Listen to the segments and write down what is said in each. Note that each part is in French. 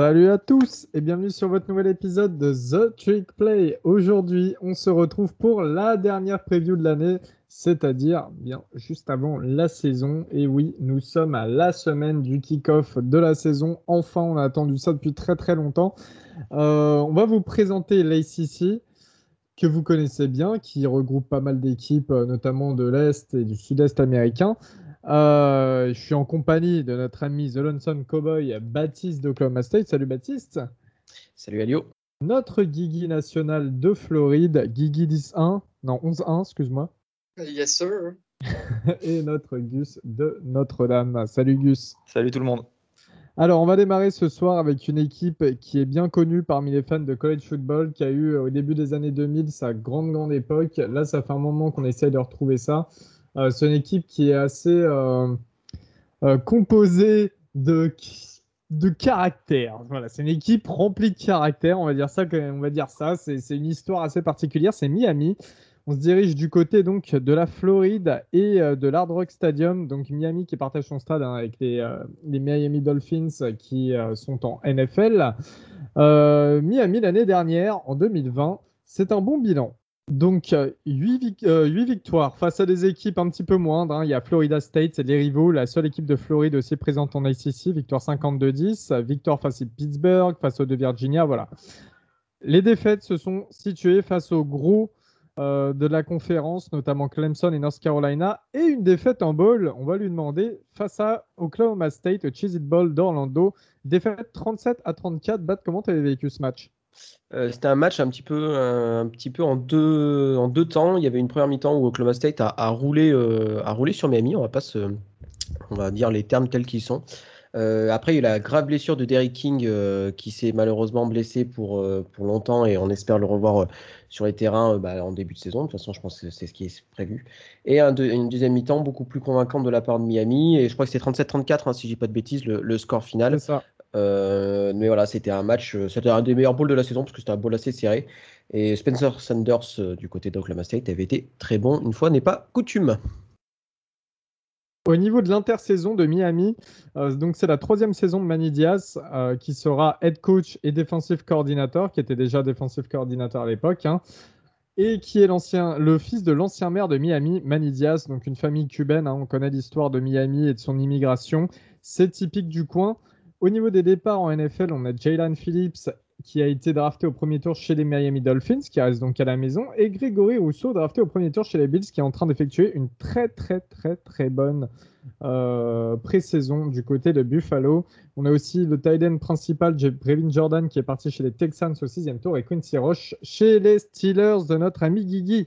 Salut à tous et bienvenue sur votre nouvel épisode de The Trick Play. Aujourd'hui, on se retrouve pour la dernière preview de l'année, c'est-à-dire bien juste avant la saison. Et oui, nous sommes à la semaine du kick-off de la saison. Enfin, on a attendu ça depuis très très longtemps. Euh, on va vous présenter l'ACC que vous connaissez bien, qui regroupe pas mal d'équipes, euh, notamment de l'Est et du Sud-Est américain. Euh, je suis en compagnie de notre ami The Lonesome Cowboy Baptiste d'Oklahoma State. Salut Baptiste. Salut Alio. Notre Guigui national de Floride, Guigui 10-1, non 11-1, excuse-moi. Yes sir. Et notre Gus de Notre-Dame. Salut Gus. Salut tout le monde. Alors, on va démarrer ce soir avec une équipe qui est bien connue parmi les fans de college football, qui a eu au début des années 2000 sa grande, grande époque. Là, ça fait un moment qu'on essaye de retrouver ça. Euh, c'est une équipe qui est assez euh, euh, composée de, de caractère. Voilà, c'est une équipe remplie de caractère, on va dire ça. On va dire ça. C'est, une histoire assez particulière. C'est Miami. On se dirige du côté donc de la Floride et de l'Hard Rock Stadium, donc Miami qui partage son stade hein, avec les, les, Miami Dolphins qui sont en NFL. Miami l'année dernière, en 2020, c'est un bon bilan. Donc, 8, euh, euh, victoires face à des équipes un petit peu moindres. Hein. Il y a Florida State, c'est les rivaux, la seule équipe de Floride aussi présente en ACC, victoire 52-10. Victoire face à Pittsburgh, face aux de Virginia, voilà. Les défaites se sont situées face aux gros euh, de la conférence, notamment Clemson et North Carolina, et une défaite en bowl, on va lui demander, face à Oklahoma State, au Cheez It Bowl d'Orlando. Défaite 37 à 34. Bat, comment tu avais vécu ce match? Euh, c'était un match un petit peu, en, deux, temps. Il y avait une première mi-temps où Oklahoma State a, roulé, euh, roulé sur Miami. On va pas dire les termes tels qu'ils sont. Euh, après, il y a eu la grave blessure de Derrick King qui s'est malheureusement blessé pour, longtemps et on espère le revoir sur les terrains bah, en début de saison. De toute façon, je pense que c'est ce qui est prévu. Et une deuxième mi-temps beaucoup plus convaincante de la part de Miami. Et je crois que c'est 37-34, hein, si je dis pas de bêtises, le, le score final. Ça. Euh, mais voilà, c'était un match, euh, c'était un des meilleurs bowls de la saison parce que c'était un bowl assez serré. Et Spencer Sanders euh, du côté d'Oklahoma State avait été très bon, une fois n'est pas coutume. Au niveau de l'intersaison de Miami, donc c'est la troisième saison de Manny Diaz qui sera head coach et defensive coordinator, qui était déjà defensive coordinator à l'époque, hein, et qui est l'ancien, le fils de l'ancien maire de Miami, Manny Diaz, donc une famille cubaine. Hein, on connaît l'histoire de Miami et de son immigration. C'est typique du coin. Au niveau des départs en NFL, on a Jalen Phillips qui a été drafté au premier tour chez les Miami Dolphins, qui reste donc à la maison, et Grégory Rousseau drafté au premier tour chez les Bills, qui est en train d'effectuer une très très très très bonne euh, pré-saison du côté de Buffalo. On a aussi le tight end principal, Brevin Jordan, qui est parti chez les Texans au sixième tour, et Quincy Roche chez les Steelers de notre ami Guigui.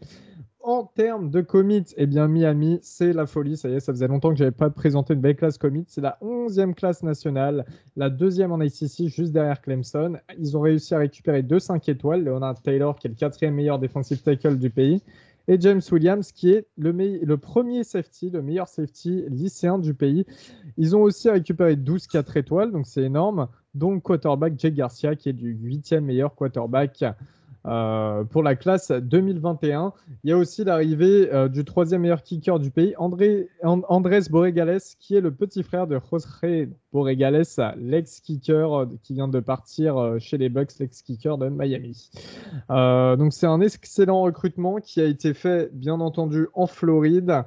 En termes de commit, eh bien Miami, c'est la folie. Ça y est, ça faisait longtemps que je n'avais pas présenté une belle classe commit. C'est la 11e classe nationale, la deuxième en ACC, juste derrière Clemson. Ils ont réussi à récupérer deux 5 étoiles. Leonard Taylor, qui est le quatrième meilleur defensive tackle du pays. Et James Williams, qui est le, le premier safety, le meilleur safety lycéen du pays. Ils ont aussi récupéré 12 4 étoiles, donc c'est énorme. Donc quarterback Jake Garcia, qui est du huitième meilleur quarterback euh, pour la classe 2021. Il y a aussi l'arrivée euh, du troisième meilleur kicker du pays, André, Andrés Borregales, qui est le petit frère de José Borregales, l'ex-kicker euh, qui vient de partir chez les Bucks, l'ex-kicker de Miami. donc c'est un excellent recrutement qui a été fait, bien entendu, en Floride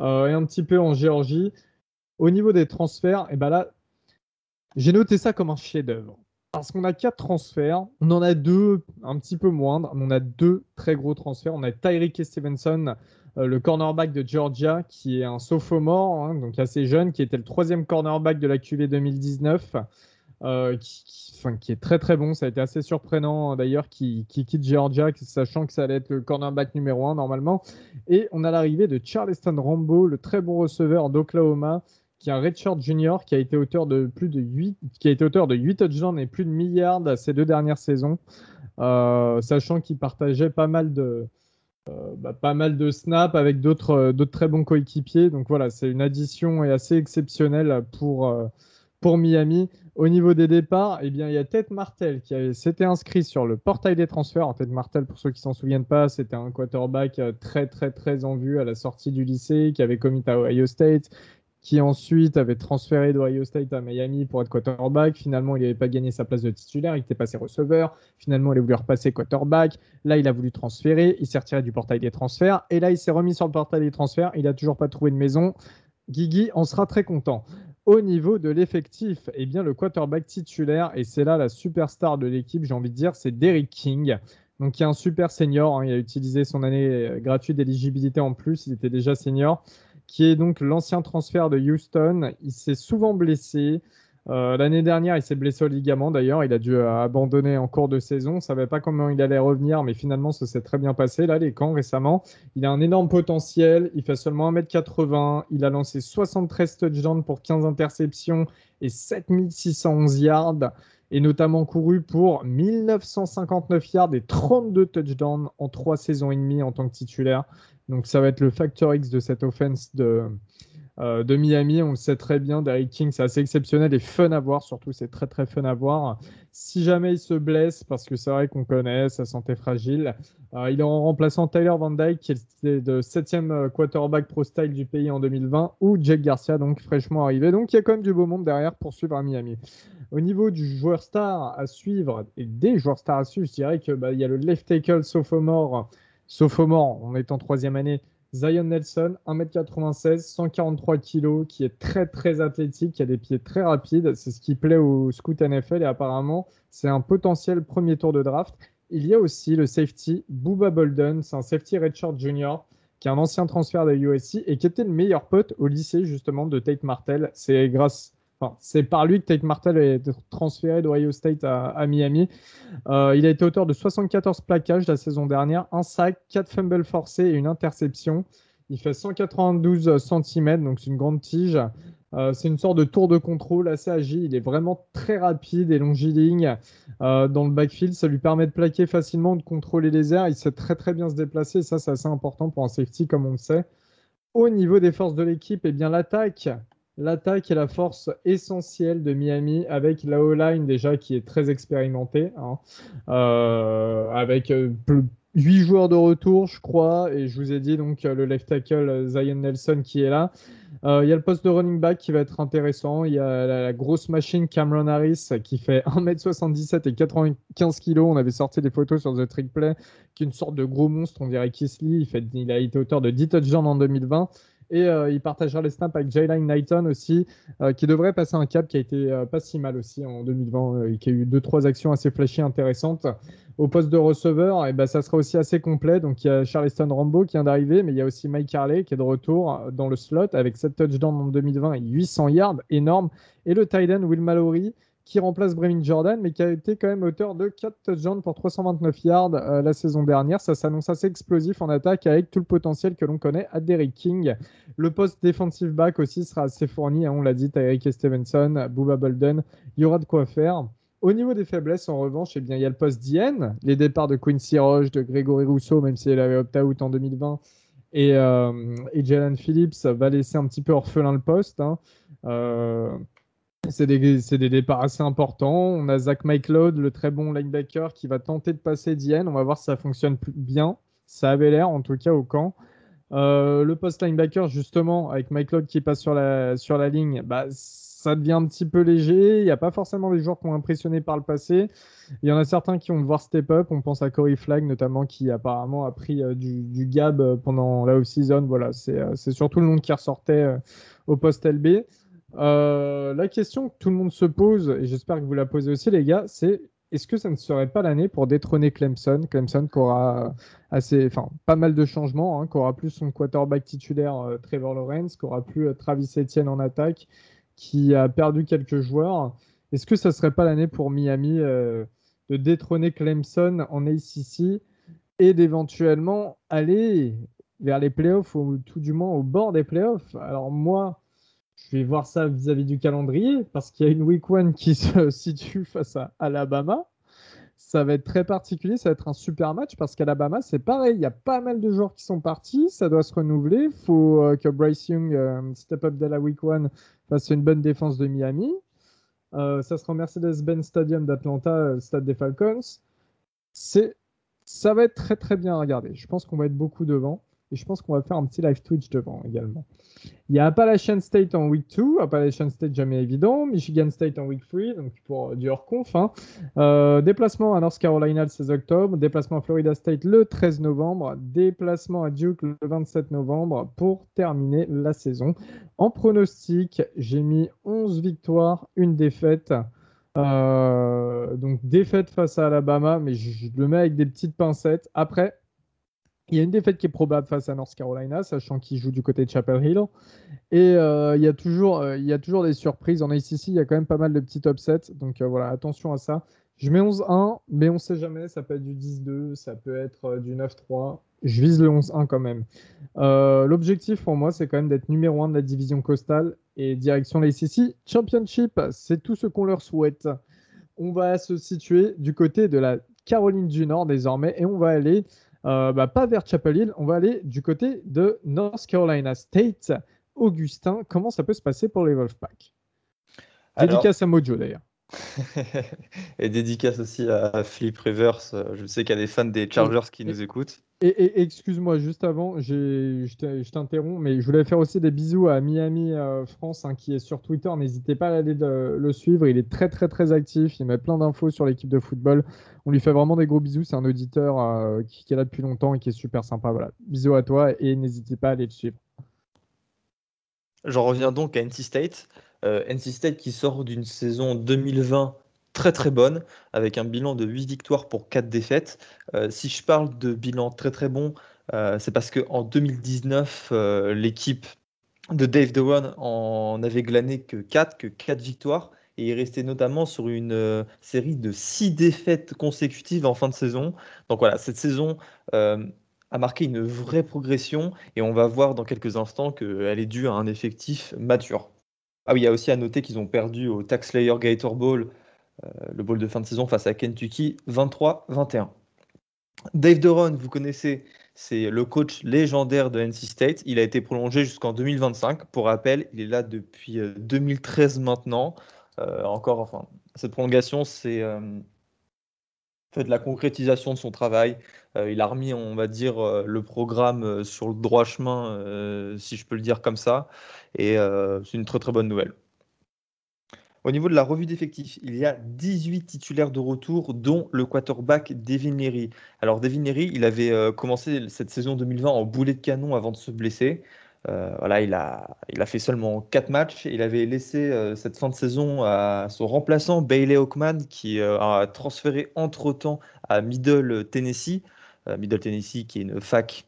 et un petit peu en Géorgie. Au niveau des transferts, et eh ben là, j'ai noté ça comme un chef-d'œuvre. Parce qu'on a quatre transferts, on en a deux un petit peu moindres, mais on a deux très gros transferts. On a Tyreek Stevenson, euh, le cornerback de Georgia, qui est un sophomore, hein, donc assez jeune, qui était le troisième cornerback de la QV 2019, euh, qui, qui, est très très bon. Ça a été assez surprenant d'ailleurs, qui, quitte Georgia, sachant que ça allait être le cornerback numéro un normalement. Et on a l'arrivée de Charleston Rambo, le très bon receveur d'Oklahoma, qui est un Redshirt Junior qui a été auteur de plus de 8, qui a été auteur de 8 touchdowns et plus de milliards ces deux dernières saisons, euh, sachant qu'il partageait pas mal de, euh, bah, snaps avec d'autres, euh, d'autres très bons coéquipiers. Donc voilà, c'est une addition assez exceptionnelle pour, Miami. Au niveau des départs, eh bien, il y a Ted Martel qui s'était inscrit sur le portail des transferts. En Martel, pour ceux qui s'en souviennent pas, c'était un quarterback très très très en vue à la sortie du lycée, qui avait commis à Ohio State, qui ensuite avait transféré d'Ohio State à Miami pour être quarterback. Finalement, il n'avait pas gagné sa place de titulaire, il était passé receveur. Finalement, il a voulu repasser quarterback. Là, il a voulu transférer, il s'est retiré du portail des transferts. Et là, il s'est remis sur le portail des transferts. Il n'a toujours pas trouvé de maison. Guigui en sera très content. Au niveau de l'effectif, eh bien, le quarterback titulaire, et c'est là la superstar de l'équipe, j'ai envie de dire, c'est Derrick King. Donc, il est un super senior. Hein. il a utilisé son année euh, gratuite d'éligibilité en plus. Il était déjà senior qui est donc l'ancien transfert de Houston. Il s'est souvent blessé. Euh, l'année dernière, il s'est blessé au ligament d'ailleurs. Il a dû euh, abandonner en cours de saison. On ne savait pas comment il allait revenir, mais finalement, ça s'est très bien passé. Là, les camps récemment, il a un énorme potentiel. Il fait seulement 1m80. Il a lancé 73 touchdowns pour 15 interceptions et 7611 yards, et notamment couru pour 1959 yards et 32 touchdowns en 3 saisons et demie en tant que titulaire. Donc ça va être le facteur X de cette offense de, euh, de Miami. On le sait très bien, Derrick King, c'est assez exceptionnel et fun à voir. Surtout, c'est très très fun à voir. Si jamais il se blesse, parce que c'est vrai qu'on connaît sa santé fragile, euh, il est en remplaçant Tyler Van Dyke, qui est le septième euh, quarterback pro style du pays en 2020, ou Jake Garcia, donc fraîchement arrivé. Donc il y a quand même du beau monde derrière pour suivre à Miami. Au niveau du joueur star à suivre et des joueurs stars à suivre, je dirais qu'il bah, y a le left tackle sophomore Sophomore, on est en troisième année, Zion Nelson, 1m96, 143 kg, qui est très très athlétique, qui a des pieds très rapides. C'est ce qui plaît au scout NFL et apparemment c'est un potentiel premier tour de draft. Il y a aussi le safety Booba Bolden, c'est un safety redshirt junior qui est un ancien transfert de USC et qui était le meilleur pote au lycée justement de Tate Martell. C'est grâce c'est par lui que Tate Martell est transféré d'Ohio State à, Miami. Euh, il a été auteur de 74 plaquages la saison dernière, un sac, 4 fumbles forcés et une interception. Il fait 192 cm, donc c'est une grande tige. Euh, c'est une sorte de tour de contrôle assez agile. Il est vraiment très rapide et longiligne euh, dans le backfield. Ça lui permet de plaquer facilement, de contrôler les airs. Il sait très très bien se déplacer. ça, c'est assez important pour un safety, comme on le sait. Au niveau des forces de l'équipe, eh bien l'attaque L'attaque est la force essentielle de Miami avec la O-line déjà qui est très expérimentée, hein. euh, avec 8 euh, joueurs de retour, je crois, et je vous ai dit donc le left tackle Zion Nelson qui est là. Euh, il y a le poste de running back qui va être intéressant. Il y a la, grosse machine Cameron Harris qui fait 1m77 et 95 kg. On avait sorti des photos sur The Trick Play, qui est une sorte de gros monstre. On dirait Kisley. Il, il a été auteur de 10 touchdowns en 2020. Et euh, il partagera les snaps avec Jalen Knighton aussi, euh, qui devrait passer un cap qui a été euh, pas si mal aussi en 2020, et qui a eu deux trois actions assez flashy intéressantes. Au poste de receveur, et eh ben, ça sera aussi assez complet. Donc il y a Charleston Rambo qui vient d'arriver, mais il y a aussi Mike Harley qui est de retour dans le slot avec 7 touchdowns en 2020 et 800 yards, énorme. Et le tight end Will Mallory qui remplace Bremen Jordan, mais qui a été quand même auteur de 4 touchdowns pour 329 yards euh, la saison dernière. Ça s'annonce assez explosif en attaque avec tout le potentiel que l'on connaît à Derrick King. Le poste defensive back aussi sera assez fourni, hein, on l'a dit, Tyreek Stevenson, Booba Bolden, il y aura de quoi faire. Au niveau des faiblesses, en revanche, eh bien, il y a le poste d'Ian, les départs de Quincy Roche, de Grégory Rousseau, même s'il avait opt-out en 2020, et, euh, et Jalen Phillips va laisser un petit peu orphelin le poste. Hein. Euh, c'est des, départs assez importants. On a Zach McLeod, le très bon linebacker, qui va tenter de passer Diane. On va voir si ça fonctionne bien. Ça avait l'air, en tout cas, au camp. Euh, le post linebacker, justement, avec McLeod qui passe sur la, ligne, bah, ça devient un petit peu léger. Il n'y a pas forcément des joueurs qui ont impressionné par le passé. Il y en a certains qui ont devoir step up. On pense à Corey Flagg, notamment, qui apparemment a pris euh, du, gab euh, pendant la off-season. Voilà, c'est surtout le nom qui ressortait au poste LB. Euh, la question que tout le monde se pose, et j'espère que vous la posez aussi, les gars, c'est est-ce que ça ne serait pas l'année pour détrôner Clemson? Clemson qui aura assez, enfin, pas mal de changements, hein, qui aura plus son quarterback titulaire euh, Trevor Lawrence, qui aura plus euh, Travis Etienne en attaque, qui a perdu quelques joueurs. Est-ce que ça ne serait pas l'année pour Miami de détrôner Clemson en ACC et d'éventuellement aller vers les playoffs ou tout du moins au bord des playoffs? Alors moi, je vais voir ça vis-à-vis du calendrier parce qu'il y a une week one qui se situe face à Alabama. Ça va être très particulier, ça va être un super match parce qu'Alabama, c'est pareil, il y a pas mal de joueurs qui sont partis, ça doit se renouveler. Il faut euh, que Bryce Young euh, step up dès la week one à une bonne défense de Miami. Euh, ça sera au Mercedes-Benz Stadium d'Atlanta, stade des Falcons. Ça va être très très bien à regarder. Je pense qu'on va être beaucoup devant. Et je pense qu'on va faire un petit live Twitch devant également. Il y a Appalachian State en week 2. Appalachian State, jamais évident. Michigan State en week 3, donc pour du hors-conf. Hein. Euh, déplacement à North Carolina le 16 octobre. Déplacement à Florida State le 13 novembre. Déplacement à Duke le 27 novembre pour terminer la saison. En pronostic, j'ai mis 11 victoires, une défaite. Euh, donc défaite face à Alabama, mais je, le mets avec des petites pincettes. Après, il y a une défaite qui est probable face à North Carolina, sachant qu'il joue du côté de Chapel Hill. Et euh, il, y a toujours, euh, il y a toujours des surprises. En ACC, il y a quand même pas mal de petits upsets. Donc voilà, attention à ça. Je mets 11-1, mais on ne sait jamais. Ça peut être du 10-2, ça peut être du 9-3 je vise le 11-1 quand même. Euh, l'objectif pour moi, c'est quand même d'être numéro 1 de la division costale et direction l'ACC Championship. C'est tout ce qu'on leur souhaite. On va se situer du côté de la Caroline du Nord désormais et on va aller, euh, bah, pas vers Chapel Hill, on va aller du côté de North Carolina State. Augustin, comment ça peut se passer pour les Wolfpack? Dédicace à Mojo d'ailleurs. Et dédicace aussi à Philippe Rivers. Je sais qu'il y a des fans des Chargers qui nous écoutent. Et, excuse-moi, juste avant, je t'interromps, mais je voulais faire aussi des bisous à Miami euh, France, hein, qui est sur Twitter. N'hésitez pas à aller le suivre. Il est très, très, très actif. Il met plein d'infos sur l'équipe de football. On lui fait vraiment des gros bisous. C'est un auditeur euh, qui, qui, est là depuis longtemps et qui est super sympa. Voilà. Bisous à toi et n'hésitez pas à aller le suivre. J'en reviens donc à NC State. Euh, NC State qui sort d'une saison 2020 très très bonne, avec un bilan de 8 victoires pour 4 défaites. Euh, si je parle de bilan très très bon, euh, c'est parce qu'en 2019, l'équipe de Dave Dewan en avait glané que 4, que 4 victoires, et il restait notamment sur une série de 6 défaites consécutives en fin de saison. Donc voilà, cette saison a marqué une vraie progression, et on va voir dans quelques instants qu'elle est due à un effectif mature. Ah oui, il y a aussi à noter qu'ils ont perdu au Tax Slayer Gator Bowl, euh, le bowl de fin de saison face à Kentucky, 23-21. Dave Doron, vous connaissez, c'est le coach légendaire de NC State. Il a été prolongé jusqu'en 2025. Pour rappel, il est là depuis 2013 euh, maintenant. Euh, encore, enfin, cette prolongation, c'est fait la concrétisation de son travail. il a remis, on va dire, le programme sur le droit chemin, si je peux le dire comme ça. Et euh, c'est une très très bonne nouvelle. Au niveau de la revue d'effectifs, il y a 18 titulaires de retour, dont le quarterback Devin Leary. Alors Devin Leary, il avait euh, commencé cette saison 2020 en boulet de canon avant de se blesser. Euh, voilà, il a, il a fait seulement 4 matchs. Il avait laissé cette fin de saison à son remplaçant Bailey Hawkman, qui a transféré entre-temps à Middle Tennessee. Middle Tennessee, qui est une fac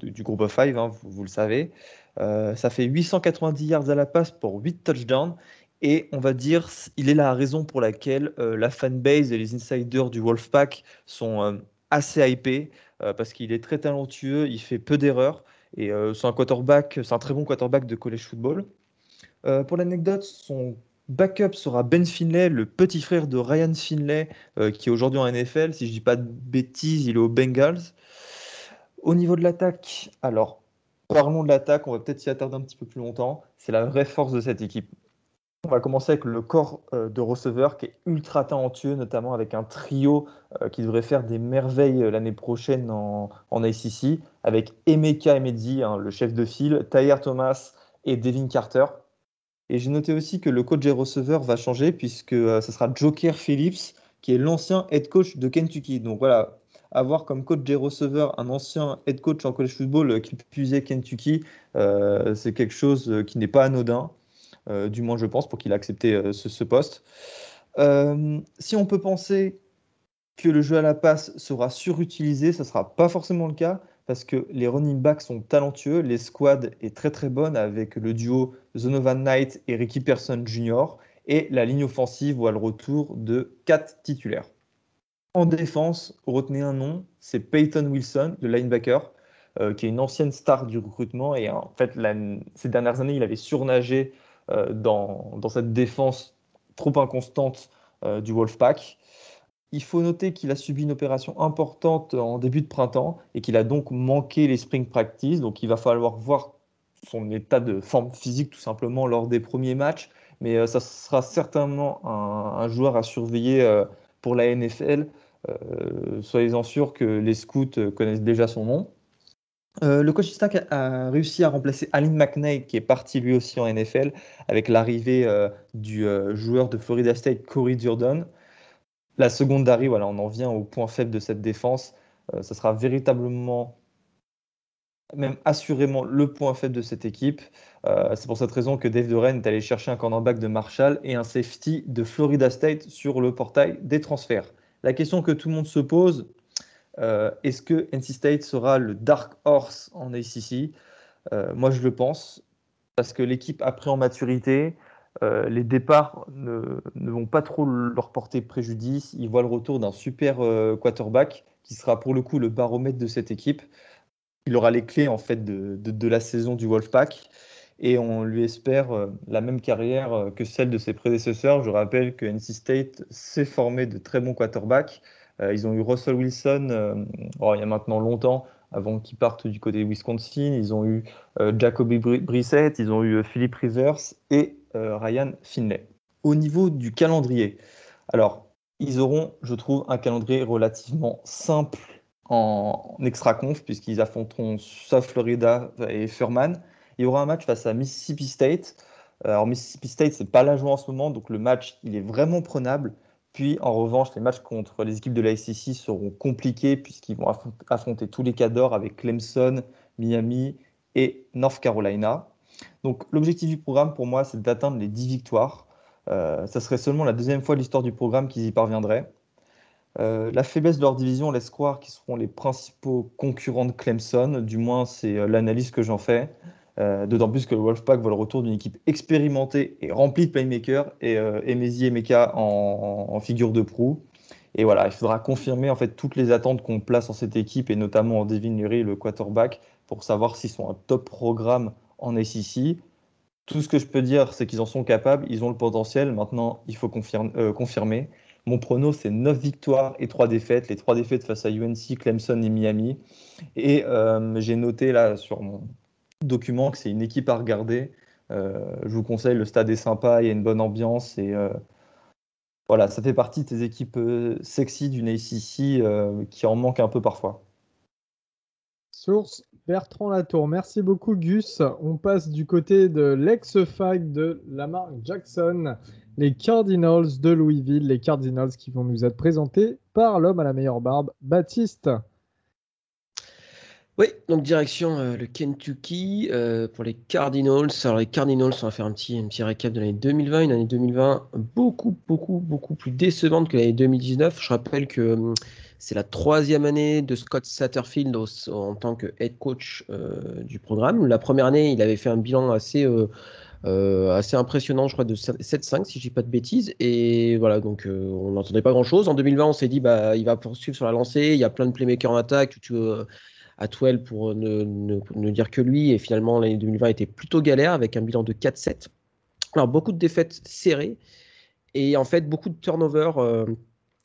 du groupe of five, hein, vous, le savez. Euh, ça fait 890 yards à la passe pour 8 touchdowns. Et on va dire, il est la raison pour laquelle euh, la fanbase et les insiders du Wolfpack sont euh, assez hypés parce qu'il est très talentueux, il fait peu d'erreurs et c'est un quarterback, c'est un très bon quarterback de college football. pour l'anecdote, son backup sera Ben Finlay, le petit frère de Ryan Finlay, qui est aujourd'hui en NFL. Si je dis pas de bêtises, il est aux Bengals. Au niveau de l'attaque, alors Parlons de l'attaque, on va peut-être s'y attarder un petit peu plus longtemps. C'est la vraie force de cette équipe. On va commencer avec le corps euh, de receveurs qui est ultra talentueux, notamment avec un trio euh, qui devrait faire des merveilles euh, l'année prochaine en, en, ACC, avec Emeka Emedi, hein, le chef de file, Tyler Thomas et Devin Carter. Et j'ai noté aussi que le coach des receveurs va changer puisque ce sera Joker Phillips, qui est l'ancien head coach de Kentucky. Donc voilà, avoir comme coach des receveurs un ancien head coach en college football qui puisait Kentucky, c'est quelque chose qui n'est pas anodin, du moins je pense, pour qu'il ait accepté ce, poste. si on peut penser que le jeu à la passe sera surutilisé, ça ne sera pas forcément le cas parce que les running backs sont talentueux, les squads est très très bonne avec le duo Zonovan Knight et Ricky Person Jr. et la ligne offensive voit le retour de quatre titulaires. En défense, retenez un nom, c'est Peyton Wilson, le linebacker, euh, qui est une ancienne star du recrutement. Et en fait, ces dernières années, il avait surnagé euh, dans, cette défense trop inconstante euh, du Wolfpack. Il faut noter qu'il a subi une opération importante en début de printemps et qu'il a donc manqué les spring practice. Donc il va falloir voir son état de forme physique tout simplement lors des premiers matchs. Mais ça sera certainement un joueur à surveiller pour la NFL. Euh, soyez-en sûrs que les scouts connaissent déjà son nom. Le coach Stack a, réussi à remplacer Alan McNeil, qui est parti lui aussi en NFL, avec l'arrivée du joueur de Florida State, Corey Durden. La seconde voilà, on en vient au point faible de cette défense. ce sera véritablement même assurément le point faible de cette équipe. Euh, c'est pour cette raison que Dave Doren est allé chercher un cornerback de Marshall et un safety de Florida State sur le portail des transferts. La question que tout le monde se pose, euh, est-ce que NC State sera le dark horse en ACC euh, Moi, je le pense, parce que l'équipe a pris en maturité. les départs ne, vont pas trop leur porter préjudice. Ils voient le retour d'un super quarterback qui sera pour le coup le baromètre de cette équipe il aura les clés en fait de, la saison du Wolfpack et on lui espère euh, la même carrière euh, que celle de ses prédécesseurs. Je rappelle que NC State s'est formé de très bons quarterbacks. Euh, ils ont eu Russell Wilson oh, il y a maintenant longtemps, avant qu'il parte du côté Wisconsin. Ils ont eu Jacoby Brissett, ils ont eu Philip Rivers et Ryan Finlay. Au niveau du calendrier, alors ils auront, je trouve, un calendrier relativement simple en, extra conf, puisqu'ils affronteront South Florida et Furman. Il y aura un match face à Mississippi State. Alors Mississippi State, c'est pas la joie en ce moment, donc le match, il est vraiment prenable. Puis en revanche, les matchs contre les équipes de la SEC seront compliqués puisqu'ils vont affronter tous les cadors avec Clemson, Miami et North Carolina. Donc l'objectif du programme pour moi, c'est d'atteindre les 10 victoires. Euh, ça serait seulement la deuxième fois de l'histoire du programme qu'ils y parviendraient. Euh, la faiblesse de leur division laisse croire qu'ils seront les principaux concurrents de Clemson, du moins c'est euh, l'analyse que j'en fais. Euh, d'autant plus que le Wolfpack voit le retour d'une équipe expérimentée et remplie de playmakers et Emezi et Meka en, figure de proue. Et voilà, il faudra confirmer en fait toutes les attentes qu'on place en cette équipe et notamment en Devin Leary, le quarterback, pour savoir s'ils sont un top programme en SEC. Tout ce que je peux dire, c'est qu'ils en sont capables, ils ont le potentiel. Maintenant, il faut confirmer. Mon prono, c'est 9 victoires et 3 défaites. Les 3 défaites face à UNC, Clemson et Miami. Et euh, j'ai noté là sur mon document que c'est une équipe à regarder. Euh, je vous conseille, le stade est sympa, il y a une bonne ambiance. Et euh, voilà, ça fait partie de tes équipes sexy d'une ACC qui en manque un peu parfois. Source Bertrand Latour. Merci beaucoup, Gus. On passe du côté de l'ex-fac de Lamar Jackson les Cardinals de Louisville, les Cardinals qui vont nous être présentés par l'homme à la meilleure barbe, Baptiste. Oui, donc direction euh, le Kentucky euh, pour les Cardinals. Alors les Cardinals, on va faire un petit, un petit récap de l'année 2020, une année 2020 beaucoup, beaucoup, beaucoup plus décevante que l'année 2019. Je rappelle que hum, c'est la troisième année de Scott Satterfield en tant que head coach euh, du programme. La première année, il avait fait un bilan assez euh, assez impressionnant, je crois, de 7-5, si je dis pas de bêtises. Et voilà, donc euh, on n'entendait pas grand-chose. En 2020, on s'est dit, bah, il va poursuivre sur la lancée. Il y a plein de playmakers en attaque. Euh, 12 pour ne, ne, dire que lui. Et finalement, l'année 2020 était plutôt galère avec un bilan de 4-7. Alors, beaucoup de défaites serrées. Et en fait, beaucoup de turnover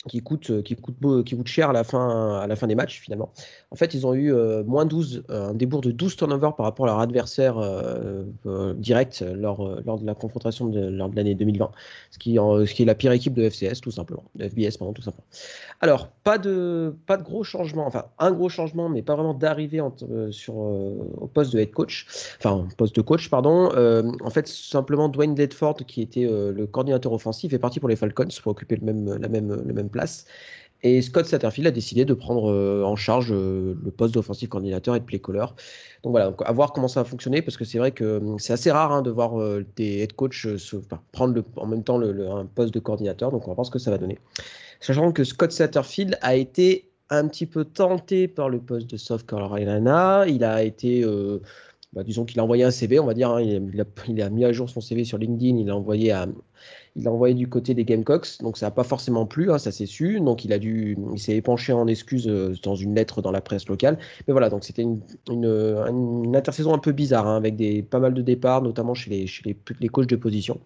qui coûte, euh, qui coûte, qui coûte cher à la, fin, à la fin des matchs finalement. En fait, ils ont eu euh, moins 12, un débours de 12 turnovers par rapport à leur adversaire euh, direct lors, lors de la confrontation de, lors de l'année 2020, ce qui, ce qui est la pire équipe de FCS tout simplement, de FBS pardon, tout simplement. Alors, pas de, pas de gros changements, enfin un gros changement, mais pas vraiment d'arrivée sur au poste de head coach, enfin poste de coach pardon. en fait, simplement Dwayne Ledford qui était le coordinateur offensif est parti pour les Falcons pour occuper le même, la même Et Scott Satterfield a décidé de prendre euh, en charge euh, le poste d'offensive coordinateur et de play caller. Donc voilà, donc à voir comment ça va fonctionner parce que c'est vrai que hum, c'est assez rare hein, de voir euh, des head coach prendre en même temps un poste de coordinateur. Donc on va voir ce que ça va donner. Sachant que Scott Satterfield a été un petit peu tenté par le poste de South Carolina. Il a été bah, disons qu'il a envoyé un CV, on va dire, hein, il, a, il, a, mis à jour son CV sur LinkedIn, il a envoyé à, il a envoyé du côté des Gamecocks, donc ça n'a pas forcément plu, hein, ça c'est su. Donc il a dû, s'est épanché en excuses euh, dans une lettre dans la presse locale. Mais voilà, donc c'était une, une, intersaison un peu bizarre, hein, avec des, pas mal de départs, notamment chez les, chez les, les coachs de position.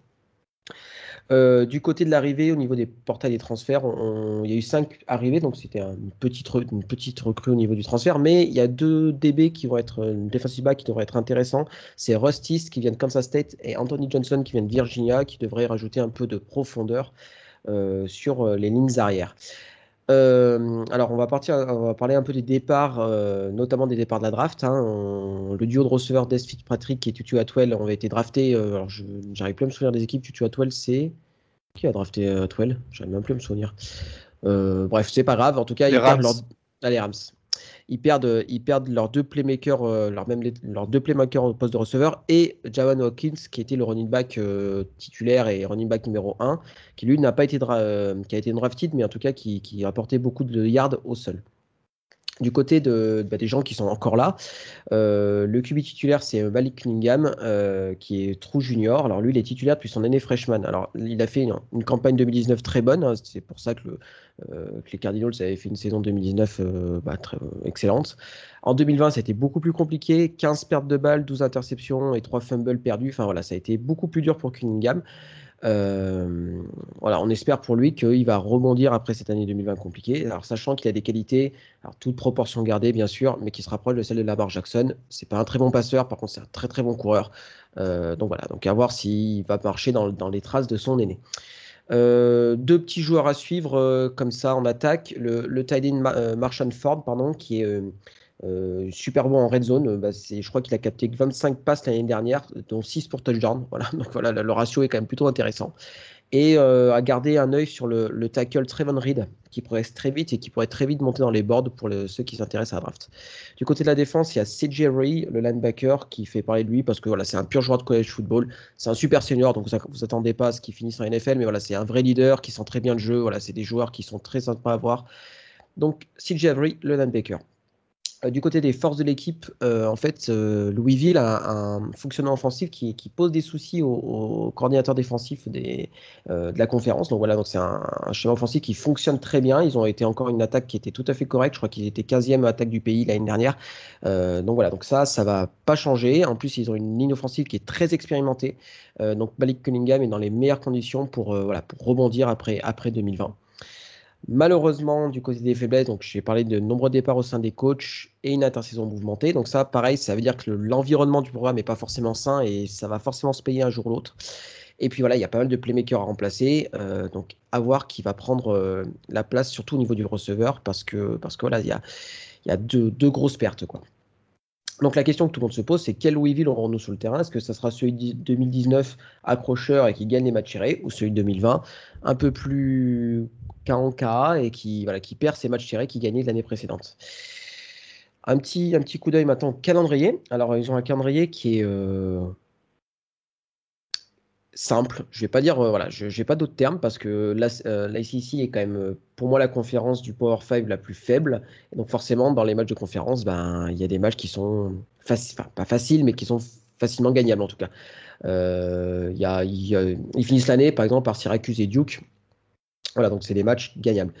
Euh, du côté de l'arrivée, au niveau des portails des transferts, il y a eu cinq arrivées, donc c'était une petite, recrue au niveau du transfert. Mais il y a deux DB qui vont être, une defensive back qui devrait être intéressant. C'est Rustis qui vient de Kansas State et Anthony Johnson qui vient de Virginia, qui devrait rajouter un peu de profondeur euh, sur euh, les lignes arrière. Euh, alors, on va, partir, on va parler un peu des départs, euh, notamment des départs de la draft. Hein. le duo de receveurs Des Fitzpatrick et Tutu Atwell ont été draftés. Euh, alors, j'arrive plus à me souvenir des équipes. Tutu Atwell, c'est. Qui a drafté Atwell? J'arrive même plus à me souvenir. bref, c'est pas grave. En tout cas, les Rams. Allez, Rams ils perdent, ils perdent leurs deux playmakers, euh, leurs deux playmakers au poste de receveur et Jawan Hawkins, qui était le running back euh, titulaire et running back numéro 1, qui lui n'a pas été, euh, qui a été drafted, mais en tout cas qui, qui a apporté beaucoup de yards au sol. Du côté bah, des gens qui sont encore là, euh, le QB titulaire, c'est Malik Cunningham, euh, qui est true junior. Alors lui, il est titulaire depuis son année freshman. Alors il a fait une, campagne 2019 très bonne. Hein. c'est pour ça que, euh, les Cardinals avaient fait une saison 2019 bah, très, excellente. En 2020, ça a été beaucoup plus compliqué. 15 pertes de balles, 12 interceptions et 3 fumbles perdus. Enfin voilà, ça a été beaucoup plus dur pour Cunningham. Euh, on espère pour lui qu'il va rebondir après cette année 2020 compliquée. Alors, sachant qu'il a des qualités, alors toute proportion gardée bien sûr, mais qui se rapproche de celle de Lamar Jackson. C'est pas un très bon passeur, par contre, c'est un très très bon coureur. Euh, donc voilà, donc à voir s'il va marcher dans, les traces de son aîné. Euh, deux petits joueurs à suivre comme ça en attaque. Le, le tight Marshall Ford, pardon, qui est euh, super bon en red zone. Euh, bah, je crois qu'il a capté 25 passes l'année dernière, dont 6 pour touchdown. Voilà, donc voilà, le, ratio est quand même plutôt intéressant. Et euh, à garder un œil sur le, tackle Trevon Reed, qui progresse très vite et qui pourrait très vite monter dans les boards pour ceux qui s'intéressent à la draft. Du côté de la défense, il y a CJ Ray, le linebacker, qui fait parler de lui parce que voilà, c'est un pur joueur de college football. C'est un super senior, donc vous, vous attendez pas à ce qu'il finisse en NFL, mais voilà, c'est un vrai leader qui sent très bien le jeu. Voilà, c'est des joueurs qui sont très sympas à voir. Donc CJ le linebacker. Euh, du côté des forces de l'équipe, euh, en fait, euh, Louisville a un fonctionnement offensif qui, pose des soucis aux, coordinateurs défensifs de la conférence. Donc voilà, donc c'est un, schéma offensif qui fonctionne très bien. Ils ont été encore une attaque qui était tout à fait correcte. Je crois qu'ils étaient 15e attaque du pays l'année dernière. donc voilà, donc ça, ça va pas changer. En plus, ils ont une ligne offensive qui est très expérimentée. donc Malik Cunningham est dans les meilleures conditions pour rebondir après, après 2020. Malheureusement, du côté des faiblesses, donc j'ai parlé de nombreux départs au sein des coachs et une intersaison mouvementée. Donc ça, pareil, ça veut dire que l'environnement du programme n'est pas forcément sain et ça va forcément se payer un jour ou l'autre. Et puis voilà, il y a pas mal de playmakers à remplacer. Euh, donc à voir qui va prendre euh, la place, surtout au niveau du receveur, parce que, parce que y a, deux, grosses pertes. Quoi. Donc la question que tout le monde se pose, c'est quel Louisville aurons-nous sur le terrain? Est-ce que ça sera celui de 2019 accrocheur et qui gagne les matchs tirés, ou celui de 2020 un peu plus en K et qui, voilà, qui perd ses matchs tirés qui gagnaient l'année précédente. Un petit, un petit coup d'œil maintenant au calendrier. Alors, ils ont un calendrier qui est euh, simple. Je vais pas dire, euh, voilà, je n'ai pas d'autres termes parce que l'ICC euh, est quand même, pour moi, la conférence du Power 5 la plus faible. Donc, forcément, dans les matchs de conférence, ben, il y a des matchs qui sont pas faciles, mais qui sont facilement gagnables en tout cas. ils finissent l'année, par exemple, par Syracuse et Duke. Voilà, donc c'est des matchs gagnables.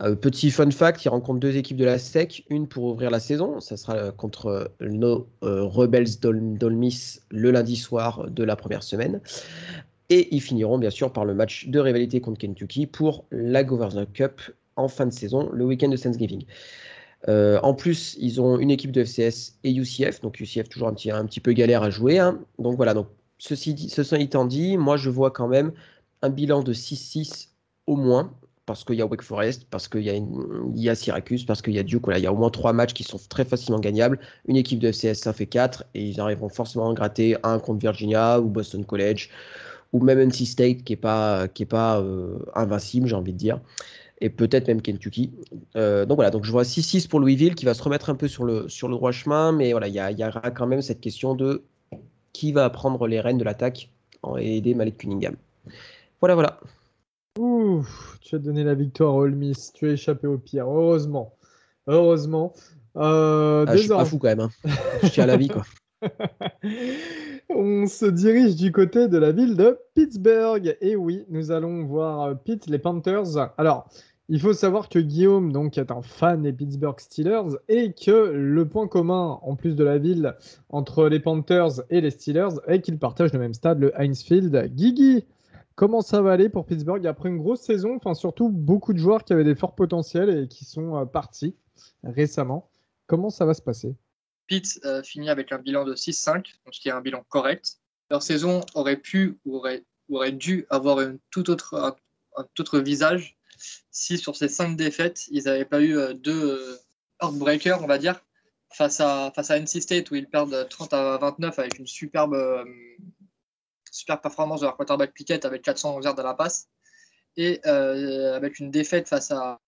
Euh, petit fun fact, il rencontre deux équipes de la SEC, une pour ouvrir la saison, ça sera euh, contre euh, nos Rebels d'Olmis le lundi soir de la première semaine. Et ils finiront bien sûr par le match de rivalité contre Kentucky pour la Governor Cup en fin de saison, le week-end de Thanksgiving. en plus, ils ont une équipe de FCS et UCF, donc UCF toujours un petit, un petit peu galère à jouer. Hein. Donc voilà, donc ceci, ceci étant dit, moi je vois quand même un bilan de 6-6 au moins, parce qu'il y a Wake Forest, parce qu'il y, a Syracuse, parce qu'il y a Duke. Voilà, il y a au moins trois matchs qui sont très facilement gagnables. Une équipe de FCS, ça fait 4, et ils arriveront forcément à gratter un contre Virginia ou Boston College, ou même NC State, qui n'est pas, qui est pas euh, invincible, j'ai envie de dire. Et peut-être même Kentucky. Euh, donc voilà, donc je vois 6-6 pour Louisville qui va se remettre un peu sur le, sur le droit chemin, mais voilà, il y, y, aura quand même cette question de qui va prendre les rênes de l'attaque et aider Malik Cunningham. Voilà, voilà. Ouh, tu as donné la victoire à Olmis. Tu as échappé au pire. Heureusement. Heureusement. Euh, ah, je suis pas fou quand même. Hein. je tiens à la vie, quoi. On se dirige du côté de la ville de Pittsburgh. Et oui, nous allons voir euh, Pitt, les Panthers. Alors, il faut savoir que Guillaume donc, est un fan des Pittsburgh Steelers et que le point commun, en plus de la ville, entre les Panthers et les Steelers est qu'ils partagent le même stade, le Heinz Field. Guigui, Comment ça va aller pour Pittsburgh après une grosse saison? Enfin, surtout beaucoup de joueurs qui avaient des forts potentiels et qui sont euh, partis récemment. Comment ça va se passer? Pitt euh, finit avec un bilan de 6-5, donc ce qui est un bilan correct. Leur saison aurait pu ou aurait, dû avoir un, tout autre visage si sur ces cinq défaites, ils n'avaient pas eu deux heartbreakers, on va dire, face à, face à NC State où ils perdent 30 à 29 avec une superbe, super performance de leur quarterback Pickett avec 400 yards à la passe et avec une défaite face à,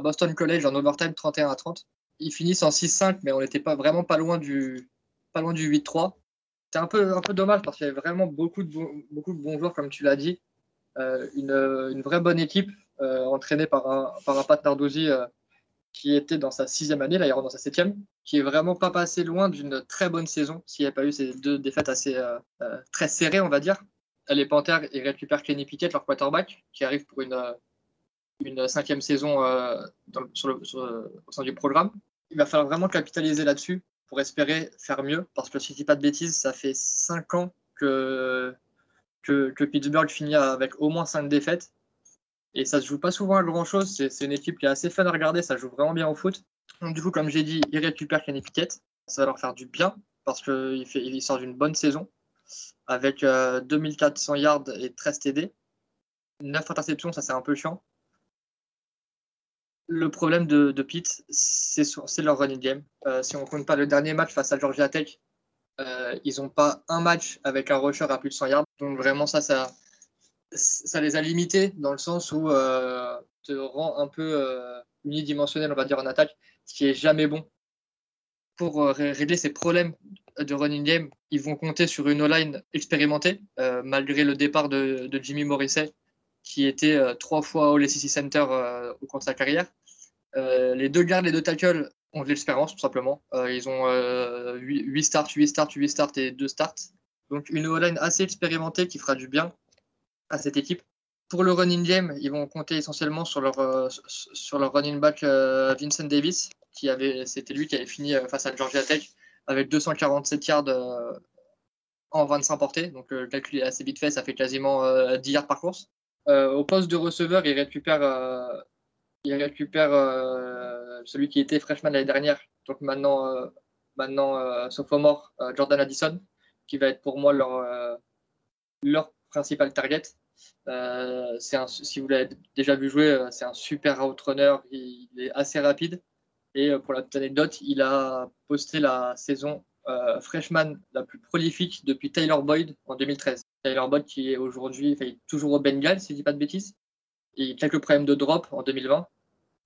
Boston College en overtime 31 à 30. Ils finissent en 6-5, mais on n'était pas vraiment pas loin du, pas loin du 8-3. C'est un peu, dommage parce qu'il y avait vraiment beaucoup de, bons joueurs, comme tu l'as dit. Euh, une, vraie bonne équipe euh, entraînée par un, par un Pat euh, qui était dans sa sixième année, là il dans sa septième, qui est vraiment pas passé loin d'une très bonne saison s'il n'y a pas eu ces deux défaites assez très serrées, on va dire. Les Panthers, ils récupèrent Kenny Pickett, leur quarterback, qui arrive pour une, une cinquième saison sur le, au sein du programme. Il va falloir vraiment capitaliser là-dessus pour espérer faire mieux. Parce que si je dis pas de bêtises, ça fait 5 ans que, que, Pittsburgh finit avec au moins 5 défaites. Et ça se joue pas souvent à grand chose. C'est une équipe qui est assez fun à regarder. Ça joue vraiment bien au foot. Du coup, comme j'ai dit, ils récupèrent Kenny. Ça va leur faire du bien parce qu'il il sort d'une bonne saison avec 2400 euh, yards et 13 TD. 9 interceptions, ça c'est un peu chiant le problème de, Pitt, c'est leur running game. Euh, si on compte pas le dernier match face à Georgia Tech, euh, ils n'ont pas un match avec un rusher à plus de 100 yards. Donc vraiment, ça, ça, ça les a limités dans le sens où euh, te rend un peu euh, unidimensionnel, on va dire, en attaque, ce qui est jamais bon. Pour régler ces problèmes de running game, ils vont compter sur une O-line expérimentée, malgré le départ de, Jimmy Morrissey, qui était trois fois au SEC Center au cours de sa carrière. Euh, les deux gardes, les deux tackles ont de l'expérience, tout simplement. Euh, ils ont 8, euh, starts, 8 starts, 8 starts et 2 starts. Donc une O-line assez expérimentée qui fera du bien à cette équipe. Pour le running game, ils vont compter essentiellement sur leur, sur leur running back Vincent Davis, qui avait, c'était lui qui avait fini face à Georgia Tech avec 247 yards en 25 portées. Donc calculé assez vite fait, ça fait quasiment 10 yards par course. au poste de receveur, il récupère il euh, celui qui était freshman l'année dernière, donc maintenant, euh, maintenant euh, sophomore, Jordan Addison, qui va être pour moi leur, leur principal target. Un, si vous l'avez déjà vu jouer, c'est un super outrunner, il, il, est assez rapide. Et pour la petite anecdote, il a posté la saison freshman la plus prolifique depuis Taylor Boyd en 2013. Taylor Boyd qui est aujourd'hui toujours au Bengal, si je ne dis pas de bêtises et quelques problèmes de drop en 2020.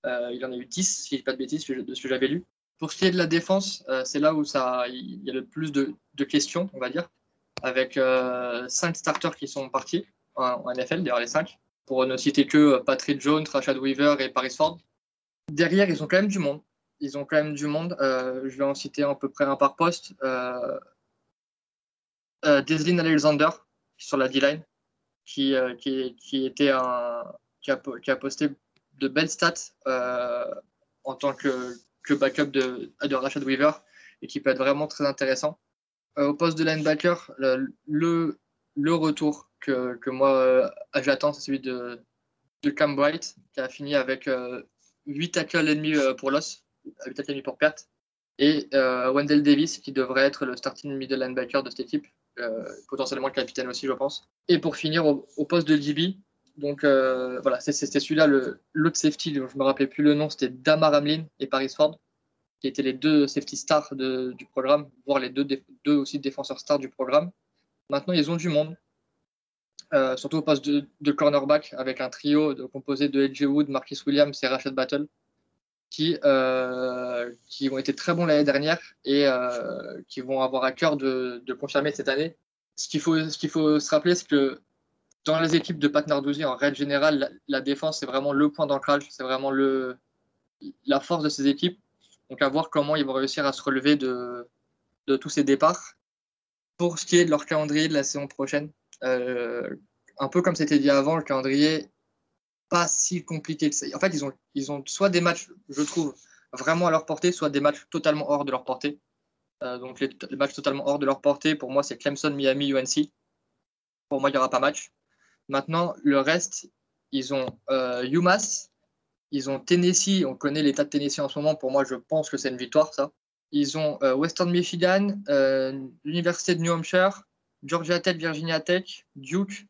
Euh, il en a eu 10, si je dis pas de bêtises, de ce que j'avais lu. Pour ce qui est de la défense, euh, c'est là où il y a le plus de, questions, on va dire, avec euh, cinq starters qui sont partis en, NFL, d'ailleurs les cinq, pour ne citer que Patrick Jones, Rashad Weaver et Paris Ford. Derrière, ils ont quand même du monde. Ils ont quand même du monde. je vais en citer à peu près un par poste. Euh, Deslin Alexander sur la D-line, qui, qui, était qui a, posté de belles stats euh, en tant que, backup de, de, Rashad Weaver et qui peut être vraiment très intéressant. Euh, au poste de linebacker, le, retour que, moi euh, j'attends, c'est celui de, Cam Bright qui a fini avec 8 tackles ennemis pour loss, 8 tackles ennemis pour perte, et Wendell Davis qui devrait être le starting middle linebacker de cette équipe, potentiellement le capitaine aussi, je pense. Et pour finir, au, poste de DB, donc euh, voilà, c'était celui-là, l'autre safety, je ne me rappelais plus le nom, c'était Damar Hamlin et Paris Ford, qui étaient les deux safety stars du programme, voire les deux, aussi défenseurs stars du programme. Maintenant, ils ont du monde, euh, surtout au poste de, cornerback, avec un trio composé de AJ Wood, Marquis Williams et Rashad Battle, qui, euh, qui ont été très bons l'année dernière et qui vont avoir à cœur de, confirmer cette année. Ce qu'il faut, ce faut se rappeler, c'est que dans les équipes de Pat Narduzzi, en règle générale, la, défense, c'est vraiment le point d'ancrage, c'est vraiment le, la force de ces équipes. Donc, à voir comment ils vont réussir à se relever de, tous ces départs. Pour ce qui est de leur calendrier de la saison prochaine, euh, un peu comme c'était dit avant, le calendrier pas si compliqué. En fait, ils ont, soit des matchs, je trouve, vraiment à leur portée, soit des matchs totalement hors de leur portée. Euh, donc, les, les, matchs totalement hors de leur portée, pour moi, c'est Clemson, Miami, UNC. Pour moi, il n'y aura pas match. Maintenant, le reste, ils ont euh, UMass, ils ont Tennessee. On connaît l'état de Tennessee en ce moment. Pour moi, je pense que c'est une victoire, ça. Ils ont euh, Western Michigan, euh, l'Université de New Hampshire, Georgia Tech, Virginia Tech, Duke,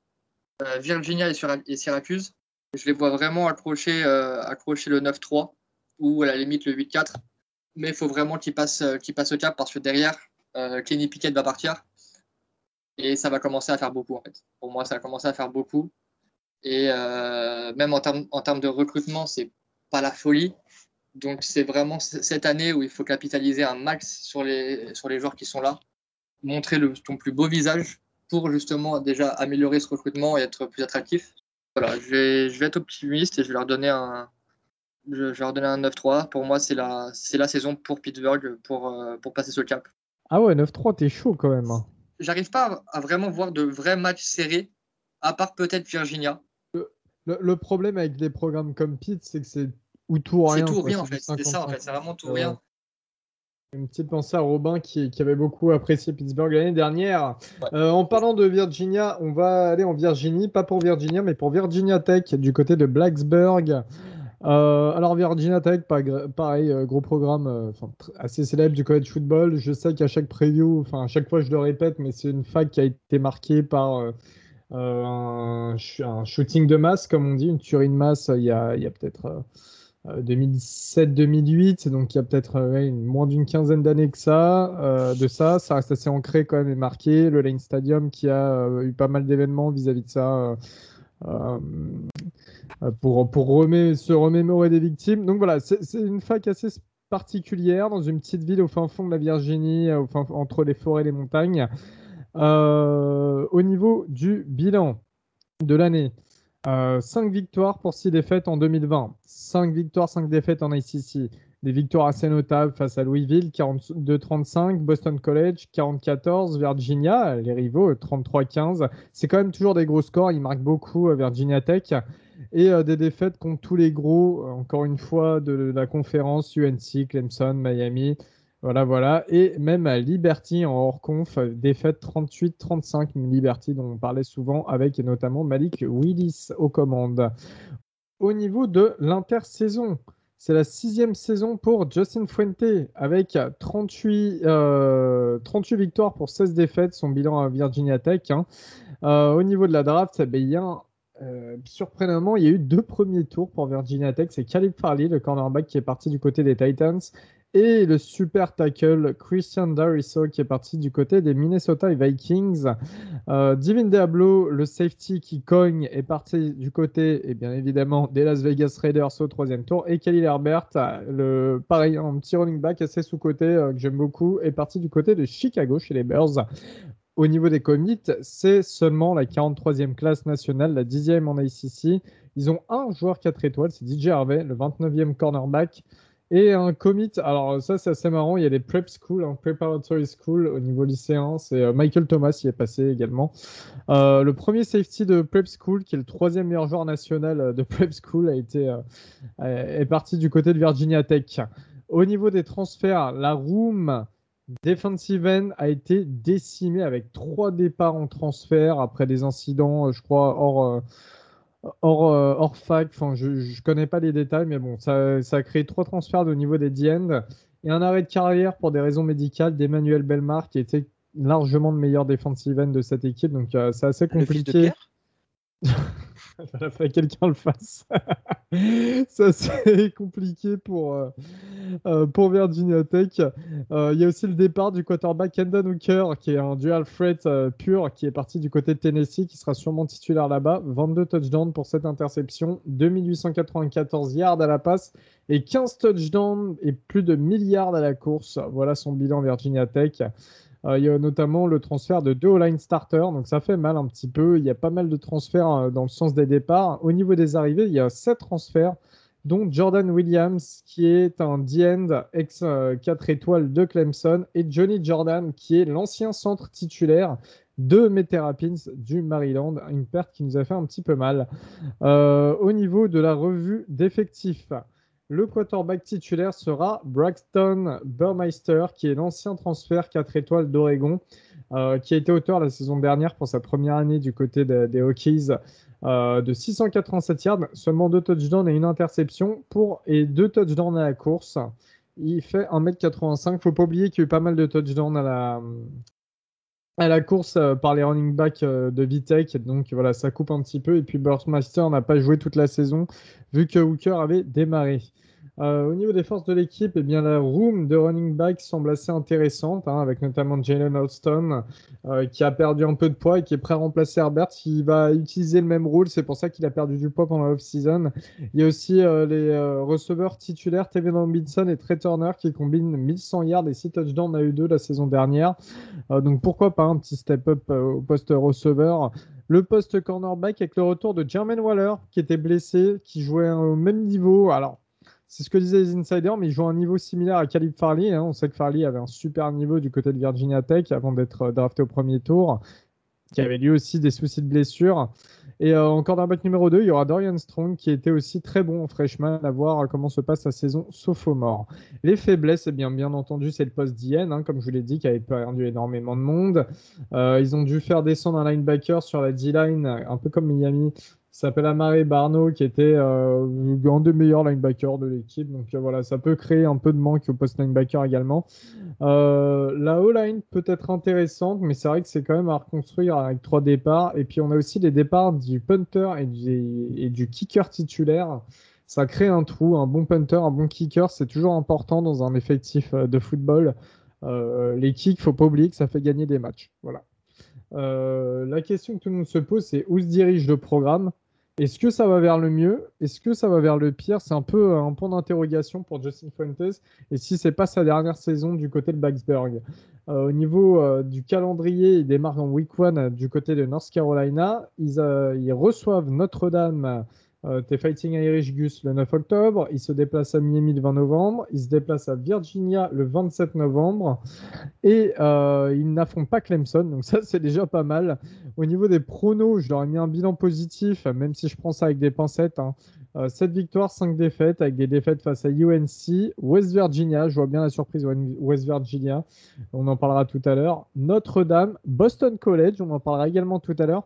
Virginia et, Syracuse. Je les vois vraiment accrocher, accrocher le 9-3 ou à la limite le 8-4. Mais il faut vraiment qu'ils passent, qu'ils passent au cap parce que derrière, Kenny Pickett va partir. Et ça va commencer à faire beaucoup en fait. Pour moi, ça va commencer à faire beaucoup. Et même en termes en termes de recrutement, c'est pas la folie. Donc c'est vraiment cette année où il faut capitaliser un max sur les, sur les joueurs qui sont là, montrer le, ton plus beau visage pour justement déjà améliorer ce recrutement et être plus attractif. Voilà, je vais, je vais être optimiste et je vais leur donner un, je, vais leur donner un 9-3. Pour moi, c'est la, c'est la saison pour Pittsburgh pour, euh, pour passer ce cap. Ah ouais, 9-3, t'es chaud quand même. Hein. J'arrive pas à vraiment voir de vrais matchs serrés, à part peut-être Virginia. Le, le, problème avec des programmes comme Pitt, c'est que c'est ou tout rien. C'est tout rien en fait. C'est ça en fait. C'est vraiment tout rien. Une petite pensée à Robin qui, qui avait beaucoup apprécié Pittsburgh l'année dernière. Euh, en parlant de Virginia, on va aller en Virginie, pas pour Virginia, mais pour Virginia Tech du côté de Blacksburg. Euh, alors Virginia Tech, pareil, euh, gros programme assez célèbre du college football. Je sais qu'à chaque preview, enfin à chaque fois je le répète, mais c'est une fac qui a été marquée par un, un, shooting de masse, comme on dit, une tuerie de masse. Il y a, a peut-être 2017-2008, euh, donc il y a peut-être euh, moins d'une quinzaine d'années que ça, euh, de ça. Ça reste assez ancré quand même et marqué. Le Lane Stadium qui a eu pas mal d'événements vis-à-vis de ça. pour, pour se remémorer des victimes. Donc voilà, c'est une fac assez particulière dans une petite ville au fin fond de la Virginie, entre les forêts et les montagnes. Au niveau du bilan de l'année, 5 euh, victoires pour 6 défaites en 2020. 5 victoires, 5 défaites en ICC. Des victoires assez notables face à Louisville, 42-35, Boston College, 44 Virginia, les rivaux, 33-15. C'est quand même toujours des gros scores, ils marquent beaucoup euh, Virginia Tech. Et euh, des défaites contre tous les gros, encore une fois, de la conférence UNC, Clemson, Miami, voilà, voilà. Et même à Liberty en hors conf, défaite 38-35. Liberty dont on parlait souvent avec notamment Malik Willis aux commandes. Au niveau de l'intersaison, c'est la sixième saison pour Justin Fuente avec 38, 38 euh, victoires pour 16 défaites, son bilan à Virginia Tech. Hein. Euh, au niveau de la draft, eh bien, euh, surprenamment, il y a eu deux premiers tours pour Virginia Tech. C'est Caleb Farley, le cornerback qui est parti du côté des Titans, et le super tackle Christian Dariso qui est parti du côté des Minnesota Vikings. Euh, Divin Diablo, le safety qui cogne, est parti du côté, et bien évidemment, des Las Vegas Raiders au troisième tour. Et Kelly Herbert, le, pareil, un petit running back assez sous-côté euh, que j'aime beaucoup, est parti du côté de Chicago chez les Bears. Au niveau des commits, c'est seulement la 43e classe nationale, la 10e en ACC. Ils ont un joueur 4 étoiles, c'est DJ Harvey, le 29e cornerback. Et un commit, alors ça c'est assez marrant, il y a les prep school, hein, preparatory school au niveau lycéen, c'est euh, Michael Thomas y est passé également. Euh, le premier safety de prep school, qui est le troisième meilleur joueur national euh, de prep school, a été, est parti du côté de Virginia Tech. Au niveau des transferts, la room defensive end a été décimée avec trois départs en transfert après des incidents, je crois, hors hors, euh, hors fac. Enfin, je ne connais pas les détails, mais bon, ça, ça, a créé trois transferts au niveau des D-end et un arrêt de carrière pour des raisons médicales d'Emmanuel Belmar, qui était largement le meilleur defensive end de cette équipe. Donc, euh, c'est assez compliqué. Il que quelqu'un le fasse. ça c'est compliqué pour, euh, euh, pour Virginia Tech. Euh, il y a aussi le départ du quarterback Kendon Hooker, qui est un dual threat pur, qui est parti du côté de Tennessee, qui sera sûrement titulaire là-bas. 22 touchdowns pour cette interception, 2894 yards à la passe et 15 touchdowns et plus de milliards à la course. Voilà son bilan Virginia Tech. Euh, il y a notamment le transfert de deux line starters, donc ça fait mal un petit peu. Il y a pas mal de transferts euh, dans le sens des départs. Au niveau des arrivées, il y a sept transferts, dont Jordan Williams, qui est un D-end ex 4 euh, étoiles de Clemson, et Johnny Jordan, qui est l'ancien centre titulaire de Meterapins du Maryland, une perte qui nous a fait un petit peu mal. au niveau de la revue d'effectifs, le quarterback titulaire sera Braxton Burmeister, qui est l'ancien transfert 4 étoiles d'Oregon, euh, qui a été auteur la saison dernière pour sa première année du côté des Hokies euh, de 687 yards, seulement deux touchdowns et une interception pour, et deux touchdowns à la course. Il fait 1m85. Faut pas oublier qu'il y a eu pas mal de touchdowns à la, à la course par les running backs de Vitek. Donc voilà, ça coupe un petit peu. Et puis Burstmaster n'a pas joué toute la saison vu que Hooker avait démarré. Euh, au niveau des forces de l'équipe, eh bien, la room de running back semble assez intéressante, hein, avec notamment Jalen Alston, euh, qui a perdu un peu de poids et qui est prêt à remplacer Herbert. Il va utiliser le même rôle, c'est pour ça qu'il a perdu du poids pendant l'off-season. Il y a aussi euh, les receveurs titulaires, Tevin Robinson et Trey Turner, qui combinent 1100 yards et 6 touchdowns à eux2 la saison dernière. donc pourquoi pas un petit step-up au poste receveur le poste cornerback avec le retour de Jermaine Waller qui était blessé, qui jouait au même niveau. Alors, c'est ce que disaient les insiders, mais il joue à un niveau similaire à Caleb Farley. Hein. On sait que Farley avait un super niveau du côté de Virginia Tech avant d'être euh, drafté au premier tour, qui avait lui aussi des soucis de blessure. Et euh, encore d'un bac numéro 2, il y aura Dorian Strong qui était aussi très bon en freshman, à voir euh, comment se passe sa saison sophomore. Les faiblesses, eh bien, bien entendu, c'est le poste d'IN, hein, comme je vous l'ai dit, qui avait perdu énormément de monde. ils ont dû faire descendre un linebacker sur la D-line, un peu comme Miami, s'appelle Amare Barno, qui était euh, un des meilleurs linebackers de l'équipe. Donc euh, voilà, ça peut créer un peu de manque au post linebacker également. Euh, la O-line peut être intéressante, mais c'est vrai que c'est quand même à reconstruire avec trois départs. Et puis on a aussi les départs du punter et du, kicker titulaire. Ça crée un trou, un bon punter, un bon kicker, c'est toujours important dans un effectif de football. les kicks, faut pas oublier que ça fait gagner des matchs. Voilà. la question que tout le monde se pose, c'est où se dirige le programme? Est-ce que ça va vers le mieux? Est-ce que ça va vers le pire? C'est un peu euh, un point d'interrogation pour Justin Fuentes. Et si c'est pas sa dernière saison du côté de Baxberg. Euh, au niveau euh, du calendrier, il démarre en week 1 du côté de North Carolina. Ils reçoivent Notre-Dame euh, T'es Fighting Irish Gus le 9 octobre. Il se déplace à Miami le 20 novembre. Il se déplace à Virginia le 27 novembre. Et euh, il n'affronte pas Clemson. Donc ça, c'est déjà pas mal. Au niveau des pronos, je leur ai mis un bilan positif, même si je prends ça avec des pincettes. Hein. 7 euh, victoires, 5 défaites, avec des défaites face à UNC, West Virginia, je vois bien la surprise West Virginia, on en parlera tout à l'heure, Notre-Dame, Boston College, on en parlera également tout à l'heure,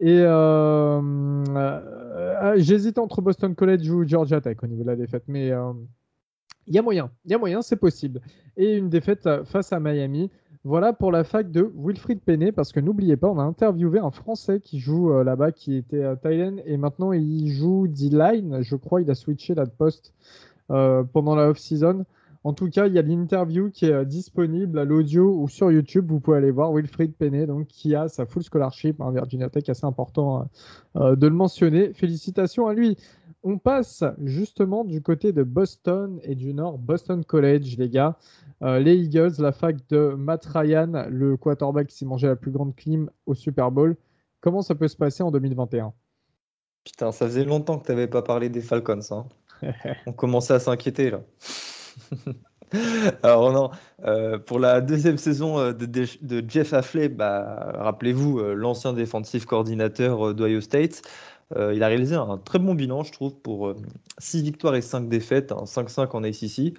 et euh, euh, j'hésite entre Boston College ou Georgia Tech au niveau de la défaite, mais euh, il y a moyen, il y a moyen, c'est possible. Et une défaite face à Miami. Voilà pour la fac de Wilfried Penney, parce que n'oubliez pas, on a interviewé un Français qui joue là-bas, qui était à Thailand, et maintenant il joue D-line. Je crois il a switché la poste pendant la off-season. En tout cas, il y a l'interview qui est euh, disponible à l'audio ou sur YouTube. Vous pouvez aller voir Wilfried Penney, donc, qui a sa full scholarship, hein, Virginia Tech, assez important euh, euh, de le mentionner. Félicitations à lui. On passe justement du côté de Boston et du Nord, Boston College, les gars. les Eagles, la fac de Matt Ryan, le quarterback qui s'est mangé la plus grande clim au Super Bowl. Comment ça peut se passer en 2021 Putain, ça faisait longtemps que tu n'avais pas parlé des Falcons. Hein. On commençait à s'inquiéter là. Alors non, euh, pour la deuxième saison euh, de, Jeff Affley, bah, rappelez-vous, euh, l'ancien défensif coordinateur d'Ohio State, il a réalisé un très bon bilan, je trouve, pour 6 victoires et 5 défaites, 5-5 en ACC.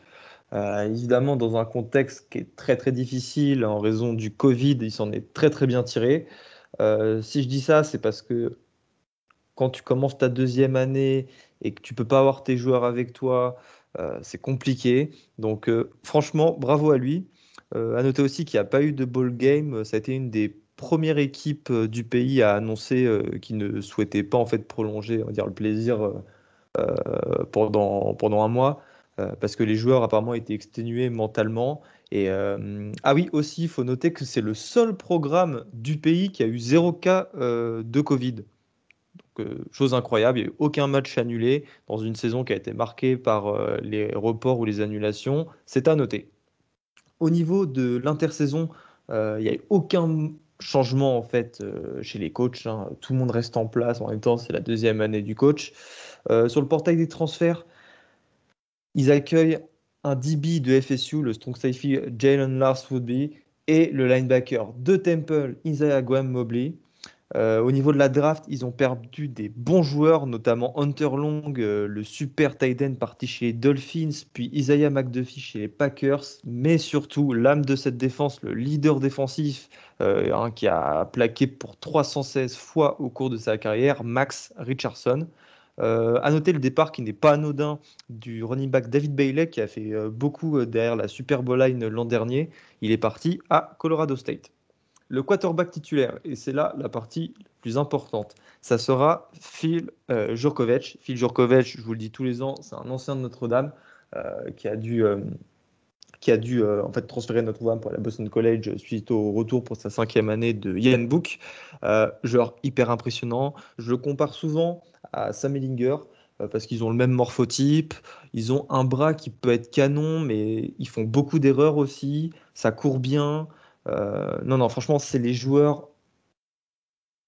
évidemment, dans un contexte qui est très très difficile en raison du Covid, il s'en est très très bien tiré. si je dis ça, c'est parce que quand tu commences ta deuxième année et que tu peux pas avoir tes joueurs avec toi, c'est compliqué. Donc, euh, franchement, bravo à lui. Euh, à noter aussi qu'il n'y a pas eu de ball game. Ça a été une des premières équipes du pays à annoncer qu'il ne souhaitait pas en fait prolonger, on va dire, le plaisir pendant, pendant un mois. parce que les joueurs apparemment étaient exténués mentalement. Et ah oui, aussi, il faut noter que c'est le seul programme du pays qui a eu zéro cas de Covid chose incroyable, il n'y a eu aucun match annulé dans une saison qui a été marquée par euh, les reports ou les annulations. C'est à noter. Au niveau de l'intersaison, euh, il n'y a eu aucun changement en fait euh, chez les coachs. Hein. Tout le monde reste en place. En même temps, c'est la deuxième année du coach. sur le portail des transferts, ils accueillent un DB de FSU, le strong safety Jalen Lars Woodby, et le linebacker de Temple, Isaiah Guam Mobley. Euh, au niveau de la draft, ils ont perdu des bons joueurs, notamment Hunter Long, euh, le super tight end parti chez les Dolphins, puis Isaiah McDuffie chez les Packers, mais surtout l'âme de cette défense, le leader défensif euh, hein, qui a plaqué pour 316 fois au cours de sa carrière, Max Richardson. à noter le départ qui n'est pas anodin du running back David Bailey qui a fait beaucoup derrière la Super Bowl line l'an dernier. Il est parti à Colorado State. Le quarterback titulaire, et c'est là la partie la plus importante, ça sera Phil euh, Jurkovic. Phil Jurkovic, je vous le dis tous les ans, c'est un ancien de Notre-Dame euh, qui a dû, euh, qui a dû en fait transférer Notre-Dame pour la Boston College suite au retour pour sa cinquième année de Ian Book. genre hyper impressionnant. Je le compare souvent à Sam Ellinger parce qu'ils ont le même morphotype, ils ont un bras qui peut être canon, mais ils font beaucoup d'erreurs aussi, ça court bien, euh, non, non, franchement, c'est les joueurs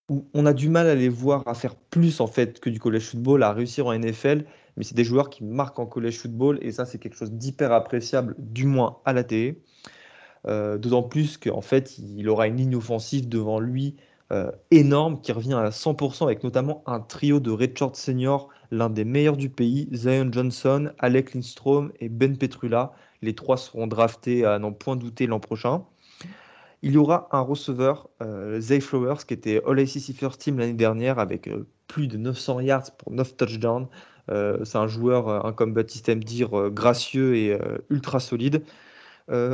où on a du mal à les voir à faire plus en fait que du college football, à réussir en NFL, mais c'est des joueurs qui marquent en college football et ça, c'est quelque chose d'hyper appréciable, du moins à la télé. Euh, d'autant plus qu'en fait, il aura une ligne offensive devant lui euh, énorme qui revient à 100% avec notamment un trio de Richard Senior, l'un des meilleurs du pays, Zion Johnson, Alec Lindstrom et Ben Petrula. Les trois seront draftés à n'en point douter l'an prochain. Il y aura un receveur, euh, Zay Flowers, qui était All ACC First Team l'année dernière avec euh, plus de 900 yards pour 9 touchdowns. Euh, c'est un joueur, comme Baptiste aime dire, gracieux et ultra solide.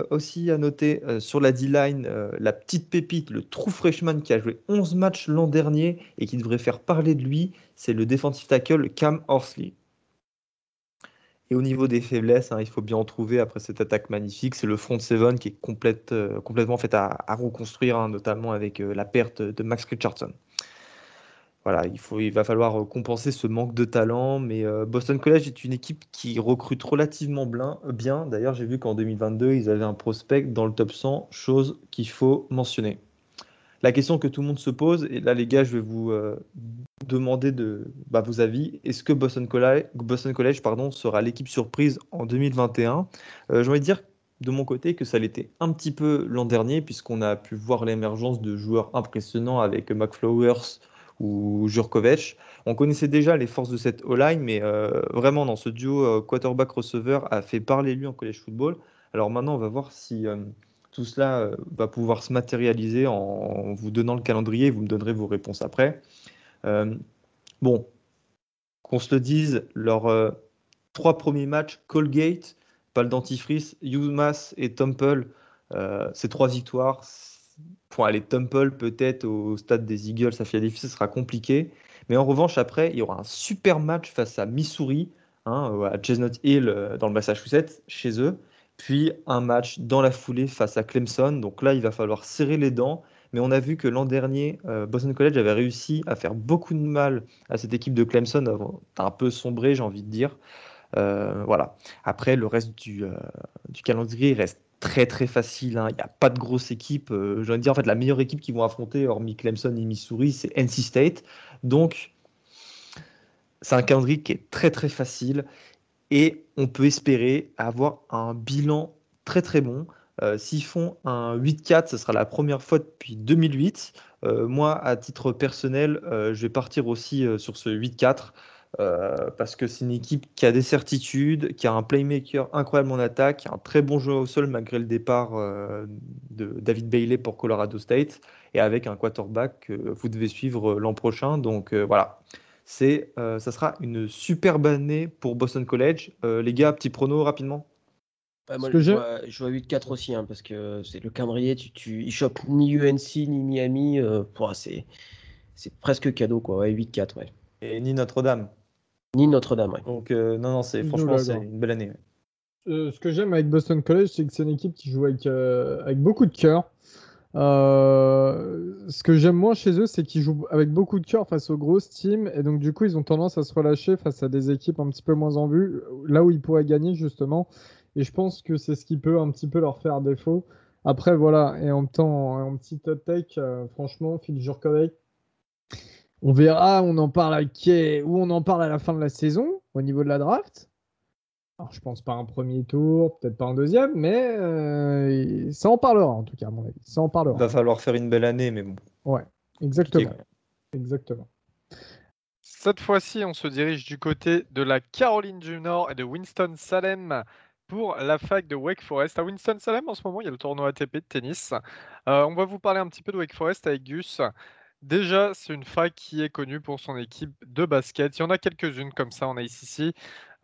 aussi à noter sur la D-line, la petite pépite, le true freshman qui a joué 11 matchs l'an dernier et qui devrait faire parler de lui, c'est le defensive tackle Cam Horsley. Et au niveau des faiblesses, hein, il faut bien en trouver après cette attaque magnifique. C'est le front seven qui est euh, complètement fait à, reconstruire, hein, notamment avec euh, la perte de Max Richardson. Voilà, il va falloir euh, compenser ce manque de talent, mais Boston College est une équipe qui recrute relativement bien. D'ailleurs, j'ai vu qu'en 2022, ils avaient un prospect dans le top 100, chose qu'il faut mentionner. La question que tout le monde se pose, et là les gars, je vais vous euh, demander de bah, vos avis. Est-ce que Boston College, sera l'équipe surprise en 2021 euh, J'ai envie de dire de mon côté que ça l'était un petit peu l'an dernier, puisqu'on a pu voir l'émergence de joueurs impressionnants avec McFlowers ou Jurkovic. On connaissait déjà les forces de cette O-line, mais euh, vraiment dans ce duo quarterback-receveur a fait parler lui en college football. Alors maintenant, on va voir si tout cela euh, va pouvoir se matérialiser en vous donnant le calendrier. Vous me donnerez vos réponses après. Euh, bon, qu'on se le dise, leurs euh, trois premiers matchs, Colgate, pas le dentifrice, UMass et Temple, ces trois victoires. Pour aller Temple, peut-être au stade des Eagles à Philadelphie, ce sera compliqué. Mais en revanche, après, il y aura un super match face à Missouri, hein, à Chestnut Hill, dans le Massachusetts, chez eux puis un match dans la foulée face à Clemson. Donc là, il va falloir serrer les dents. Mais on a vu que l'an dernier, euh, Boston College avait réussi à faire beaucoup de mal à cette équipe de Clemson, un peu sombré, j'ai envie de dire. Euh, voilà. Après, le reste du, euh, du, calendrier reste très très facile. Hein. Il n'y a pas de grosse équipe. j'ai envie de dire, en fait, la meilleure équipe qu'ils vont affronter, hormis Clemson et Missouri, c'est NC State. Donc, c'est un calendrier qui est très très facile et on peut espérer avoir un bilan très très bon. Euh, s'ils font un 8-4, ce sera la première fois depuis 2008. Euh, moi, à titre personnel, euh, je vais partir aussi sur ce 8-4 parce que c'est une équipe qui a des certitudes, qui a un playmaker incroyable en attaque, a un très bon jeu au sol malgré le départ de David Bailey pour Colorado State et avec un quarterback que vous devez suivre l'an prochain. Donc voilà c'est, euh, ça sera une superbe année pour Boston College. Euh, les gars, petit prono rapidement. moi, je, vois, 8-4 aussi, hein, parce que c'est le calendrier, tu, tu, il chope ni UNC ni Miami. Euh, c'est, c'est presque cadeau, quoi. 8-4, ouais. Et ni Notre-Dame. Ni Notre-Dame, ouais. Donc, non, non, c'est, franchement, c'est une belle année. ce que j'aime avec Boston College, c'est que c'est une équipe qui joue avec, avec beaucoup de cœur. Euh, ce que j'aime moins chez eux, c'est qu'ils jouent avec beaucoup de cœur face aux grosses teams, et donc du coup, ils ont tendance à se relâcher face à des équipes un petit peu moins en vue, là où ils pourraient gagner justement. Et je pense que c'est ce qui peut un petit peu leur faire défaut. Après, voilà, et en temps, en petit hot take, euh, franchement, Phil Jurkovic, on verra, on en parle à on en parle à la fin de la saison, au niveau de la draft. Alors, je pense pas un premier tour, peut-être pas un deuxième, mais euh, ça en parlera en tout cas, à mon avis. Ça en parlera. Il va falloir faire une belle année, mais bon. Ouais, exactement. Exactement. Cette fois-ci, on se dirige du côté de la Caroline du Nord et de Winston-Salem pour la fac de Wake Forest. À Winston-Salem, en ce moment, il y a le tournoi ATP de tennis. Euh, on va vous parler un petit peu de Wake Forest avec Gus. Déjà, c'est une fac qui est connue pour son équipe de basket. Il y en a quelques-unes comme ça en ACC.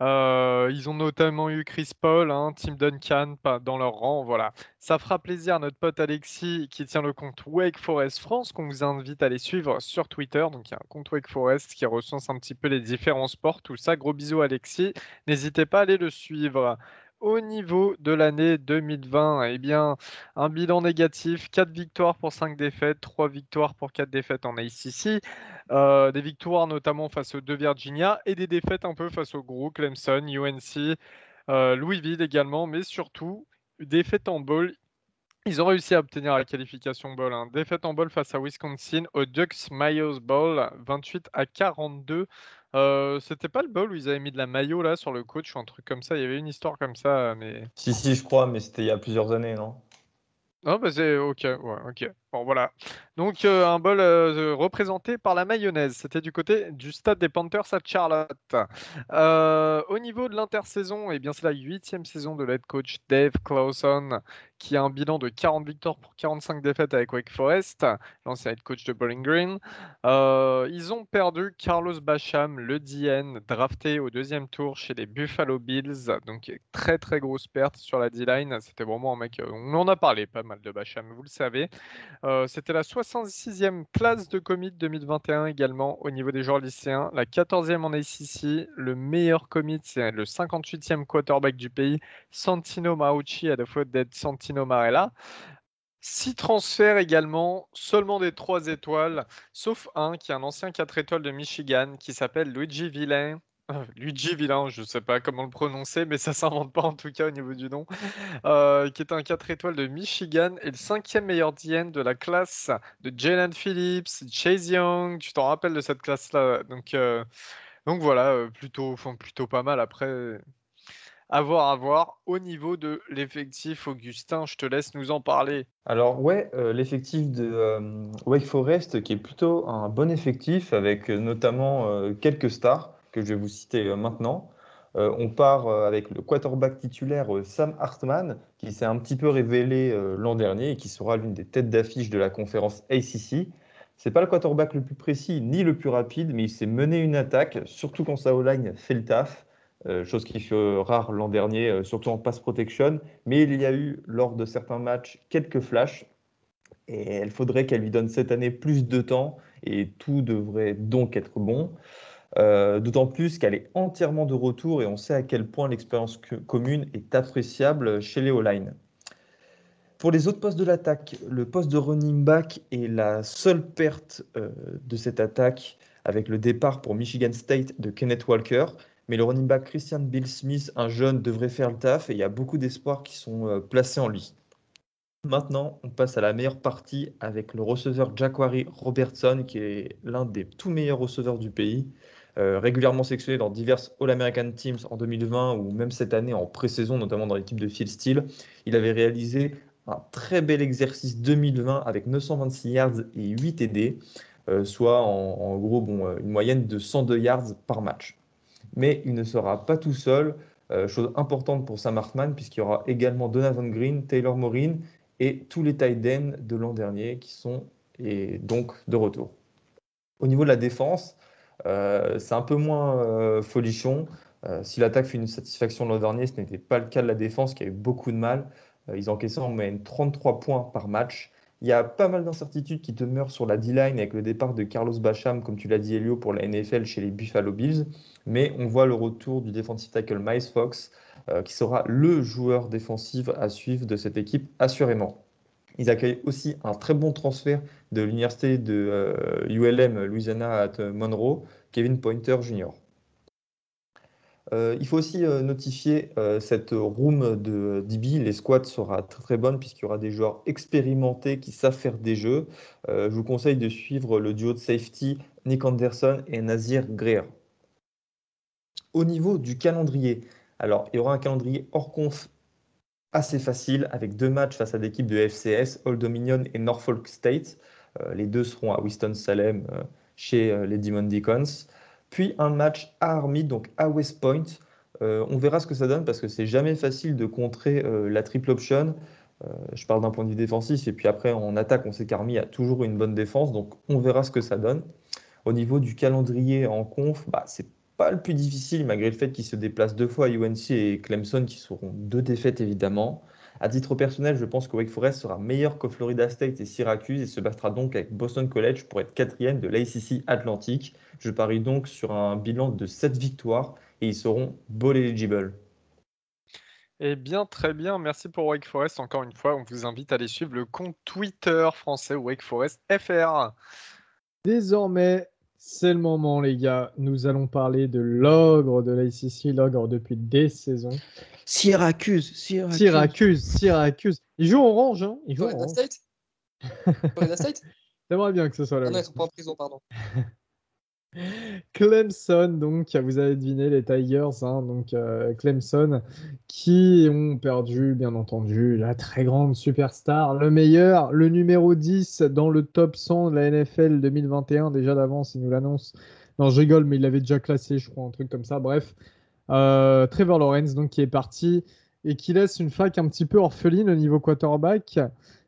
Euh, ils ont notamment eu Chris Paul, hein, Tim Duncan dans leur rang. Voilà. Ça fera plaisir à notre pote Alexis qui tient le compte Wake Forest France, qu'on vous invite à aller suivre sur Twitter. Donc il y a un compte Wake Forest qui recense un petit peu les différents sports, tout ça. Gros bisous Alexis. N'hésitez pas à aller le suivre. Au niveau de l'année 2020, eh bien, un bilan négatif, 4 victoires pour 5 défaites, 3 victoires pour 4 défaites en ACC. Euh, des victoires notamment face aux deux Virginia et des défaites un peu face aux gros Clemson, UNC, euh, Louisville également, mais surtout défaites en bowl. Ils ont réussi à obtenir la qualification bowl. Hein. Défaite en bowl face à Wisconsin au Ducks Mayos Bowl, 28 à 42. Euh, c'était pas le bowl où ils avaient mis de la maillot là sur le coach ou un truc comme ça? Il y avait une histoire comme ça, mais. Si, si, je crois, mais c'était il y a plusieurs années, non? Non, bah c'est ok, ouais, ok. Bon, voilà. Donc, euh, un bol euh, représenté par la mayonnaise. C'était du côté du stade des Panthers à Charlotte. Euh, au niveau de l'intersaison, eh bien, c'est la huitième saison de l'head coach Dave Clawson qui a un bilan de 40 victoires pour 45 défaites avec Wake Forest, l'ancien head coach de Bowling Green. ils ont perdu Carlos Bacham, le DN, drafté au deuxième tour chez les Buffalo Bills. Donc, très très grosse perte sur la D-line. C'était vraiment un mec. On en a parlé pas mal de Bacham, vous le savez. Euh, c'était la 66e classe de commit 2021 également au niveau des joueurs lycéens, la 14e en ACC, le meilleur commit, c'est le 58e quarterback du pays, Santino Maucci à la faute d'être Santino Marella. Six transferts également, seulement des 3 étoiles, sauf un qui est un ancien 4 étoiles de Michigan qui s'appelle Luigi Villain, Luigi Villain, je ne sais pas comment le prononcer, mais ça s'invente pas en tout cas au niveau du nom, euh, qui est un 4 étoiles de Michigan et le cinquième meilleur DN de la classe de Jalen Phillips, Chase Young, tu t'en rappelles de cette classe-là? Donc, euh, donc voilà, euh, plutôt, plutôt pas mal. Après, à voir, à voir. Au niveau de l'effectif, Augustin, je te laisse nous en parler. Alors ouais, l'effectif de Wake Forest qui est plutôt un bon effectif avec notamment quelques stars que je vais vous citer euh, maintenant. Euh, on part euh, avec le quarterback titulaire Sam Hartman, qui s'est un petit peu révélé l'an dernier et qui sera l'une des têtes d'affiche de la conférence ACC. C'est pas le quarterback le plus précis ni le plus rapide, mais il s'est mené une attaque, surtout quand sa O-line fait le taf, chose qui fut rare l'an dernier, surtout en pass protection. Mais il y a eu lors de certains matchs quelques flashs, et il faudrait qu'elle lui donne cette année plus de temps, et tout devrait donc être bon. Euh, d'autant plus qu'elle est entièrement de retour et on sait à quel point l'expérience commune est appréciable chez les O-line. Pour les autres postes de l'attaque, le poste de running back est la seule perte euh, de cette attaque avec le départ pour Michigan State de Kenneth Walker. Mais le running back Christian Bill Smith, un jeune, devrait faire le taf et il y a beaucoup d'espoirs qui sont euh, placés en lui. Maintenant, on passe à la meilleure partie avec le receveur Jacquari Robertson, qui est l'un des tout meilleurs receveurs du pays. Euh, régulièrement sélectionné dans diverses All-American Teams en 2020 ou même cette année en pré-saison, notamment dans l'équipe de Phil Steele. Il avait réalisé un très bel exercice 2020 avec 926 yards et 8 TD, euh, soit en, gros bon, euh, une moyenne de 102 yards par match. Mais il ne sera pas tout seul, chose importante pour Sam Hartman, puisqu'il y aura également Donovan Green, Taylor Morin et tous les tight ends de l'an dernier qui sont et donc de retour. Au niveau de la défense, c'est un peu moins euh, folichon. Euh, si l'attaque fait une satisfaction l'an dernier, ce n'était pas le cas de la défense qui a eu beaucoup de mal. ils encaissaient en moyenne 33 points par match. Il y a pas mal d'incertitudes qui demeurent sur la D-line avec le départ de Carlos Bacham, comme tu l'as dit Elio, pour la NFL chez les Buffalo Bills. Mais on voit le retour du defensive tackle Miles Fox, qui sera le joueur défensif à suivre de cette équipe, assurément. Ils accueillent aussi un très bon transfert de l'université de ULM euh, Louisiana à Monroe, Kevin Pointer Jr. Euh, il faut aussi euh, notifier cette room de DB. Les squats sera très, très bonne puisqu'il y aura des joueurs expérimentés qui savent faire des jeux. je vous conseille de suivre le duo de safety Nick Anderson et Nazir Greer. Au niveau du calendrier, alors il y aura un calendrier hors conf assez facile avec deux matchs face à des équipes de FCS, Old Dominion et Norfolk State. Euh, les deux seront à Winston-Salem euh, chez euh, les Demon Deacons. Puis un match à Army, donc à West Point. on verra ce que ça donne parce que c'est jamais facile de contrer la triple option. je parle d'un point de vue défensif et puis après en attaque, on sait qu'Army a toujours une bonne défense, donc on verra ce que ça donne. Au niveau du calendrier en conf, bah, c'est pas le plus difficile, malgré le fait qu'ils se déplacent deux fois à UNC et Clemson, qui seront deux défaites évidemment. À titre personnel, je pense que Wake Forest sera meilleur que Florida State et Syracuse et se battra donc avec Boston College pour être quatrième de l'ACC Atlantique. Je parie donc sur un bilan de 7 victoires et ils seront bowl eligible. Eh bien, très bien. Merci pour Wake Forest. Encore une fois, on vous invite à aller suivre le compte Twitter français Wake Forest FR. Désormais, c'est le moment, les gars. Nous allons parler de l'ogre de l'ACC, l'ogre depuis des saisons. Syracuse, Syracuse. Syracuse, Syracuse. Ils jouent orange, hein Ils jouent Florida orange. State Florida State J'aimerais bien que ce soit Ah là. non, ils sont pas en prison, pardon. Clemson, donc, vous avez deviné les Tigers, hein, donc euh, Clemson, qui ont perdu, bien entendu, la très grande superstar, le meilleur, le numéro 10 dans le top 100 de la NFL 2021, déjà d'avance, il nous l'annonce. Non, je rigole, mais il l'avait déjà classé, je crois, un truc comme ça. Bref, Euh, Trevor Lawrence, donc, qui est parti et qui laisse une fac un petit peu orpheline au niveau quarterback.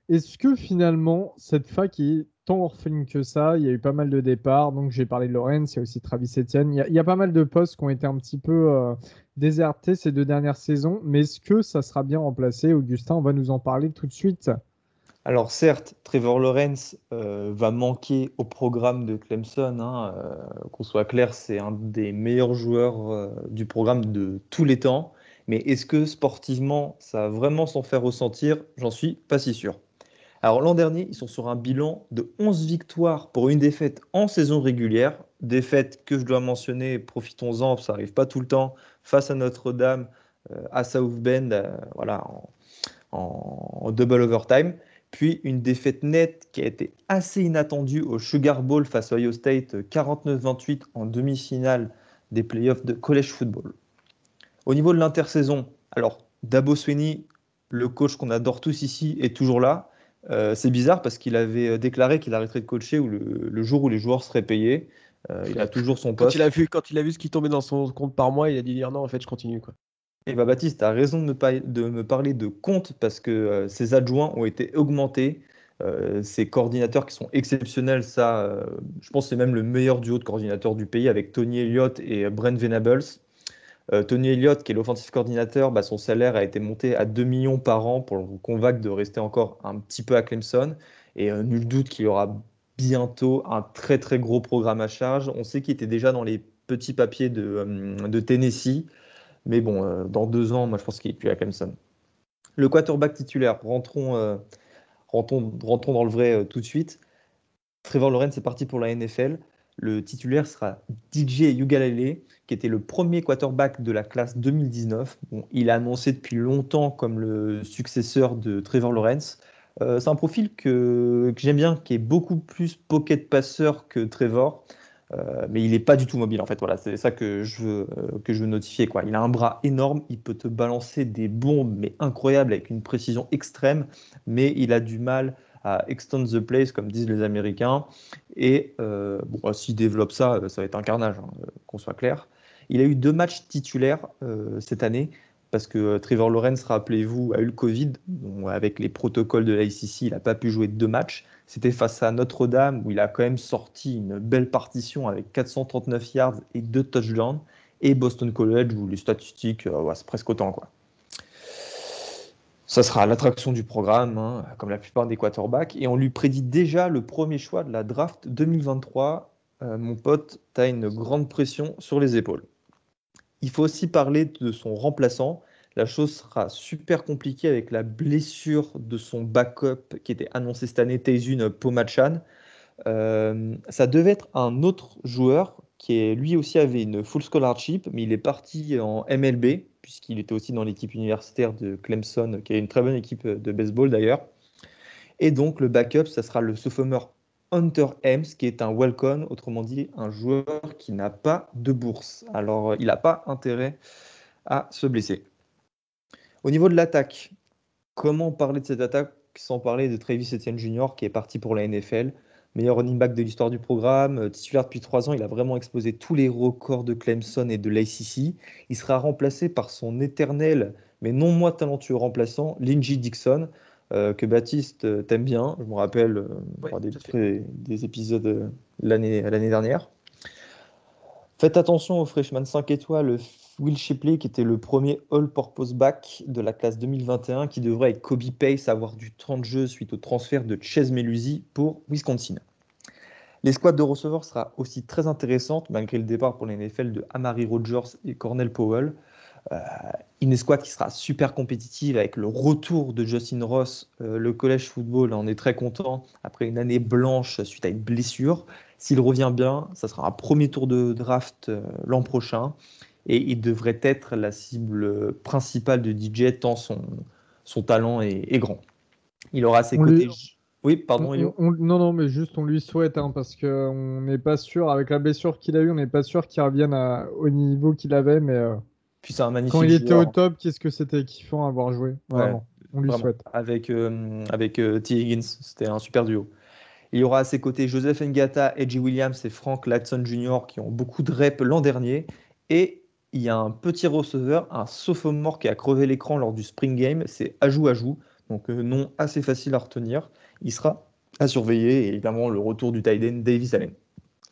Est-ce que finalement, cette fac est tant orpheline que ça? Il y a eu pas mal de départs. Donc, j'ai parlé de Lawrence, il y a aussi Travis Etienne. Il y a, il a pas mal de postes qui ont été un petit peu euh, désertés ces deux dernières saisons. Mais est-ce que ça sera bien remplacé? Augustin, on va nous en parler tout de suite. Alors certes, Trevor Lawrence euh, va manquer au programme de Clemson. hein, euh, Qu'on soit clair, c'est un des meilleurs joueurs du programme de tous les temps. Mais est-ce que sportivement, ça va vraiment s'en faire ressentir? J'en suis pas si sûr. Alors l'an dernier, ils sont sur un bilan de 11 victoires pour une défaite en saison régulière. Défaite que je dois mentionner, profitons-en, ça n'arrive pas tout le temps, face à Notre-Dame, euh, à South Bend, euh, voilà, en, double overtime. Puis une défaite nette qui a été assez inattendue au Sugar Bowl face à Ohio State, euh, 49-28 en demi-finale des playoffs de college football. Au niveau de l'intersaison, alors Dabo Sweeney, le coach qu'on adore tous ici, est toujours là. Euh, c'est bizarre parce qu'il avait euh, déclaré qu'il arrêterait de coacher ou le, le jour où les joueurs seraient payés. Euh, il a toujours son Quand poste. il, a vu, quand il a vu ce qui tombait dans son compte par mois, il a dit dire non, en fait, je continue. Quoi. Et bah Baptiste, tu as raison de me, pa- de me parler de compte parce que euh, ses adjoints ont été augmentés. Ces coordinateurs qui sont exceptionnels, ça, je pense que c'est même le meilleur duo de coordinateurs du pays avec Tony Elliott et Brent Venables. Euh, Tony Elliott, qui est l'offensive coordinateur, bah, son salaire a été monté à 2 millions par an pour convaincre de rester encore un petit peu à Clemson. Et euh, nul doute qu'il aura bientôt un très très gros programme à charge. On sait qu'il était déjà dans les petits papiers de, euh, Tennessee. Mais bon, dans deux ans, moi je pense qu'il est plus à Clemson. Le quarterback titulaire, rentrons, rentrons, rentrons dans le vrai tout de suite. Trevor Lawrence est parti pour la NFL. Le titulaire sera DJ Ugalele, qui était le premier quarterback de la classe 2019. Bon, il a annoncé depuis longtemps comme le successeur de Trevor Lawrence. Euh, c'est un profil que, que j'aime bien, qui est beaucoup plus pocket passeur que Trevor. Euh, mais il n'est pas du tout mobile en fait. Voilà, c'est ça que je veux, euh, que je veux notifier. Quoi. Il a un bras énorme, il peut te balancer des bombes mais incroyables avec une précision extrême, mais il a du mal à extend the place comme disent les Américains. Et euh, bon, s'il développe ça, euh, ça va être un carnage, hein, euh, qu'on soit clair. Il a eu deux matchs titulaires euh, cette année parce que Trevor Lawrence, rappelez-vous, a eu le Covid. Avec les protocoles de l'ICC, il n'a pas pu jouer deux matchs. C'était face à Notre-Dame où il a quand même sorti une belle partition avec 439 yards et deux touchdowns. Et Boston College où les statistiques, c'est presque autant. Quoi. Ça sera l'attraction du programme, hein, comme la plupart des quarterbacks. Et on lui prédit déjà le premier choix de la draft 2023. Euh, mon pote, tu as une grande pression sur les épaules. Il faut aussi parler de son remplaçant. La chose sera super compliquée avec la blessure de son backup qui était annoncé cette année, Taizun Pomachan. Euh, ça devait être un autre joueur qui lui aussi avait une full scholarship, mais il est parti en MLB, puisqu'il était aussi dans l'équipe universitaire de Clemson, qui est une très bonne équipe de baseball d'ailleurs. Et donc le backup, ça sera le sophomore Hunter Hems, qui est un welcome, autrement dit un joueur qui n'a pas de bourse. Alors il n'a pas intérêt à se blesser. Au niveau de l'attaque, comment parler de cette attaque sans parler de Travis Etienne Jr. qui est parti pour la NFL meilleur running back de l'histoire du programme, euh, titulaire depuis trois ans, il a vraiment explosé tous les records de Clemson et de l'ACC. Il sera remplacé par son éternel, mais non moins talentueux remplaçant, Lindsey Dixon, euh, que Baptiste euh, t'aime bien. Je me rappelle euh, des, des, des épisodes l'année dernière. Faites attention au freshman 5 étoiles Will Shipley, qui était le premier all-purpose back de la classe 2021, qui devrait avec Kobe Pace avoir du temps de jeu suite au transfert de Chase Melusi pour Wisconsin. L'escouade de receveurs sera aussi très intéressante, malgré le départ pour les NFL de Amari Rogers et Cornell Powell. Euh, une escouade qui sera super compétitive avec le retour de Justin Ross. Euh, le collège football en est très content après une année blanche suite à une blessure. S'il revient bien, ça sera un premier tour de draft euh, l'an prochain et il devrait être la cible principale de DJ tant son, son talent est, grand. Il aura ses côtés. Oui, pardon. non, non, mais juste on lui souhaite hein, parce qu'on n'est pas sûr, avec la blessure qu'il a eue, on n'est pas sûr qu'il revienne au niveau qu'il avait, mais Puis c'est un magnifique quand il était au top, qu'est-ce que c'était kiffant à avoir joué. Vraiment, on lui souhaite. Avec, euh, avec euh, T. Higgins, c'était un super duo. Il y aura à ses côtés Joseph Ngata, Edgy Williams et Frank Latson Jr. qui ont beaucoup de reps l'an dernier. Et il y a un petit receveur, un sophomore qui a crevé l'écran lors du Spring Game, c'est Ajou Ajou. Donc euh, nom assez facile à retenir. Il sera à surveiller et évidemment le retour du tight end Davis Allen.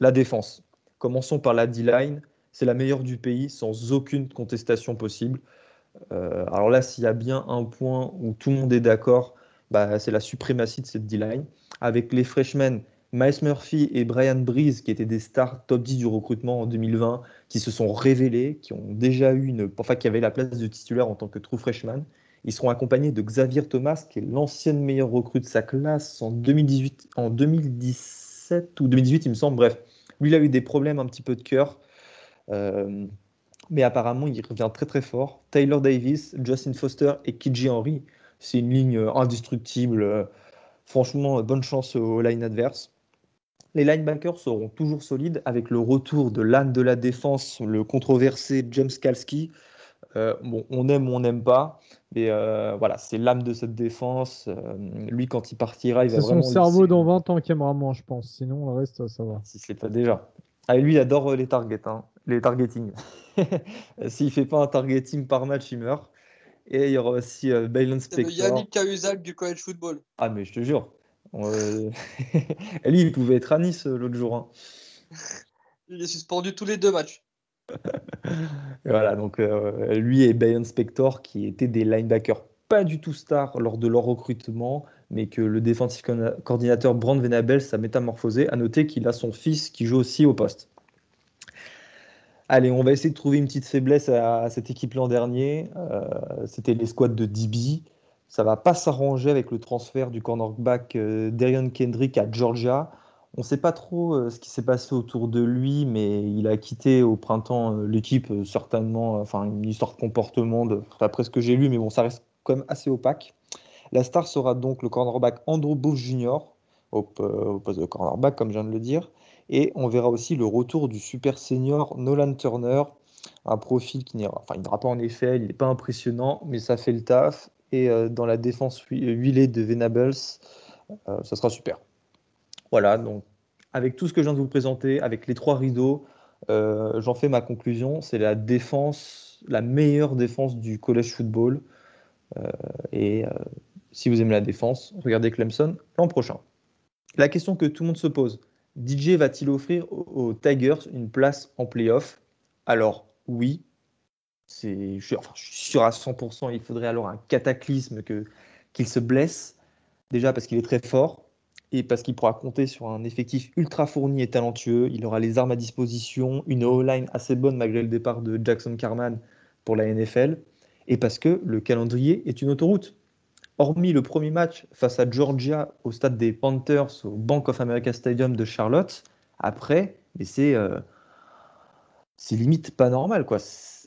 La défense. Commençons par la D-line. C'est la meilleure du pays sans aucune contestation possible. Euh, alors là, s'il y a bien un point où tout le monde est d'accord, bah, c'est la suprématie de cette D-line avec les freshmen Miles Murphy et Brian Breeze, qui étaient des stars top 10 du recrutement en 2020, qui se sont révélés, qui ont déjà eu une, enfin, qui avaient la place de titulaire en tant que true freshman. Ils seront accompagnés de Xavier Thomas, qui est l'ancienne meilleure recrue de sa classe en 2018, en 2017 ou 2018, il me semble. Bref, lui, il a eu des problèmes un petit peu de cœur. Euh, mais apparemment, il revient très très fort. Taylor Davis, Justin Foster et Kiji Henry, c'est une ligne indestructible. Franchement, bonne chance au line adverse. Les linebackers seront toujours solides avec le retour de l'âne de la défense, le controversé James Kalski. Euh, bon, on aime ou on n'aime pas, mais euh, voilà, c'est l'âme de cette défense. Euh, lui, quand il partira, il va vraiment. C'est son cerveau dans 20 ans moins, je pense. Sinon, le reste, ça va. Si ce n'est pas déjà. Ah, lui, il adore les targets, hein, les targeting. S'il fait pas un targeting par match, il meurt. Et il y aura aussi euh, Spector. Yannick Cahuzac du college football. Ah, mais je te jure. Euh, lui, il pouvait être à Nice euh, l'autre jour. Hein. Il est suspendu tous les deux matchs. voilà, donc euh, lui et Bayon Spector, qui étaient des linebackers pas du tout stars lors de leur recrutement, mais que le défensif coordinateur Brand Venabel s'est métamorphosé. À noter qu'il a son fils qui joue aussi au poste. Allez, on va essayer de trouver une petite faiblesse à, cette équipe l'an dernier. Euh, c'était l'escouade de DB. Ça va pas s'arranger avec le transfert du cornerback euh, Darion Kendrick à Georgia. On ne sait pas trop euh, ce qui s'est passé autour de lui, mais il a quitté au printemps l'équipe, certainement, enfin une histoire de comportement, d'après ce que j'ai lu, mais bon, ça reste quand même assez opaque. La star sera donc le cornerback Andrew Bush Jr., au poste de cornerback, comme je viens de le dire. Et on verra aussi le retour du super senior Nolan Turner, un profil qui n'ira enfin, pas en effet, il n'est pas impressionnant, mais ça fait le taf. Et euh, dans la défense huilée de Venables, euh, ça sera super. Voilà, donc avec tout ce que je viens de vous présenter, avec les trois rideaux, euh, j'en fais ma conclusion. C'est la défense, la meilleure défense du college football. et si vous aimez la défense, regardez Clemson l'an prochain. La question que tout le monde se pose, DJ va-t-il offrir aux, Tigers une place en playoff? Alors, oui. Enfin, je suis sûr à 100%, il faudrait alors un cataclysme qu'il se blesse. Déjà parce qu'il est très fort et parce qu'il pourra compter sur un effectif ultra fourni et talentueux. Il aura les armes à disposition, une O-line assez bonne malgré le départ de Jackson Carman pour la NFL. Et parce que le calendrier est une autoroute hormis le premier match face à Georgia au stade des Panthers au Bank of America Stadium de Charlotte, après, mais c'est euh, c'est limite pas normal quoi.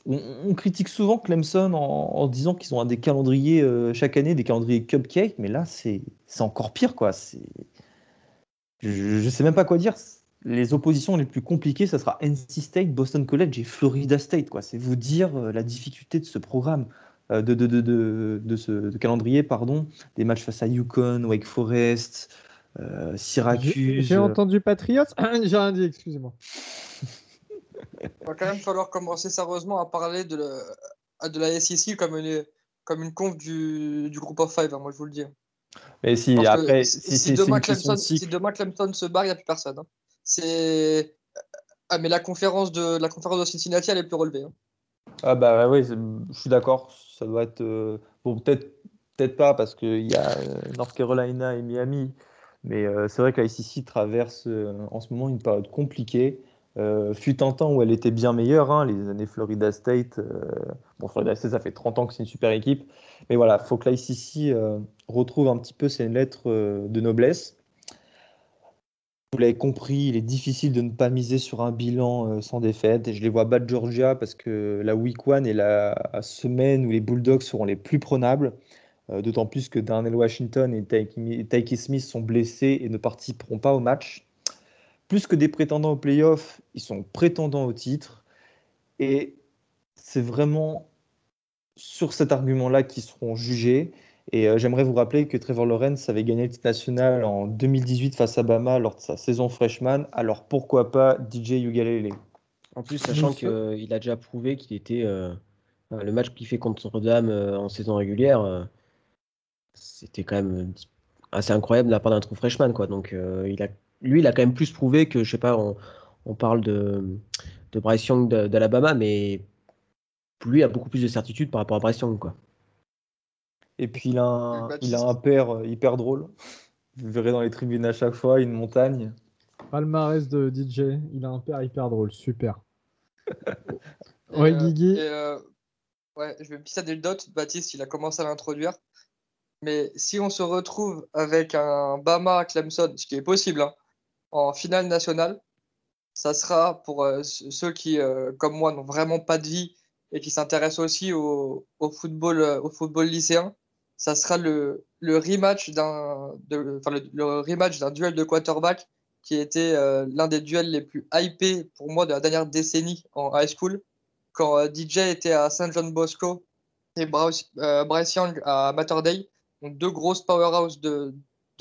On, critique souvent Clemson en, disant qu'ils ont un des calendriers euh, chaque année, des calendriers cupcake, mais là c'est encore pire quoi. Je, ne sais même pas quoi dire. Les oppositions les plus compliquées, ça sera NC State, Boston College et Florida State. Quoi. C'est vous dire euh, la difficulté de ce programme. Euh, de, de, de, de, ce calendrier, pardon, des matchs face à Yukon, Wake Forest, euh, Syracuse. J'ai entendu Patriots, j'ai rien dit, excusez-moi. Il va quand même falloir commencer sérieusement à parler de la, de la SEC comme une, comme une conf du, du groupe of five, hein, moi je vous le dis. Mais si, après, si, demain Clemson, si, demain Clemson, se barre, il n'y a plus personne. Hein. C'est Ah, mais la conférence de, la conférence de Cincinnati, elle est plus relevée. hein. Ah bah oui, je suis d'accord. Ça doit être euh, bon, peut-être peut-être pas parce qu'il y a euh, North Carolina et Miami, mais euh, c'est vrai que la SEC traverse euh, en ce moment une période compliquée. Euh, fut un temps où elle était bien meilleure, hein, les années Florida State. euh, bon, Florida State, ça fait 30 ans que c'est une super équipe, mais voilà, faut que SEC euh, retrouve un petit peu ses lettres de noblesse. Vous l'avez compris, il est difficile de ne pas miser sur un bilan sans défaite. Et je les vois battre Georgia parce que la week one est la semaine où les Bulldogs seront les plus prenables. D'autant plus que Darnell Washington et Tyke Smith sont blessés et ne participeront pas au match. Plus que des prétendants au playoff, ils sont prétendants au titre. Et c'est vraiment sur cet argument-là qu'ils seront jugés. Et euh, j'aimerais vous rappeler que Trevor Lawrence avait gagné le titre national en 2018 face à Bama lors de sa saison freshman. Alors pourquoi pas DJ Ugalele? En plus, sachant qu'il a déjà prouvé qu'il était. euh, enfin, le match qu'il fait contre Notre-Dame euh, en saison régulière, euh, c'était quand même euh, assez incroyable de la part d'un trou freshman. Quoi. Donc, euh, il a, lui, il a quand même plus prouvé que, je sais pas, on, on parle de, de Bryce Young d'Alabama, mais lui a beaucoup plus de certitude par rapport à Bryce Young. Quoi. Et puis il a un, il a un père euh, hyper drôle. Vous verrez dans les tribunes à chaque fois une montagne. Palmarès de DJ, il a un père hyper drôle, super. Ouais, euh, Guigui. euh, ouais, je vais pisser le dot. Baptiste, il a commencé à l'introduire. Mais si on se retrouve avec un Bama Clemson, ce qui est possible, hein, en finale nationale, ça sera pour euh, ce- ceux qui, euh, comme moi, n'ont vraiment pas de vie et qui s'intéressent aussi au, football, euh, au football lycéen, ça sera le, rematch d'un le, rematch d'un duel de quarterback qui était l'un des duels les plus hypés pour moi de la dernière décennie en high school, quand DJ était à Saint John Bosco et Bryce, Young à Mater Dei, donc deux grosses powerhouses de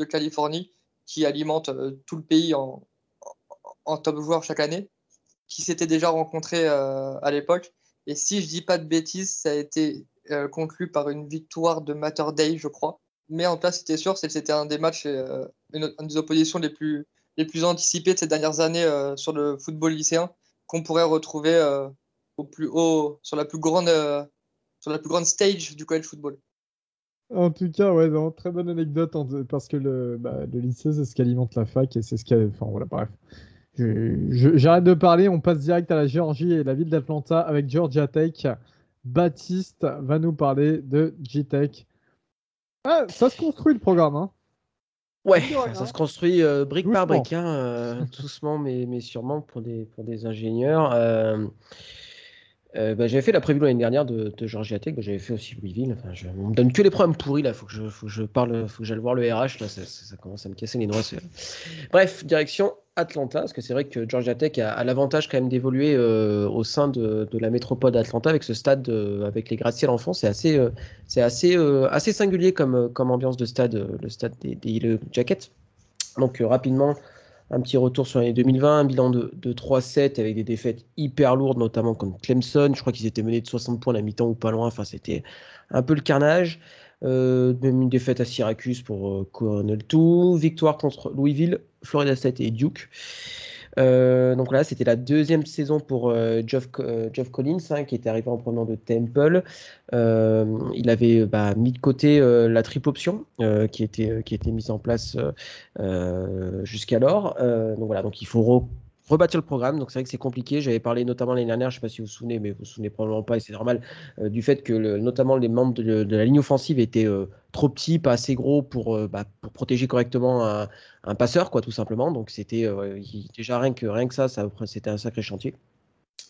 Californie qui alimentent euh, tout le pays en, top joueurs chaque année, qui s'étaient déjà rencontrés euh, à l'époque. Et si je dis pas de bêtises, ça a été euh, conclu par une victoire de Mater Dei, je crois. Mais en cas, c'était sûr, c'était un des matchs, une, une des oppositions les plus, les plus anticipées de ces dernières années sur le football lycéen, qu'on pourrait retrouver au plus haut, sur la plus grande, sur la plus grande stage du college football. En tout cas, ouais, non, très bonne anecdote parce que le, bah, le lycée, c'est ce qui alimente la fac et c'est ce qui. a- Enfin, voilà, bref. J'arrête de parler, on passe direct à la Géorgie et la ville d'Atlanta avec Georgia Tech. Baptiste va nous parler de G-Tech. Ah, ça se construit le programme, hein. Ouais, ça se construit euh, brique par brique, hein, euh, doucement mais, mais sûrement pour des, pour des ingénieurs. Euh, euh, bah, j'avais fait la prévue l'année dernière de, de Georgia Tech, bah, j'avais fait aussi Louisville. Enfin, je, on me donne que les programmes pourris là, faut que je, faut que parle, faut que j'aille voir le RH là, ça, commence à me casser les noix. Bref, direction Atlanta, parce que c'est vrai que Georgia Tech a, l'avantage quand même d'évoluer euh, au sein de, la métropole d'Atlanta avec ce stade euh, avec les gratte-ciel en fond, c'est assez, c'est assez, assez singulier comme, ambiance de stade, le stade des, des Yellow Jackets. Donc rapidement, un petit retour sur l'année 2020, un bilan de, de 3-7 avec des défaites hyper lourdes, notamment contre Clemson. Je crois qu'ils étaient menés de 60 points à la mi-temps ou pas loin. Enfin, c'était un peu le carnage. Euh, même une défaite à Syracuse pour euh, Cornell 2. Victoire contre Louisville, Florida State et Duke. Euh, donc là, c'était la deuxième saison pour euh, Geoff, euh, Collins, hein, qui était arrivé en provenant de Temple. Euh, il avait bah, mis de côté la triple option qui, était, mise en place jusqu'alors. Donc voilà, donc il faut re- rebâtir le programme. Donc c'est vrai que c'est compliqué. J'avais parlé notamment l'année dernière, je ne sais pas si vous vous souvenez, mais vous vous souvenez probablement pas, et c'est normal, du fait que notamment les membres de, la ligne offensive étaient trop petits, pas assez gros pour, euh, bah, pour protéger correctement un, passeur, quoi, tout simplement. Donc c'était euh, déjà rien que, rien que ça, c'était un sacré chantier.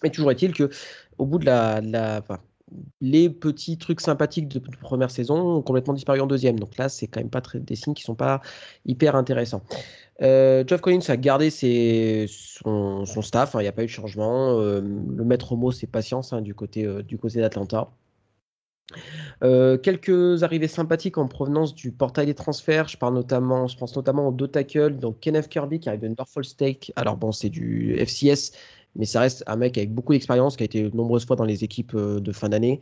Mais toujours est-il que au bout de la, les petits trucs sympathiques de, première saison ont complètement disparu en deuxième. Donc là, c'est quand même pas des signes qui sont pas hyper intéressants. Euh, Geoff Collins a gardé son, staff, hein, il n'y a pas eu de changement. Euh, le maître mot, c'est patience hein, du côté, du côté d'Atlanta. Euh, quelques arrivées sympathiques en provenance du portail des transferts. Je, parle notamment, je pense notamment aux deux tackles. Donc Kenneth Kirby qui arrive de Norfolk State. Alors bon, c'est du FCS, mais ça reste un mec avec beaucoup d'expérience qui a été nombreuses fois dans les équipes euh, de fin d'année.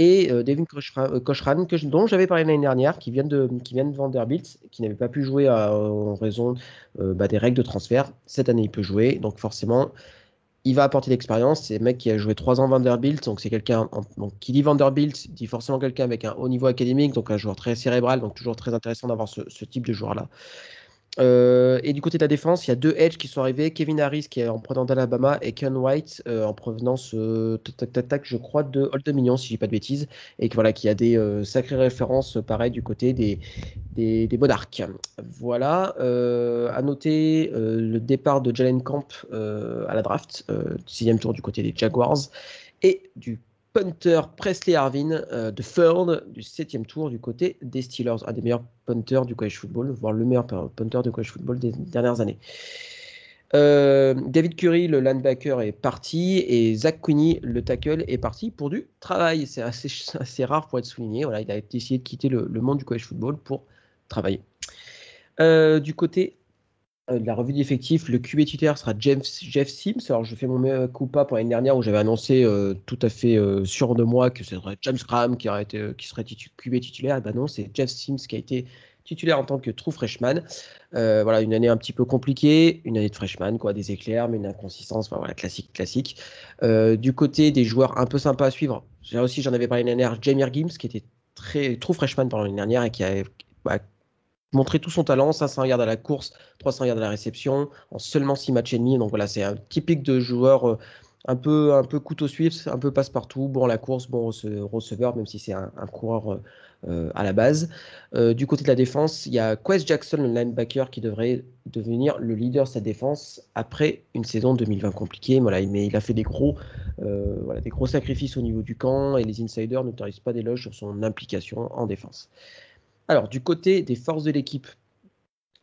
Et euh, Devin Cochran, euh, dont j'avais parlé l'année dernière, qui vient de, qui vient de Vanderbilt, qui n'avait pas pu jouer en raison bah, des règles de transfert. Cette année, il peut jouer. Donc forcément, il va apporter l'expérience. C'est un mec qui a joué 3 ans Vanderbilt, donc c'est quelqu'un. qui dit Vanderbilt, dit forcément quelqu'un avec un haut niveau académique, donc un joueur très cérébral, donc toujours très intéressant d'avoir ce, ce type de joueur-là. Euh, et du côté de la défense, il y a deux edges qui sont arrivés. Kevin Harris qui est en provenance d'Alabama et Ken White euh, en provenance, euh, je crois, de Old Dominion, si je dis pas de bêtises. Et voilà, qui a des sacrées références, pareil, du côté des, des, des Monarchs. Voilà. à noter le départ de Jalen Camp à la draft, sixième tour du côté des Jaguars. Et du punter Presley Harvin euh, de Third du 7 tour du côté des Steelers, un des meilleurs punters du college football, voire le meilleur punter du college football des dernières années. Euh, David Curry, le linebacker, est parti et Zach Quinney, le tackle, est parti pour du travail. C'est assez, rare pour être souligné. Voilà, il a décidé de quitter le, monde du college football pour travailler. Euh, du côté de la revue d'effectifs, le QB titulaire sera Jeff, Jeff Sims. Alors, je fais mon meilleur coup pas pour l'année dernière où j'avais annoncé euh, tout à fait euh, sûr de moi que ce serait James Graham qui, aurait été, qui serait QB titulaire. Et ben non, c'est Jeff Sims qui a été titulaire en tant que true freshman. voilà, une année un petit peu compliquée, une année de freshman, quoi, des éclairs, mais une inconsistance, voilà, classique, classique. du côté des joueurs un peu sympas à suivre, j'ai aussi, j'en avais parlé l'année dernière, Jamie Gims, qui était très true freshman pendant l'année dernière et qui a bah, montrer tout son talent, 500 yards à la course, 300 yards à la réception, en seulement 6 matchs et demi. Donc voilà, c'est un typique de joueur euh, un peu, un peu couteau suisse, un peu passe-partout, bon à la course, bon receveur, même si c'est un, coureur euh, euh, à la base. du côté de la défense, il y a Quest Jackson, le linebacker, qui devrait devenir le leader de sa défense après une saison 2020 compliquée. Voilà, mais il a fait des gros, voilà, des gros sacrifices au niveau du camp et les insiders ne n'autorisent pas d'éloge sur son implication en défense. Alors, du côté des forces de l'équipe,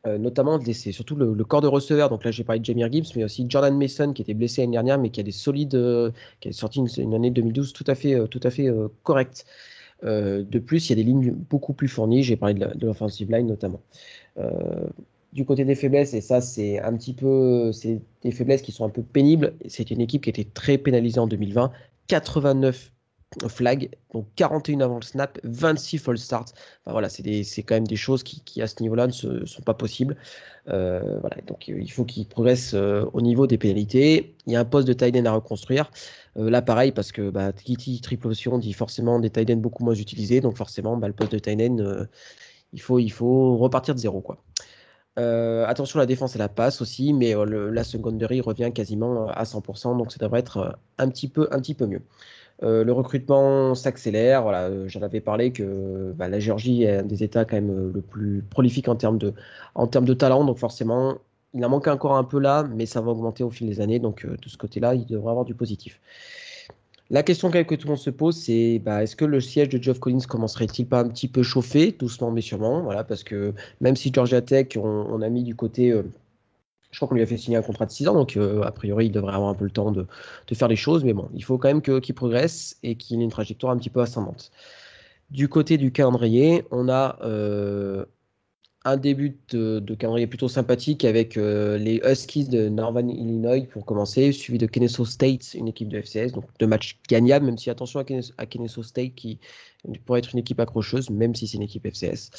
euh, notamment, c'est surtout le, corps de receveur. Donc là, j'ai parlé de Jamir Gibbs, mais aussi Jordan Mason qui était blessé l'année dernière, mais qui a des solides, euh, qui a sorti une, année 2012 tout à fait, euh, tout à fait correcte. de plus, il y a des lignes beaucoup plus fournies. J'ai parlé de l'offensive line notamment. du côté des faiblesses, et ça, c'est un petit peu, c'est des faiblesses qui sont un peu pénibles. C'est une équipe qui était très pénalisée en 2020. 89 flag, donc 41 avant le snap, 26 false start. Enfin, voilà, c'est quand même des choses qui, à ce niveau-là ne sont pas possibles. Euh, voilà, donc il faut qu'ils progressent euh, au niveau des pénalités. Il y a un poste de tight end à reconstruire. Euh, là, pareil, parce que bah, triple option dit forcément des tight ends beaucoup moins utilisés, donc forcément, bah, le poste de tight end, il, faut, il faut repartir de zéro. Quoi. attention, la défense et la passe aussi, mais la secondary revient quasiment à 100%, donc ça devrait être un petit peu, un petit peu mieux. Euh, le recrutement s'accélère. Euh, j'en avais parlé que bah, la Géorgie est un des États quand même euh, le plus prolifique en termes de, en talent. Donc forcément, il en manque encore un peu là, mais ça va augmenter au fil des années. Donc de ce côté-là, il devrait avoir du positif. La question que tout le monde se pose, c'est bah, est-ce que le siège de Geoff Collins commencerait-il pas un petit peu chauffer, doucement mais sûrement, voilà, parce que même si Georgia Tech, on, a mis du côté je crois qu'on lui a fait signer un contrat de 6 ans, donc euh, a priori, il devrait avoir un peu le temps de, faire les choses. Mais bon, il faut quand même qu'il progresse et qu'il ait une trajectoire un petit peu ascendante. Du côté du calendrier, on a euh, un début de, calendrier plutôt sympathique avec euh, les Huskies de Northern Illinois pour commencer, suivi de Kennesaw State, une équipe de FCS, donc deux matchs gagnables, même si attention à Kennesaw State qui pourrait être une équipe accrocheuse, même si c'est une équipe FCS.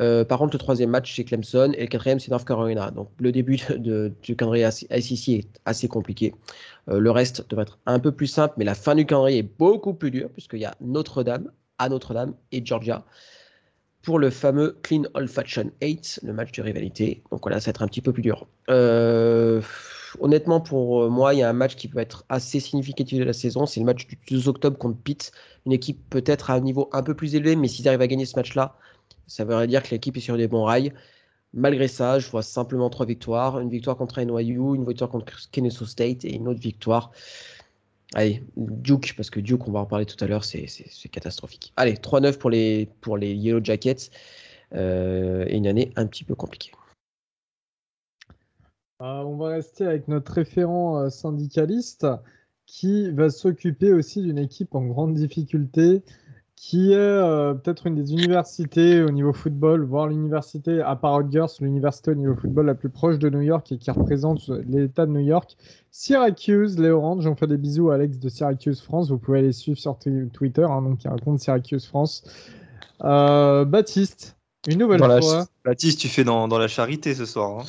Euh, par contre, le troisième match, c'est Clemson et le quatrième, c'est North Carolina. Donc, le début du calendrier SEC est assez compliqué. Euh, le reste devrait être un peu plus simple, mais la fin du calendrier est beaucoup plus dure, puisqu'il y a Notre-Dame, à Notre-Dame et Georgia pour le fameux Clean Old Fashion 8, le match de rivalité. Donc voilà, ça va être un petit peu plus dur. Euh, honnêtement, pour moi, il y a un match qui peut être assez significatif de la saison. C'est le match du 12 octobre contre Pitt. Une équipe peut-être à un niveau un peu plus élevé, mais s'ils arrivent à gagner ce match-là, ça veut dire que l'équipe est sur des bons rails. Malgré ça, je vois simplement trois victoires. Une victoire contre NYU, une victoire contre Kennesaw State et une autre victoire. Allez, Duke, parce que Duke, on va en parler tout à l'heure, c'est catastrophique. Allez, 3-9 pour les, pour les Yellow Jackets. Euh, et une année un petit peu compliquée. Euh, on va rester avec notre référent euh, syndicaliste qui va s'occuper aussi d'une équipe en grande difficulté qui est euh, peut-être une des universités au niveau football, voire l'université, à part Rutgers, l'université au niveau football la plus proche de New York et qui représente l'État de New York. Syracuse, les Orange, j'en fais des bisous à Alex de Syracuse France, vous pouvez aller suivre sur Twitter, hein, donc il raconte Syracuse France. Euh, Baptiste, une nouvelle fois. Baptiste, tu fais dans, dans, la charité ce soir. Hein.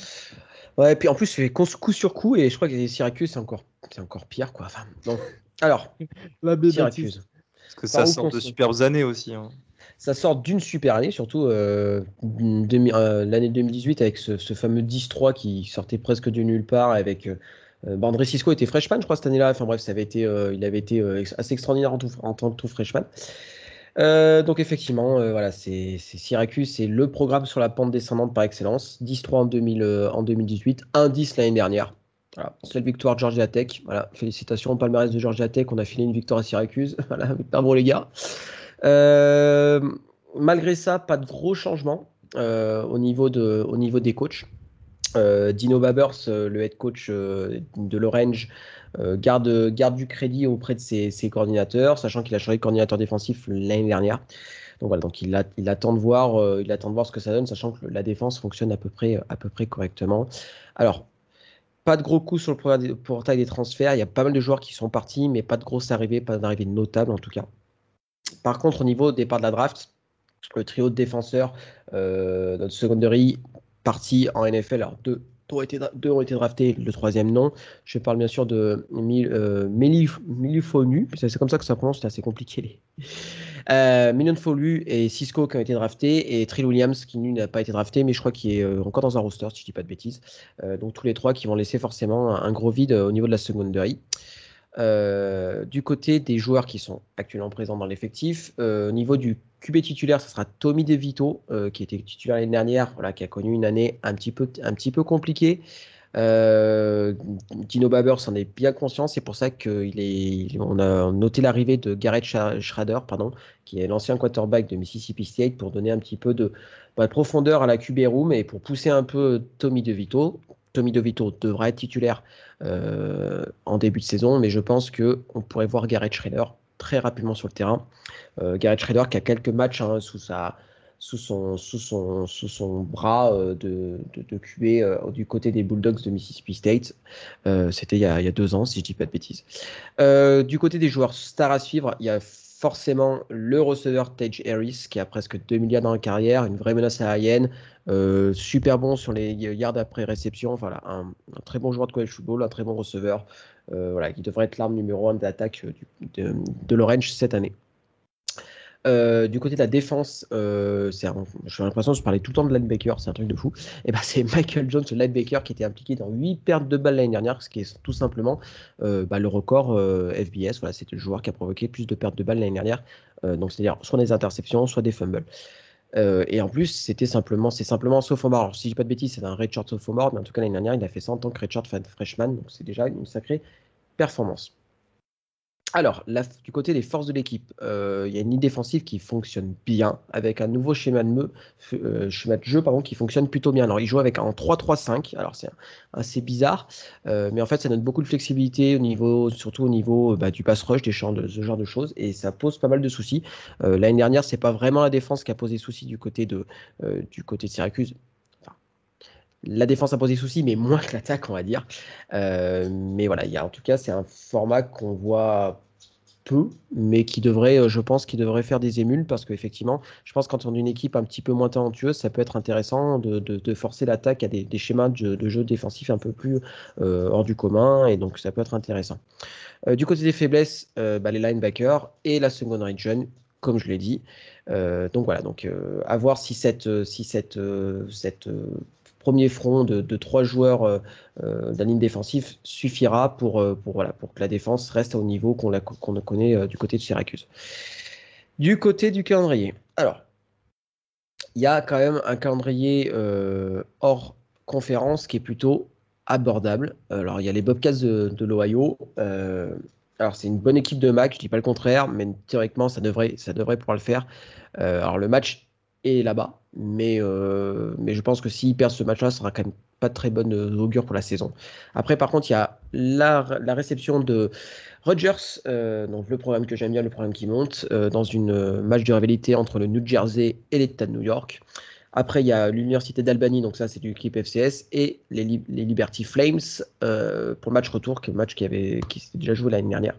Ouais, et puis en plus, tu fais coup sur coup et je crois que Syracuse, c'est encore c'est encore pire, quoi. Enfin, bon. Alors, La Syracuse. Parce que ça sort de superbes années aussi. hein. Ça sort d'une super année, surtout euh, l'année 2018 avec ce, ce fameux 10-3 qui sortait presque de nulle part. Avec euh, euh, bah, André Cisco était freshman, je crois, cette année-là. Enfin bref, ça avait été, euh, il avait été euh, assez extraordinaire en, tout- en tant que tout freshman. Euh, donc effectivement, voilà, c'est Syracuse, c'est le programme sur la pente descendante par excellence. 10-3 en, 2000, en 2018, 1-10 l'année dernière. Voilà, seule victoire de Georgia Tech. Voilà, félicitations au palmarès de Georgia Tech. On a filé une victoire à Syracuse. Voilà, bravo les gars. Euh, malgré ça, pas de gros changements euh, au, niveau de, au niveau des coachs. Euh, Dino Babers, le head coach de l'Orange, garde, garde du crédit auprès de ses, ses coordinateurs, sachant qu'il a changé de coordinateur défensif l'année dernière. Donc voilà, donc il, a- attend de voir, il attend de voir ce que ça donne, sachant que la défense fonctionne à peu près, à peu près correctement. Alors, pas de gros coups sur le portail des- des transferts. Il y a pas mal de joueurs qui sont partis, mais pas de grosses arrivées, pas d'arrivées notables en tout cas. Par contre, au niveau départ de la draft, le trio de défenseurs, euh, notre secondary parti en NFL, alors deux, ont, été, draftés, le troisième non. Je parle bien sûr de Mil- euh, c'est comme ça que ça prononce, c'est assez compliqué. Euh, Million Folu et Cisco qui ont été draftés, et Trill Williams qui n'a pas été drafté, mais je crois qu'il est euh, encore dans un roster, si je dis pas de bêtises. Euh, donc tous les trois qui vont laisser forcément un, gros vide euh, au niveau de la secondary. Euh, du côté des joueurs qui sont actuellement présents dans l'effectif, au niveau du QB titulaire, ce sera Tommy DeVito, qui était titulaire l'année dernière, voilà, qui a connu une année un un petit peu compliquée. Euh, Dino Babers en est bien conscient, c'est pour ça qu'on on a noté l'arrivée de Garrett Schrader, pardon, qui est l'ancien quarterback de Mississippi State, pour donner un petit peu de, bah, de profondeur à la QB room et pour pousser un peu Tommy DeVito. Tommy DeVito devra être titulaire euh, en début de saison, mais je pense que on pourrait voir Garrett Schrader très rapidement sur le terrain. Euh, Garrett Schrader qui a quelques matchs hein, sous sa sous son, bras euh, de, de, euh, du côté des Bulldogs de Mississippi State. Euh, C'était il, y a- deux ans, si je dis pas de bêtises. Du côté des joueurs stars à suivre, il y a forcément le receveur Tage Harris qui a presque 2 milliards dans la carrière, une vraie menace aérienne, euh, super bon sur les yards après réception, voilà, un, très bon joueur de college football, un très bon receveur, voilà, qui devrait être l'arme numéro 1 d'attaque de, de l'Orange cette année. Euh, du côté de la défense, euh, j'ai l'impression que je parlais tout le temps de linebacker, c'est un truc de fou. Et ben c'est Michael Jones, le linebacker, qui était impliqué dans 8 pertes de balles l'année dernière, ce qui est tout simplement euh, bah, le record FBS. Voilà, c'était le joueur qui a provoqué plus de pertes de balles l'année dernière. Donc c'est-à-dire soit des interceptions, soit des fumbles. Et en plus, c'était simplement, c'est simplement sophomore. Alors, si je dis pas de bêtises, c'est un redshirt sophomore, mais en tout cas l'année dernière, il a fait ça en tant que redshirt freshman, donc c'est déjà une sacrée performance. Alors, du côté des forces de l'équipe, euh, il y a une ligne défensive qui fonctionne bien, avec un nouveau schéma de, euh, schéma jeu qui fonctionne plutôt bien. Alors, il joue avec un 3-3-5, alors c'est assez bizarre, euh, mais en fait, ça donne beaucoup de flexibilité, au niveau, surtout au niveau bah, du pass rush, des champs, ce genre de choses, et ça pose pas mal de soucis. L'année dernière, c'est pas vraiment la défense qui a posé souci du côté de, du côté de Syracuse. La défense a posé souci, mais moins que l'attaque, on va dire. Euh, mais voilà, il y a, en tout cas, c'est un format qu'on voit peu, mais qui devrait, euh, je pense, qui devrait faire des émules parce qu'effectivement, je pense quand on une équipe un petit peu moins talentueuse, ça peut être intéressant de, forcer l'attaque à des, des schémas de jeu, défensif un peu plus euh, hors du commun, et donc ça peut être intéressant. Du côté des faiblesses, bah, les linebackers et la seconde region, comme je l'ai dit. Donc voilà, donc à voir si cette, si cette, cette premier front de, trois joueurs euh, euh, la ligne défensive suffira pour, euh, pour, que la défense reste au niveau qu'on connaît du côté de Syracuse. Du côté du calendrier. Alors, il y a quand même un calendrier hors conférence qui est plutôt abordable. Alors, il y a les Bobcats de, l'Ohio. Alors, c'est une bonne équipe de Mac, je dis pas le contraire, mais théoriquement, ça devrait, ça devrait pouvoir le faire. Alors, le match est là-bas, mais, euh, mais je pense que s'ils perdent ce match-là, ça sera quand même pas de très bonne euh, augure pour la saison. Après, par contre, il y a la, la réception de Rodgers, euh, donc le programme que j'aime bien, le programme qui monte, dans une match de rivalité entre le New Jersey et l'État de New York. Après, il y a l'Université d'Albany, donc ça c'est du clip FCS, et les, les Liberty Flames pour le match retour, qui est le match qui, qui s'était déjà joué l'année dernière.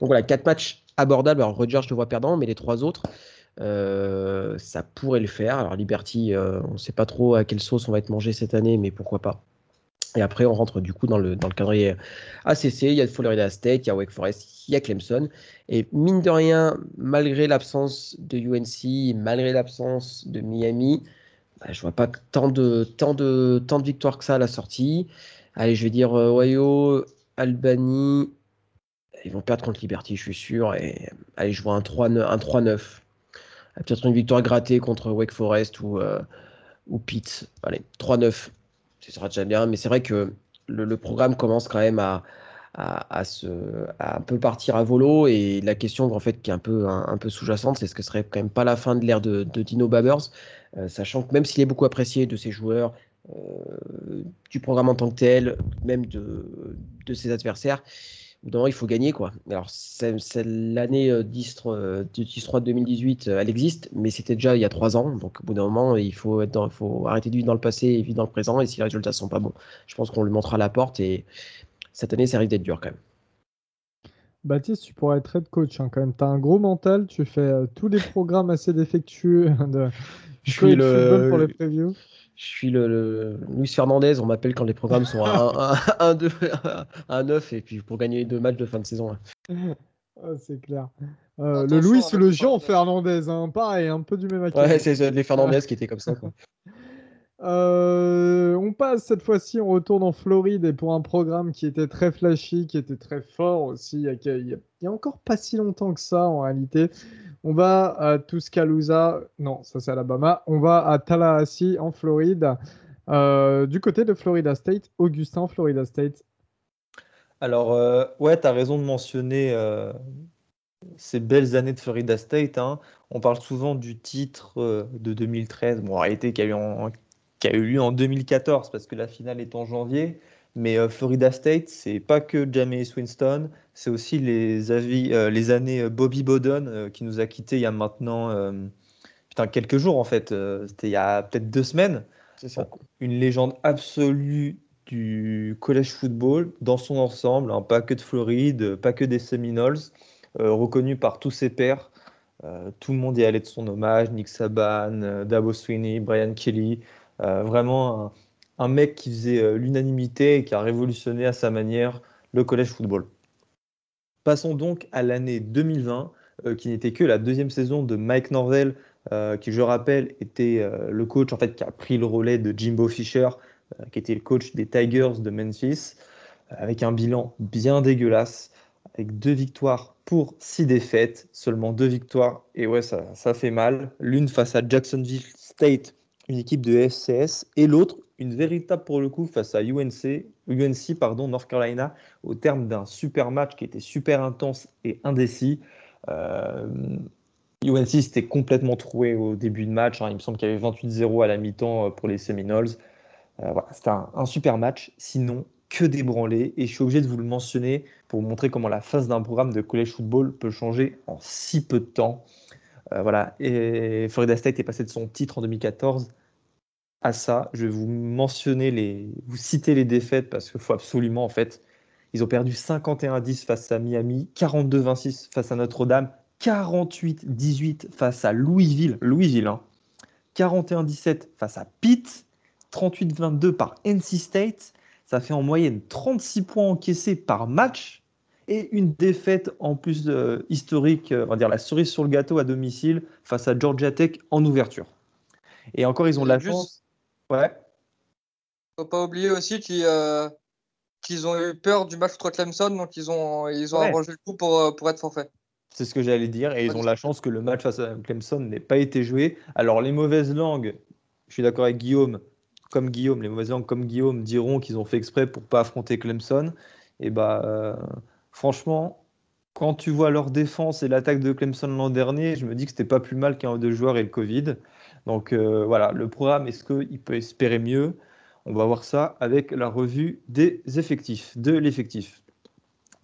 Donc voilà, quatre matchs abordables. Alors Rodgers, je le vois perdant, mais les trois autres, euh, ça pourrait le faire. Alors Liberty, euh, on ne sait pas trop à quelle sauce on va être mangé cette année, mais pourquoi pas. Et après, on rentre du coup dans le, dans le calendrier ACC. Il y a Florida State, il y a Wake Forest, il y a Clemson. Et mine de rien, malgré l'absence de UNC, malgré l'absence de Miami, bah, je vois pas tant de, tant, de, tant de victoires que ça à la sortie. Allez, je vais dire euh, Ohio, Albany. Ils vont perdre contre Liberty, je suis sûr. Et allez, je vois un 3-9. Peut-être une victoire grattée contre Wake Forest ou, euh, ou Pitt. Allez, 3-9 ce sera déjà bien. Mais c'est vrai que le, programme commence quand même à, à, se, un peu partir à volo. Et la question en fait, qui est un peu, un, peu sous-jacente, c'est ce que serait quand même pas la fin de l'ère de, Dino Babbers, euh, sachant que même s'il est beaucoup apprécié de ses joueurs, euh, du programme en tant que tel, même de, de ses adversaires, il faut gagner. quoi. Alors, c'est, l'année euh, 10, 3 2018, elle existe, mais c'était déjà il y a trois ans. Donc, au bout d'un moment, il faut, être il faut arrêter de vivre dans le passé et vivre dans le présent. Et si les résultats ne sont pas bons, je pense qu'on lui montrera la porte. Et cette année, ça risque d'être dur quand même. Baptiste, tu pourrais être head coach hein, quand même. Tu as un gros mental, tu fais euh, tous les programmes assez défectueux de je suis le... pour les previews je suis le, Luis Fernandez, on m'appelle quand les programmes sont à 1, 2, 1, 9 et puis pour gagner deux matchs de fin de saison. Ah, c'est clair. Euh, le Luis ou le Jean Fernandez, hein, pareil, un peu du même accueil. Ouais, c'est les Fernandez qui étaient comme ça. Euh, on passe cette fois-ci, on retourne en Floride et pour un programme qui était très flashy, qui était très fort aussi, il y a encore pas si longtemps que ça en réalité. On va à Tuscaloosa, non, ça c'est Alabama. On va à Tallahassee en Floride. Euh, du côté de Florida State, Augustin, Florida State. Alors, euh, ouais, tu as raison de mentionner euh, ces belles années de Florida State. Hein. On parle souvent du titre de 2013, bon, en réalité, qui a, a, eu lieu en 2014 parce que la finale est en janvier. Mais euh, Florida State, c'est pas que Jameis Winston, c'est aussi les, avis, euh, les années euh, Bobby Bowden qui nous a quittés il y a maintenant putain, quelques jours en fait. C'était il y a peut-être deux semaines. Ça. Une légende absolue du college football dans son ensemble, hein, pas que de Floride, pas que des Seminoles, reconnu par tous ses pairs. tout le monde est allé de son hommage, Nick Saban, Dabo Sweeney, Brian Kelly. vraiment un, un mec qui faisait euh, l'unanimité et qui a révolutionné à sa manière le collège football. Passons donc à l'année 2020, euh, qui n'était que la deuxième saison de Mike Norvell, euh, qui, je rappelle, était le coach en fait, qui a pris le relais de Jimbo Fisher, qui était le coach des Tigers de Memphis, avec un bilan bien dégueulasse, avec deux victoires pour six défaites, seulement deux victoires, et ouais, ça, ça fait mal. L'une face à Jacksonville State, une équipe de FCS, et l'autre une véritable pour le coup face à UNC, UNC pardon, North Carolina au terme d'un super match qui était super intense et indécis. Euh, UNC s'était complètement troué au début de match. Hein. Il me semble qu'il y avait 28-0 à la mi-temps euh, pour les Seminoles. Euh, c'était un, super match. Sinon, que débranlé. Et je suis obligé de vous le mentionner pour vous montrer comment la phase d'un programme de college football peut changer en si peu de temps. voilà. Et Florida State est passé de son titre en 2014 à ça. Je vais vous mentionner les, vous citer les défaites parce qu'il faut absolument en fait. Ils ont perdu 51-10 face à Miami, 42-26 face à Notre-Dame, 48-18 face à Louisville, Louisville, hein. 41-17 face à Pitt, 38-22 par NC State. Ça fait en moyenne 36 points encaissés par match et une défaite en plus euh, historique, euh, on va dire la cerise sur le gâteau à domicile face à Georgia Tech en ouverture. Et encore, ils ont la chance. Ouais. Faut pas oublier aussi euh, qu'ils ont eu peur du match contre Clemson, donc ils ont, ils ont arrangé le coup pour, euh, pour être forfait. C'est ce que j'allais dire, et ils ont la chance que le match face à Clemson n'ait pas été joué. Alors, les mauvaises langues, je suis d'accord avec Guillaume, comme Guillaume, les mauvaises langues comme Guillaume diront qu'ils ont fait exprès pour pas affronter Clemson. Et bah, euh, franchement, quand tu vois leur défense et l'attaque de Clemson l'an dernier, je me dis que c'était pas plus mal qu'un ou deux joueurs et le Covid. Donc euh, voilà, le programme, est-ce qu'il peut espérer mieux? On va voir ça avec la revue des effectifs, de l'effectif.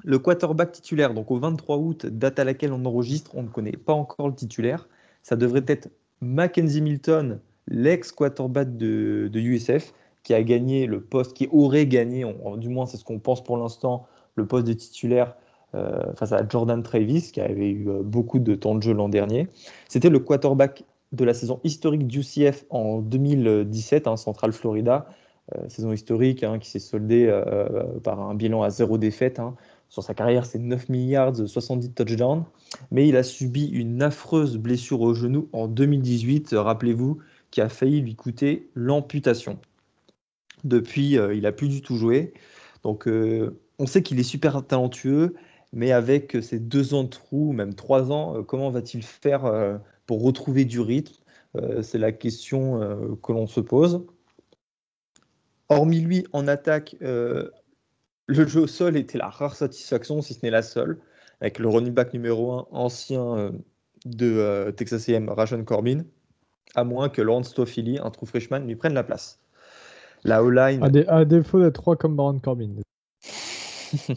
Le quarterback titulaire, donc au 23 août, date à laquelle on enregistre, on ne connaît pas encore le titulaire. Ça devrait être Mackenzie Milton, l'ex-quarterback de, USF, qui a gagné le poste, qui aurait gagné, du moins c'est ce qu'on pense pour l'instant, le poste de titulaire euh, face à Jordan Travis, qui avait eu euh, beaucoup de temps de jeu l'an dernier. C'était le quarterback de la saison historique du CF en 2017, hein, Central Florida. saison historique hein, qui s'est soldée par un bilan à zéro défaite. Hein. Sur sa carrière, c'est 9 milliards, 70 touchdowns. Mais il a subi une affreuse blessure au genou en 2018, rappelez-vous, qui a failli lui coûter l'amputation. Depuis, il n'a plus du tout joué. Donc, on sait qu'il est super talentueux, mais avec ces deux ans de trou, même trois ans, comment va-t-il faire pour retrouver du rythme euh, c'est la question euh, que l'on se pose. Hormis lui, en attaque, euh, le jeu au sol était la rare satisfaction, si ce n'est la seule, avec le running back numéro 1 ancien de Texas A&M, Rashon Corbin, à moins que Lawrence Toffili, un true freshman, lui prenne la place. La O-line. À, défaut d'être 3 comme Baron Corbin.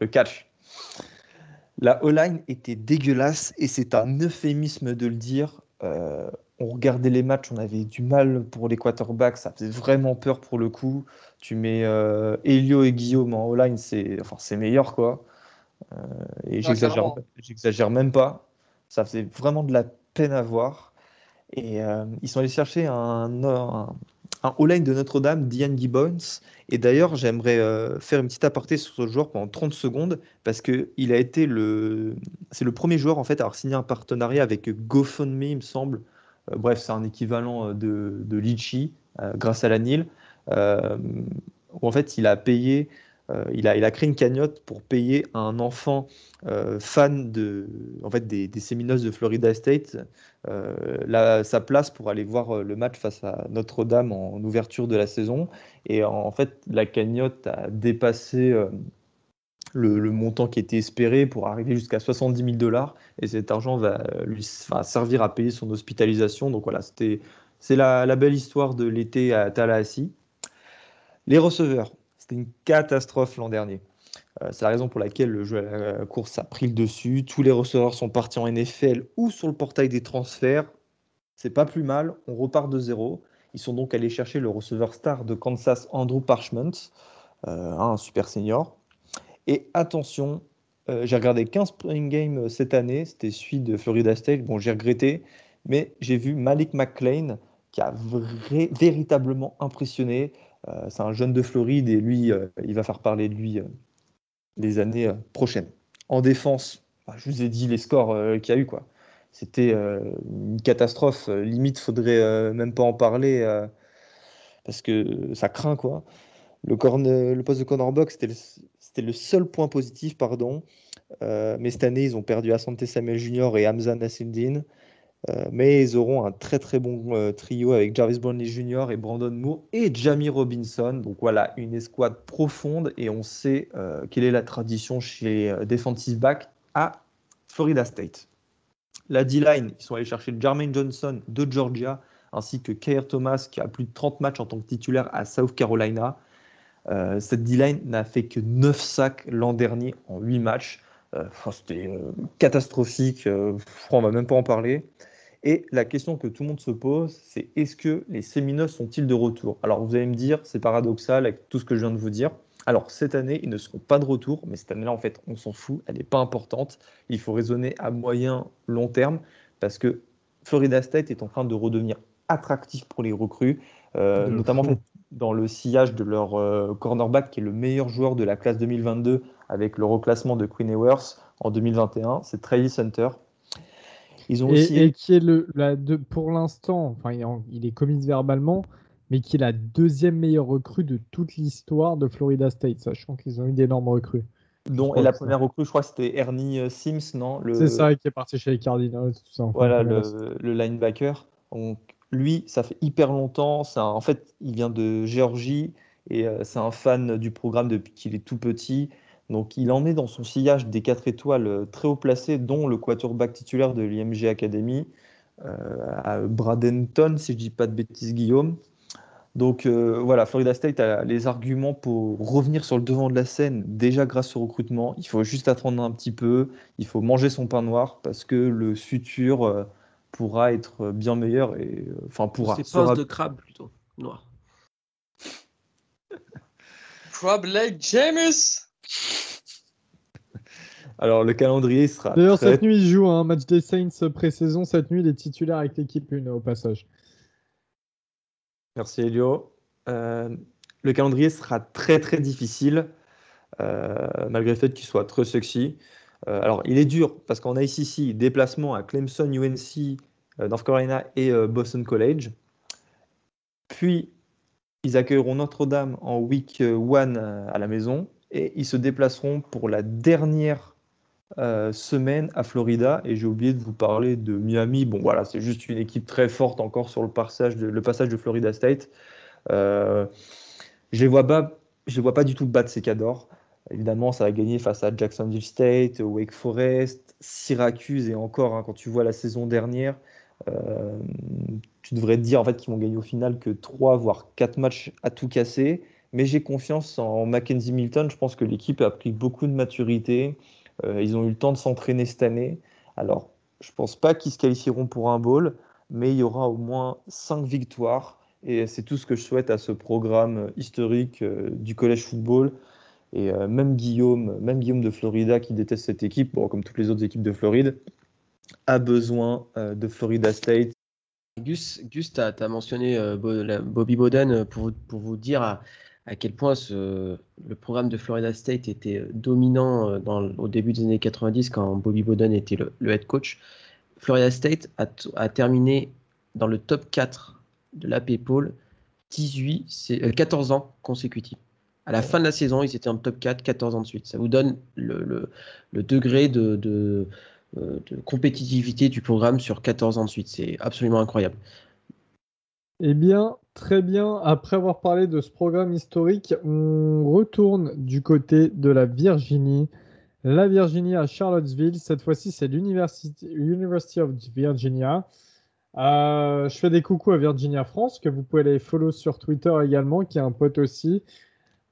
le catch. La O-line était dégueulasse et c'est un euphémisme de le dire. Euh, on regardait les matchs, on avait du mal pour les quarterbacks, ça faisait vraiment peur pour le coup. Tu mets euh, Elio et Guillaume en O-line, c'est enfin, meilleur quoi. Euh, et j'exagère même pas. Ça faisait vraiment de la peine à voir. Et ils sont allés chercher un, un, un all-line de Notre-Dame, Diane Gibbons. Et d'ailleurs, j'aimerais euh, faire une petite aparté sur ce joueur pendant 30 secondes parce que il a été le, c'est le premier joueur en fait à avoir signé un partenariat avec GoFundMe, il me semble. Euh, bref, c'est un équivalent euh, de, de Litchi grâce à la NIL, où en fait il a payé euh, il, a, créé une cagnotte pour payer un enfant euh, fan de, en fait, des, des de Florida State euh, sa place pour aller voir le match face à Notre-Dame en, ouverture de la saison. Et en, fait, la cagnotte a dépassé le, montant qui était espéré pour arriver jusqu'à 70 000 dollars. Et cet argent va lui servir à payer son hospitalisation. Donc voilà, c'était c'est la, belle histoire de l'été à Tallahassee. Les receveurs. C'était une catastrophe l'an dernier. Euh, c'est la raison pour laquelle le jeu à la course a pris le dessus. Tous les receveurs sont partis en NFL ou sur le portail des transferts. C'est pas plus mal. On repart de zéro. Ils sont donc allés chercher le receveur star de Kansas, Andrew Parchment, euh, un super senior. Et attention, euh, j'ai regardé 15 spring games cette année. C'était celui de Florida State. Bon, j'ai regretté, mais j'ai vu Malik McLean qui a véritablement impressionné. Euh, c'est un jeune de Floride et lui, euh, il va faire parler de lui euh, les années prochaines. En défense, bah, je vous ai dit les scores qu'il y a eu. quoi. C'était une catastrophe. Limite, faudrait même pas en parler parce que ça craint. quoi. Le, poste de cornerback, c'était le, seul point positif. pardon. mais cette année, ils ont perdu Asante Samuel Jr. et Hamza Nassildin. Euh, mais ils auront un très très bon euh, trio avec Jarvis Brownlee Jr. et Brandon Moore et Jamie Robinson. Donc voilà, une escouade profonde et on sait euh, quelle est la tradition chez defensive backs à Florida State. La D-line, ils sont allés chercher Jermaine Johnson de Georgia ainsi que Kair Thomas qui a plus de 30 matchs en tant que titulaire à South Carolina. cette D-line n'a fait que 9 sacs l'an dernier en 8 matchs. C'était catastrophique, on va même pas en parler. Et la question que tout le monde se pose, c'est est-ce que les Seminoles sont-ils de retour? Alors vous allez me dire, c'est paradoxal avec tout ce que je viens de vous dire. Alors cette année, ils ne seront pas de retour, mais cette année-là, en fait, on s'en fout, elle n'est pas importante. Il faut raisonner à moyen, long terme, parce que Florida State est en train de redevenir attractif pour les recrues, euh, notamment dans le sillage de leur euh, cornerback, qui est le meilleur joueur de la classe 2022 avec le reclassement de Queen Ewers en 2021, c'est Travis Hunter, ils ont et, aussi... et qui est le, la, de, pour l'instant, enfin, il, est commis verbalement, mais qui est la deuxième meilleure recrue de toute l'histoire de Florida State, sachant qu'ils ont eu d'énormes recrues. Dont, et la première recrue, je crois, c'était Ernie euh, Sims, non le... C'est ça, qui est parti chez les Cardinals. Tout ça, voilà, le, le, linebacker. Donc, lui, ça fait hyper longtemps. Un, en fait, il vient de Géorgie et euh, c'est un fan du programme depuis qu'il est tout petit. Donc il en est dans son sillage des 4 étoiles euh, très haut placés, dont le quarterback titulaire de l'IMG Academy, euh, à Bradenton, si je ne dis pas de bêtises, Guillaume. Donc euh, voilà, Florida State a les arguments pour revenir sur le devant de la scène déjà grâce au recrutement. Il faut juste attendre un petit peu, il faut manger son pain noir parce que le futur pourra être bien meilleur et enfin pourra. C'est sera... de crabe plutôt noir. Crab Lake James. Alors, le calendrier sera. D'ailleurs, cette nuit, il joue un match des Saints pré-saison. Cette nuit, il est titulaire avec l'équipe une au passage. Merci, Elio. le calendrier sera très très difficile, malgré le fait qu'il soit très sexy. alors, il est dur parce qu'en ACC, déplacement à Clemson, UNC, North Carolina et Boston College. Puis, ils accueilleront Notre-Dame en week 1 à la maison et ils se déplaceront pour la dernière euh, semaine à Florida. Et j'ai oublié de vous parler de Miami. Bon, voilà, c'est juste une équipe très forte encore sur le passage de, le passage de Florida State. Euh, je les vois pas, vois pas du tout battre ces cadors. Évidemment, ça va gagner face à Jacksonville State, Wake Forest, Syracuse et encore, hein, quand tu vois la saison dernière, euh, tu devrais te dire en fait qu'ils vont gagner au final que 3 voire 4 matchs à tout casser. Mais j'ai confiance en Mackenzie Milton. Je pense que l'équipe a pris beaucoup de maturité. Euh, ils ont eu le temps de s'entraîner cette année. Alors, je ne pense pas qu'ils se qualifieront pour un bowl, mais il y aura au moins 5 victoires. Et c'est tout ce que je souhaite à ce programme historique euh, du collège football. Et euh, même Guillaume, même Guillaume de Florida qui déteste cette équipe, comme toutes les autres équipes de Floride, a besoin de Florida State. Gus, Gus tu as, mentionné Bobby Bowden pour, pour vous dire à quel point le programme de Florida State était dominant euh, au début des années 90 quand Bobby Bowden était le, head coach. Florida State a, terminé dans le top 4 de l'AP Poll 18, 14 ans consécutifs. À la fin de la saison, ils étaient en top 4, 14 ans de suite. Ça vous donne le, degré de, de, euh, de, compétitivité du programme sur 14 ans de suite. C'est absolument incroyable. Eh bien, très bien. Après avoir parlé de ce programme historique, on retourne du côté de la Virginie. La Virginie à Charlottesville. Cette fois-ci, c'est l'University of Virginia. Euh, je fais des coucous à Virginia France, que vous pouvez aller follow sur Twitter également, qui est un pote aussi.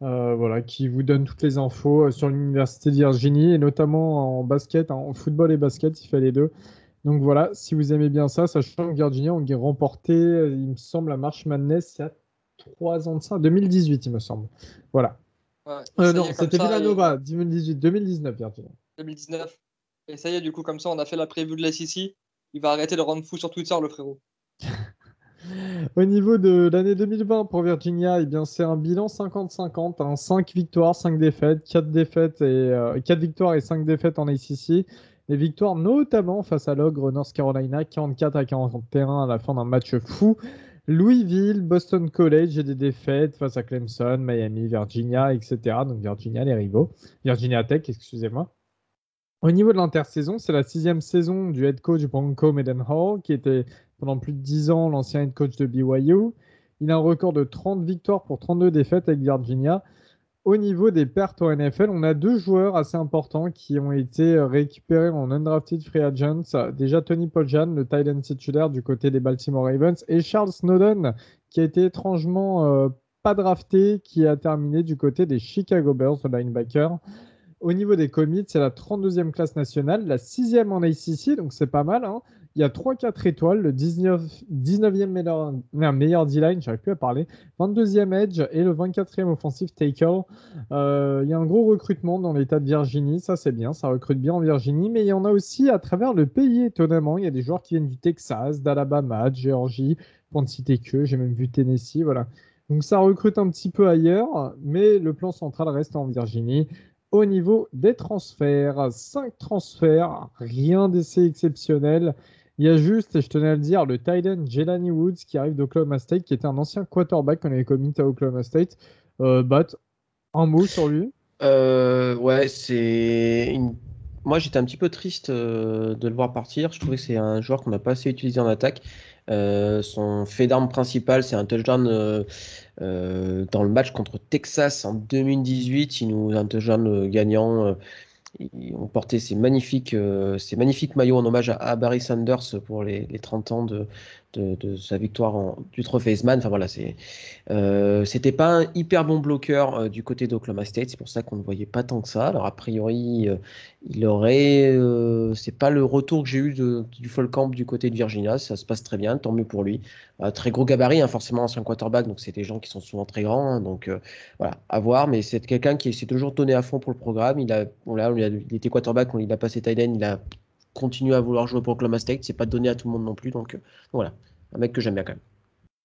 Euh, voilà, qui vous donne toutes les infos euh, sur l'Université de Virginie, et notamment en basket, en football et basket, il fait les deux. Donc voilà, si vous aimez bien ça, sachant que Virginia ont remporté, euh, il me semble, la March Madness il y a trois ans de ça, 2018, il me semble. Voilà. Euh, non, c'était Villanova, 2018, 2019, Virginia. 2019. Et ça y est, du coup, comme ça, on a fait la prévue de la SEC. Il va arrêter de rendre fou sur Twitter, le frérot. Au niveau de l'année 2020 pour Virginia, eh bien c'est un bilan 50-50, 5 hein. victoires, 5 défaites, 4 défaites et 4 euh, victoires et 5 défaites en ACC. Les victoires notamment face à l'ogre North Carolina, 44 à 41 à la fin d'un match fou. Louisville, Boston College et des défaites face à Clemson, Miami, Virginia, etc. Donc Virginia, les rivaux. Virginia Tech, excusez-moi. Au niveau de l'intersaison, c'est la sixième saison du head coach Bronco Medenhall, qui était pendant plus de 10 ans l'ancien head coach de BYU. Il a un record de 30 victoires pour 32 défaites avec Virginia au niveau des pertes au NFL, on a deux joueurs assez importants qui ont été récupérés en undrafted free agents. Déjà Tony Poljan, le tight end titulaire du côté des Baltimore Ravens, et Charles Snowden, qui a été étrangement euh, pas drafté, qui a terminé du côté des Chicago Bears, le linebacker. Au niveau des commits, c'est la 32e classe nationale, la 6e en ACC, donc c'est pas mal. Hein. Il y a 3-4 étoiles, le 19, e meilleur, meilleur D-line, j'arrive plus à parler, 22e edge et le 24e offensive tackle. Euh, il y a un gros recrutement dans l'état de Virginie, ça c'est bien, ça recrute bien en Virginie, mais il y en a aussi à travers le pays étonnamment. Il y a des joueurs qui viennent du Texas, d'Alabama, de Géorgie, pour ne citer que, j'ai même vu Tennessee, voilà. Donc ça recrute un petit peu ailleurs, mais le plan central reste en Virginie. Au niveau des transferts, 5 transferts, rien d'essai exceptionnel. Il y a juste, et je tenais à le dire, le Titan Jelani Woods qui arrive d'Oklahoma State, qui était un ancien quarterback qu'on avait commis à Oklahoma State. Euh, Bat, un mot sur lui? Euh, Ouais, c'est Moi, j'étais un petit peu triste euh, de le voir partir. Je trouvais que c'est un joueur qu'on n'a pas assez utilisé en attaque. Euh, son fait d'arme principal, c'est un touchdown dans le match contre Texas en 2018. Il nous un touchdown gagnant ils ont porté ces magnifiques, euh, ces magnifiques maillots en hommage à, Barry Sanders pour les, 30 ans de, de, sa victoire du trophée Heisman. Enfin voilà, euh, c'était pas un hyper bon bloqueur euh, du côté d'Oklahoma State, c'est pour ça qu'on ne voyait pas tant que ça. Alors a priori, euh, il aurait, c'est pas le retour que j'ai eu de, du fall camp du côté de Virginia, ça se passe très bien, tant mieux pour lui. très gros gabarit, hein, forcément ancien quarterback, donc c'est des gens qui sont souvent très grands, hein, donc voilà, à voir. Mais c'est quelqu'un qui s'est toujours donné à fond pour le programme. Il a, on l'a, il était quarterback, il a passé tight il a continuer à vouloir jouer pour Oklahoma State. C'est pas donné à tout le monde non plus. Donc euh, voilà, un mec que j'aime bien quand même.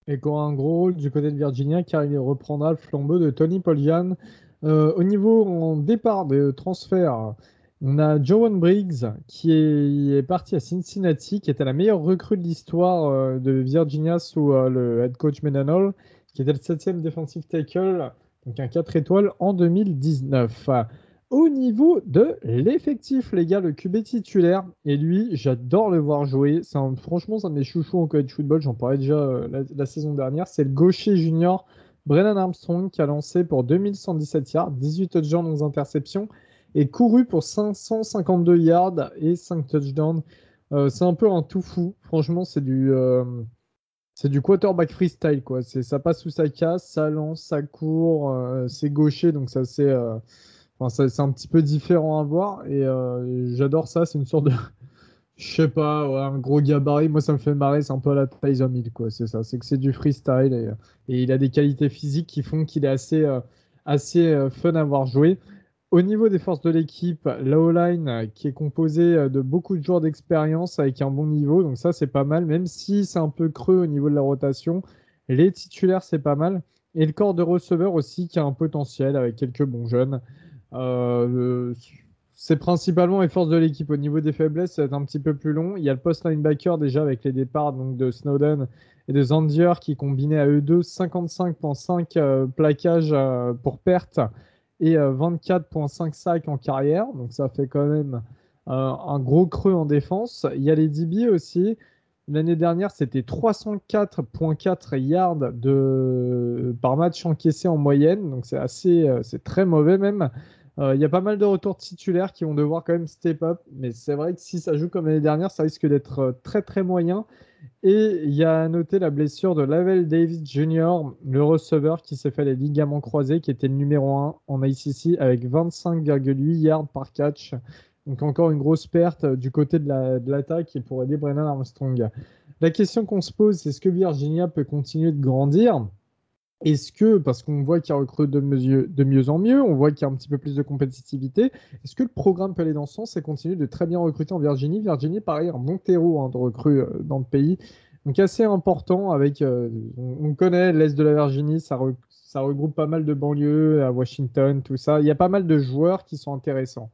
Et aura un gros rôle du côté de Virginia car il reprendra le flambeau de Tony Poljan. Euh, au niveau en départ de transfert, on a Joan Briggs qui est, parti à Cincinnati, qui était la meilleure recrue de l'histoire euh, de Virginia sous euh, le head coach Mendenhall, qui était le septième defensive tackle, donc un 4 étoiles en 2019. Au niveau de l'effectif, les gars, le QB titulaire, et lui, j'adore le voir jouer. franchement, c'est un de mes chouchous en college football. J'en parlais déjà euh, la, saison dernière. C'est le gaucher junior Brennan Armstrong qui a lancé pour 2117 yards, 18 touchdowns, 11 interceptions et couru pour 552 yards et 5 touchdowns. Euh, c'est un peu un tout fou. Franchement, c'est du, euh, c'est du quarterback freestyle. Quoi. C'est, ça passe sous sa casse, ça lance, ça court, c'est gaucher, donc ça, c'est, c'est un petit peu différent à voir. Et j'adore ça. C'est une sorte de. Je sais pas, un gros gabarit. Moi, ça me fait marrer. C'est un peu à la Tyson Hill, quoi. C'est ça. C'est que c'est du freestyle et, et, il a des qualités physiques qui font qu'il est assez, assez fun à voir jouer. Au niveau des forces de l'équipe, la O-line euh, qui est composée euh, de beaucoup de joueurs d'expérience avec un bon niveau, donc ça c'est pas mal, même si c'est un peu creux au niveau de la rotation. Les titulaires c'est pas mal. Et le corps de receveur aussi qui a un potentiel avec quelques bons jeunes. Euh, c'est principalement les forces de l'équipe. Au niveau des faiblesses, c'est un petit peu plus long. Il y a le post linebacker déjà avec les départs donc, de Snowden et de Zandier qui combinaient à eux deux 55,5 plaquages pour perte et 24,5 euh, sacs en carrière. Donc ça fait quand même euh, un gros creux en défense. Il y a les DB aussi. L'année dernière, c'était 304,4 yards par match encaissé en moyenne. Donc c'est assez, euh, c'est très mauvais même. Il y a pas mal de retours titulaires qui vont devoir quand même step up. Mais c'est vrai que si ça joue comme l'année dernière, ça risque d'être très très moyen. Et il y a à noter la blessure de Lavelle Davis Jr., le receveur qui s'est fait les ligaments croisés, qui était le numéro 1 en ICC avec 25,8 yards par catch. Donc encore une grosse perte du côté de l'attaque pour aider Brennan Armstrong. La question qu'on se pose, c'est est-ce que Virginia peut continuer de grandir? Est-ce que, parce qu'on voit qu'il recrute de mieux, de mieux en mieux, on voit qu'il y a un petit peu plus de compétitivité, est-ce que le programme peut aller dans ce sens et continuer de très bien recruter en Virginie? Virginie, pareil, un bon terreau hein, de recrues euh, dans le pays. Donc assez important avec, euh, on, connaît l'Est de la Virginie, ça, regroupe pas mal de banlieues, à Washington, tout ça. Il y a pas mal de joueurs qui sont intéressants.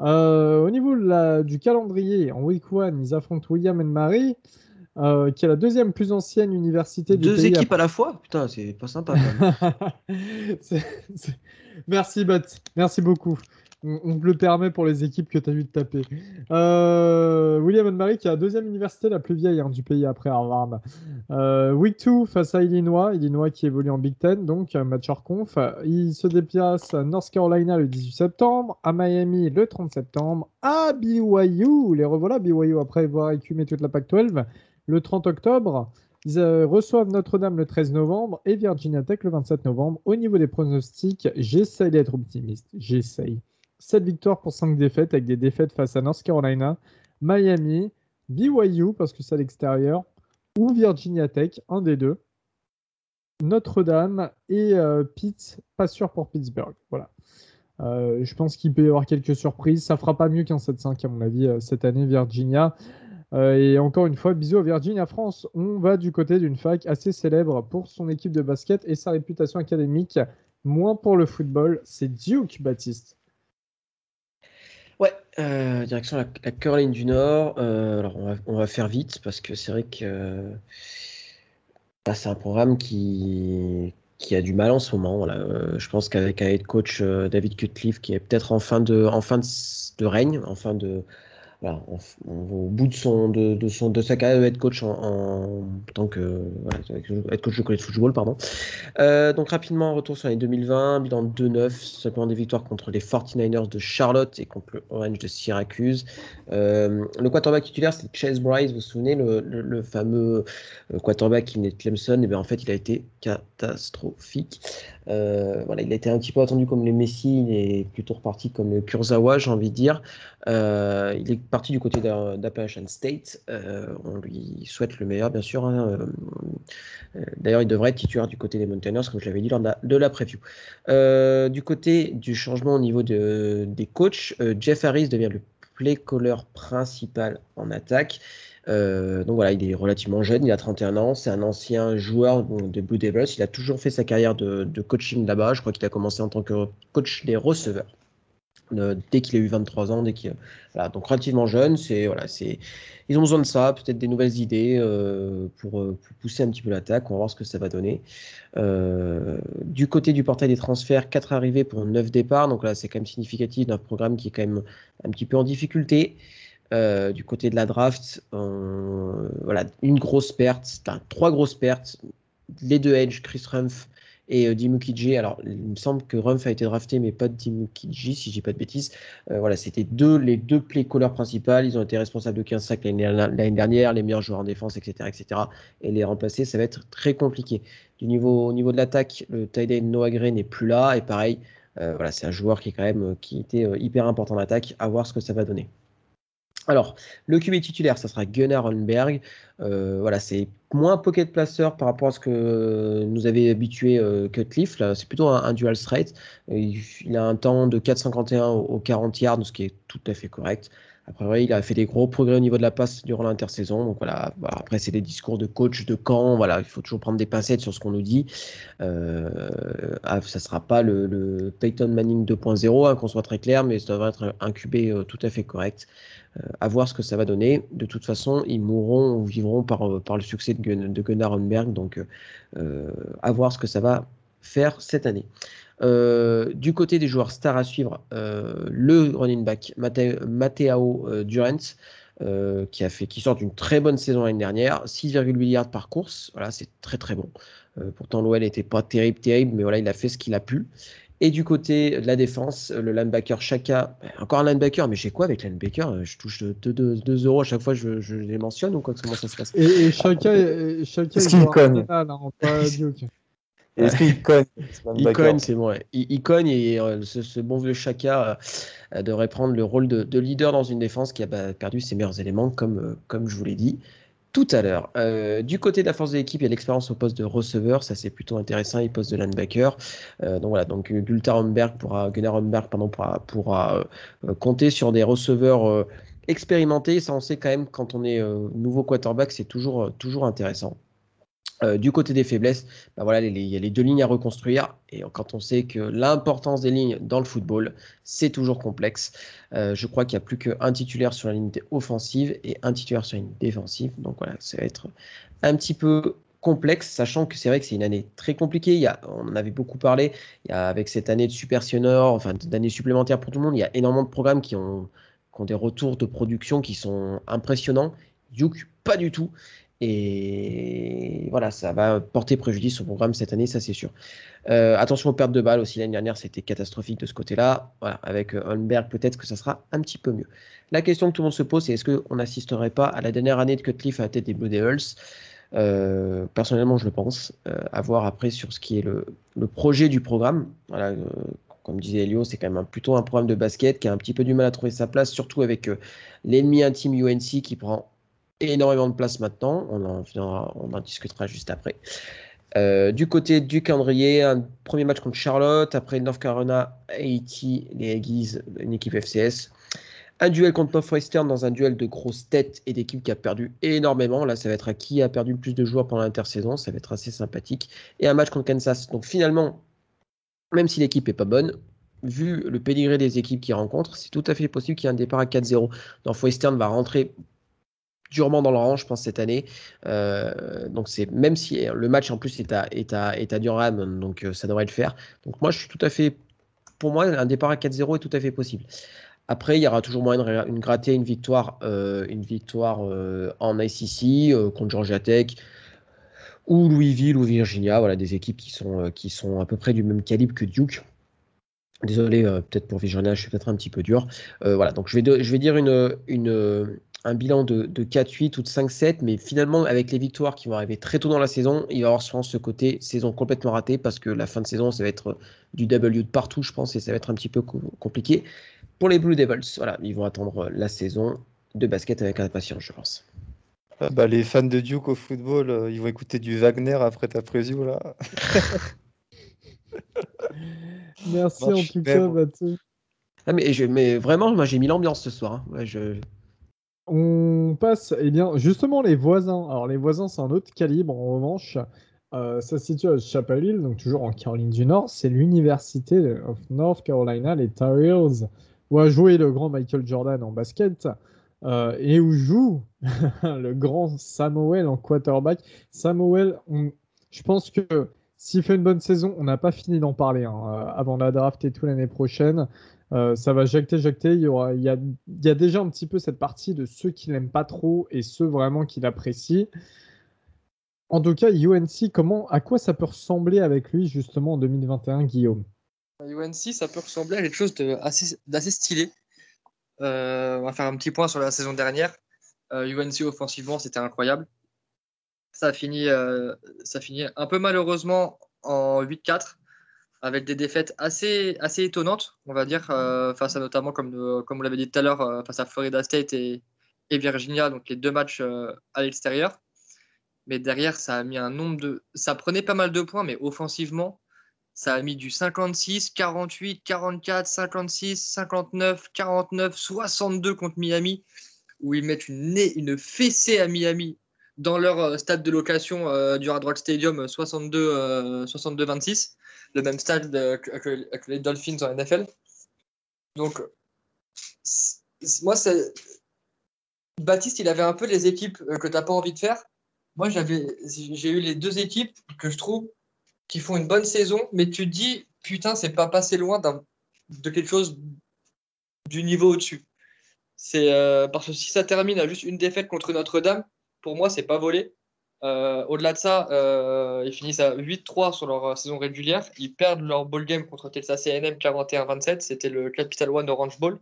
Euh, au niveau du calendrier, en week one, ils affrontent William et Marie. Euh, qui est la deuxième plus ancienne université du Deux équipes à... la fois? Putain, c'est pas sympa. Merci, Bot. Merci beaucoup. On, le permet pour les équipes que tu as vu de taper. Euh, William Mary, qui est la deuxième université la plus vieille hein, du pays après Harvard. Euh, week 2 face à Illinois. Illinois qui évolue en Big Ten, donc match hors conf. Il se déplace à North Carolina le 18 septembre, à Miami le 30 septembre, à BYU. Les revoilà BYU après avoir écumé toute la PAC 12 le 30 octobre. Ils euh, reçoivent Notre-Dame le 13 novembre et Virginia Tech le 27 novembre. Au niveau des pronostics, j'essaye d'être optimiste. J'essaye. 7 victoires pour 5 défaites avec des défaites face à North Carolina, Miami, BYU parce que c'est à l'extérieur, ou Virginia Tech, un des deux. Notre-Dame et euh, Pitt, pas sûr pour Pittsburgh. Voilà. Euh, je pense qu'il peut y avoir quelques surprises. Ça fera pas mieux qu'un 7-5 à mon avis cette année, Virginia. Euh, et encore une fois, bisous à Virginia France. On va du côté d'une fac assez célèbre pour son équipe de basket et sa réputation académique, moins pour le football. C'est Duke, Baptiste. Ouais, euh, direction la, Caroline du Nord. Euh, alors on va, faire vite parce que c'est vrai que c'est un programme qui, a du mal en ce moment. je pense qu'avec un head coach David Cutcliffe qui est peut-être en fin de, en fin de règne, en fin de, au bout de, son, de, son, de sa carrière de head coach en, tant que head coach de college football. Pardon. Euh, donc rapidement, retour sur l'année 2020, bilan 2-9, simplement des victoires contre les 49ers de Charlotte et contre le Orange de Syracuse. Euh, le quarterback titulaire, c'est Chase Bryce, vous vous souvenez, le, fameux euh, quarterback qui venait de Clemson, et bien en fait il a été catastrophique. voilà, il a été un petit peu attendu comme les Messi, il est plutôt reparti comme le Kurzawa, j'ai envie de dire. Euh, il est parti du côté d'Appalachian State. Euh, on lui souhaite le meilleur, bien sûr. Hein. Euh, d'ailleurs, il devrait être titulaire du côté des Mountaineers, comme je l'avais dit lors de la, preview. du côté du changement au niveau de, des coachs, Jeff Harris devient le play caller principal en attaque. Donc voilà, il est relativement jeune, il a 31 ans, c'est un ancien joueur de Blue Devils. Il a toujours fait sa carrière de, de coaching là-bas. Je crois qu'il a commencé en tant que coach des receveurs. Euh, dès qu'il a eu 23 ans, dès qu'il voilà, donc relativement jeune, c'est voilà, c'est ils ont besoin de ça, peut-être des nouvelles idées euh, pour, euh, pour, pousser un petit peu l'attaque. On va voir ce que ça va donner. Du côté du portail des transferts, 4 arrivées pour 9 départs, donc là c'est quand même significatif d'un programme qui est quand même un petit peu en difficulté. Du côté de la draft, voilà, une grosse perte, trois grosses pertes. Les deux edge, Chris Rumpf et euh, Dimukiji. Alors, il me semble que Rumpf a été drafté, mais pas Dimukiji, si dis pas de bêtises. Euh, voilà, c'était les deux play callers principales. Ils ont été responsables de 15 sacs l'année dernière, les meilleurs joueurs en défense, etc.. Et les remplacer, ça va être très compliqué. Du niveau, au niveau de l'attaque, le tight Noah Gray n'est plus là. Et pareil, euh, voilà, c'est un joueur qui qui était hyper important en attaque. À voir ce que ça va donner. Alors, le QB titulaire, ça sera Gunnar Holmberg. Euh, voilà, c'est moins pocket placer par rapport à ce que nous avait habitué euh, Cutcliffe. c'est plutôt un, dual straight. Il, a un temps de 4,51 au 40 yards, ce qui est tout à fait correct. Après, il a fait des gros progrès au niveau de la passe durant l'intersaison. Donc voilà, après, c'est des discours de coach de camp. Voilà, il faut toujours prendre des pincettes sur ce qu'on nous dit. Euh, ah, ça ne sera pas le, Peyton Manning 2.0, hein, qu'on soit très clair, mais ça devrait être un QB euh, tout à fait correct. Euh, à voir ce que ça va donner. De toute façon, ils mourront ou vivront par, par le succès de, Gunnar Holmberg. Donc, à voir ce que ça va faire cette année. Euh, du côté des joueurs stars à suivre, euh, le running back Matteo euh, Durant, qui, a fait, qui sort d'une très bonne saison l'année dernière, 6,8 yards par course, voilà, c'est très très bon. pourtant l'OL n'était pas terrible, terrible, mais voilà, il a fait ce qu'il a pu. Et du côté de la défense, le linebacker Chaka, encore un linebacker, mais j'ai quoi avec linebacker Je touche 2, euros à chaque fois je, je, les mentionne ou quoi Comment ça se passe? Et, Chaka, Chaka est-ce qu'il cogne? Est-ce qu'il cogne Il cogne, c'est bon. Il, cogne et euh, ce, bon vieux Chaka euh, devrait prendre le rôle de, leader dans une défense qui a bah, perdu ses meilleurs éléments, comme, euh, comme je vous l'ai dit tout à l'heure. du côté de la force de l'équipe, il y a l'expérience au poste de receveur, ça c'est plutôt intéressant, il poste de linebacker. donc voilà, donc pourra, Gunnar Homberg pardon, pourra, pourra compter sur des receveurs expérimentés. Ça on sait quand même quand on est nouveau quarterback, c'est toujours, toujours intéressant. Euh, du côté des faiblesses, bah il y a les deux lignes à reconstruire. Et quand on sait que l'importance des lignes dans le football, c'est toujours complexe. Euh, je crois qu'il n'y a plus qu'un titulaire sur la ligne offensive et un titulaire sur la ligne défensive. Donc voilà, ça va être un petit peu complexe, sachant que c'est vrai que c'est une année très compliquée. On en avait beaucoup parlé. Avec cette année de Super Senior, enfin d'années supplémentaires pour tout le monde, il y a énormément de programmes qui ont, qui ont des retours de production qui sont impressionnants. Duke, pas du tout. Et voilà, ça va porter préjudice au programme cette année, ça c'est sûr. Euh, attention aux pertes de balles aussi, l'année dernière c'était catastrophique de ce côté-là. Voilà, avec euh, Holmberg, peut-être que ça sera un petit peu mieux. La question que tout le monde se pose, c'est est-ce qu'on n'assisterait pas à la dernière année de Cutcliffe à la tête des Blue Devils euh, Personnellement, je le pense. à voir après sur ce qui est le, projet du programme. Voilà, comme disait Elio, c'est quand même plutôt un programme de basket qui a un petit peu du mal à trouver sa place, surtout avec l'ennemi intime UNC qui prend énormément de place maintenant. On en, on en discutera juste après. Euh, du côté du calendrier, un premier match contre Charlotte, après North Carolina, Haiti, les Aggies, une équipe FCS. Un duel contre Northwestern dans un duel de grosses têtes et d'équipes qui a perdu énormément. Là, ça va être à qui a perdu le plus de joueurs pendant l'intersaison. Ça va être assez sympathique. Et un match contre Kansas. Donc finalement, même si l'équipe est pas bonne, vu le pédigré des équipes qui rencontrent, c'est tout à fait possible qu'il y ait un départ à 4-0. Northwestern va rentrer durement dans le rang, je pense, cette année. Euh, donc, c'est même si le match en plus est à, est à, est à Durham, donc euh, ça devrait le faire. Donc, moi, je suis tout à fait. Pour moi, un départ à 4-0 est tout à fait possible. Après, il y aura toujours moyen de une gratter une victoire, euh, une victoire en ICC contre Georgia Tech ou Louisville ou Virginia. Voilà, des équipes qui sont, à peu près du même calibre que Duke. Désolé, peut-être pour Virginia, je suis peut-être un petit peu dur. voilà, donc je vais, dire une, un bilan de, 4-8 ou de 5-7, mais finalement, avec les victoires qui vont arriver très tôt dans la saison, il va y avoir souvent ce côté saison complètement ratée parce que la fin de saison, ça va être du W de partout, je pense, et ça va être un petit peu compliqué. Pour les Blue Devils, voilà, ils vont attendre la saison de basket avec impatience, je pense. Ah bah, les fans de Duke au football, euh, ils vont écouter du Wagner après ta preview là. Merci en tout cas, Mathieu. Ah, mais, mais vraiment, moi j'ai mis l'ambiance ce soir. Hein. je, On passe, eh bien, justement, les voisins. Alors, les voisins, c'est un autre calibre, en revanche. Euh, ça se situe à Chapel Hill, donc toujours en Caroline du Nord. C'est l'université of North Carolina, les Tar Heels, où a joué le grand Michael Jordan en basket euh, et où joue le grand Samuel en quarterback. Samuel, je pense que s'il fait une bonne saison, on n'a pas fini d'en parler hein, euh, avant la draft et tout l'année prochaine. Euh, ça va jacter, jacter. Il y, aura, il, y a, déjà un petit peu cette partie de ceux qui l'aiment pas trop et ceux vraiment qui l'apprécient. En tout cas, UNC, comment, à quoi ça peut ressembler avec lui justement en 2021, Guillaume? UNC, ça peut ressembler à quelque chose d'assez stylé. Euh, on va faire un petit point sur la saison dernière. UNC offensivement, c'était incroyable. Ça a, fini, euh, ça finit un peu malheureusement en 8-4 avec des défaites assez, assez étonnantes, on va dire, euh, face à notamment, comme, euh, comme l'avez dit tout à l'heure, face à Florida State et, et, Virginia, donc les deux matchs à l'extérieur. Mais derrière, ça a mis un nombre de. Ça prenait pas mal de points, mais offensivement, ça a mis du 56, 48, 44, 56, 59, 49, 62 contre Miami, où ils mettent une, une fessée à Miami dans leur euh, stade de location euh, du Hard Rock Stadium 62-26, euh, le même stade que, les Dolphins en NFL. Donc, moi. Baptiste, il avait un peu les équipes que tu n'as pas envie de faire. Moi, j'ai eu les deux équipes que je trouve qui font une bonne saison, mais tu te dis, putain, c'est pas passé loin de quelque chose du niveau au-dessus. C'est parce que si ça termine à juste une défaite contre Notre-Dame, pour moi, c'est pas volé. Euh, au-delà de ça, euh, ils finissent à 8-3 sur leur saison régulière. Ils perdent leur ball game contre Texas A&M 41-27. C'était le Capital One Orange Bowl.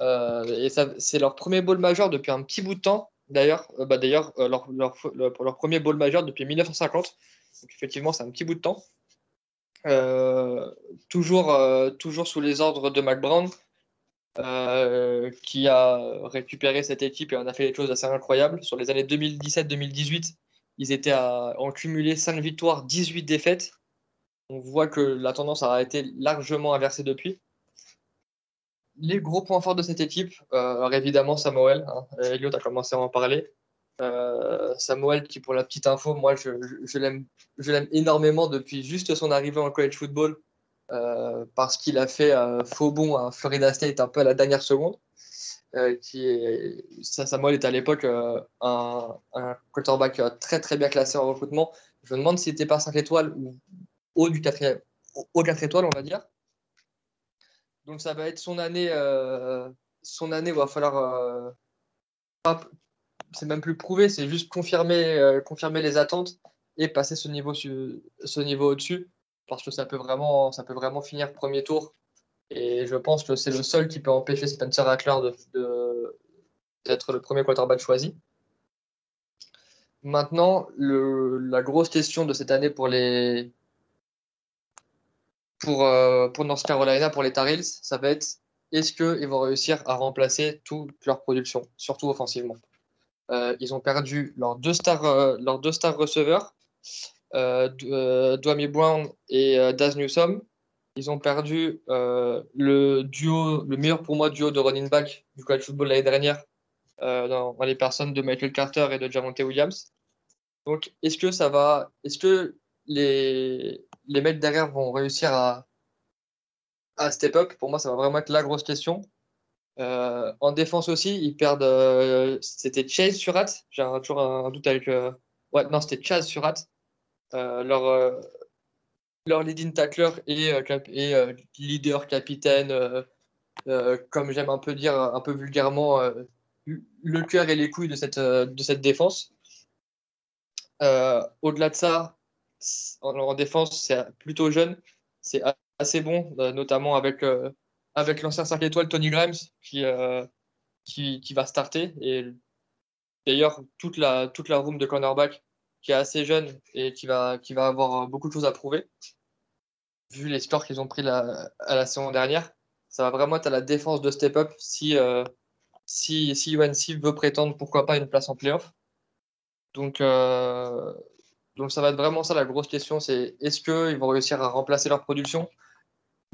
Euh, et c'est leur premier bowl majeur depuis un petit bout de temps. D'ailleurs, bah d'ailleurs leur, leur, leur, premier bowl majeur depuis 1950. Donc effectivement, c'est un petit bout de temps. toujours, toujours sous les ordres de Mac Brown. Euh, qui a récupéré cette équipe et en a fait des choses assez incroyables. Sur les années 2017-2018, ils étaient à, en cumulé 5 victoires, 18 défaites. On voit que la tendance a été largement inversée depuis. Les gros points forts de cette équipe, euh, évidemment Samuel, hein, Elliot a commencé à en parler. Euh, Samuel, qui pour la petite info, moi je l'aime énormément depuis juste son arrivée en college football. Euh, parce qu'il a fait faux bond à Florida State un peu à la dernière seconde. Euh, qui est, Samuel à l'époque euh, un, quarterback très très bien classé en recrutement. Je me demande s'il n'était pas 5 étoiles ou haut du 4, au 4 étoiles, on va dire. Donc ça va être son année, son année où il va falloir. c'est même plus prouver, c'est juste confirmer, confirmer les attentes et passer ce niveau, ce niveau au-dessus parce que ça peut vraiment, ça peut vraiment finir premier tour. Et je pense que c'est le seul qui peut empêcher Spencer Rattler d'être le premier quarterback choisi. Maintenant, la grosse question de cette année pour les pour, euh, pour North Carolina, pour les Tar Heels, ça va être est-ce qu'ils vont réussir à remplacer toute leur production, surtout offensivement? Euh, ils ont perdu leurs deux stars, euh, leurs deux stars receveurs euh, euh, Brown et euh, Daz Newsom. Ils ont perdu le duo, le meilleur pour moi duo de running back du college football l'année dernière, dans, les personnes de Michael Carter et de Javonte Williams. Donc, est-ce que ça va, est-ce que les, les mecs derrière vont réussir à, à step up? Pour moi, ça va vraiment être la grosse question. en défense aussi, ils perdent. c'était Chase Surat. J'ai toujours un, doute avec. ouais, non, c'était Chaz Surat. Euh, leur, euh, leur leading tackler et, euh, et leader, capitaine, comme j'aime un peu dire, un peu vulgairement, le cœur et les couilles de cette, de cette défense. Au-delà de ça, en, défense, c'est plutôt jeune, c'est assez bon, notamment avec, avec l'ancien 5 étoiles Tony Grimes qui, qui, va starter. Et d'ailleurs, toute la, toute la room de cornerback qui est assez jeune et qui va, qui va avoir beaucoup de choses à prouver. Vu les scores qu'ils ont pris à la saison dernière, ça va vraiment être à la défense de step up si, euh, si, si UNC veut prétendre pourquoi pas une place en playoff. Donc, euh, donc ça va être vraiment ça la grosse question, c'est est-ce qu'ils vont réussir à remplacer leur production?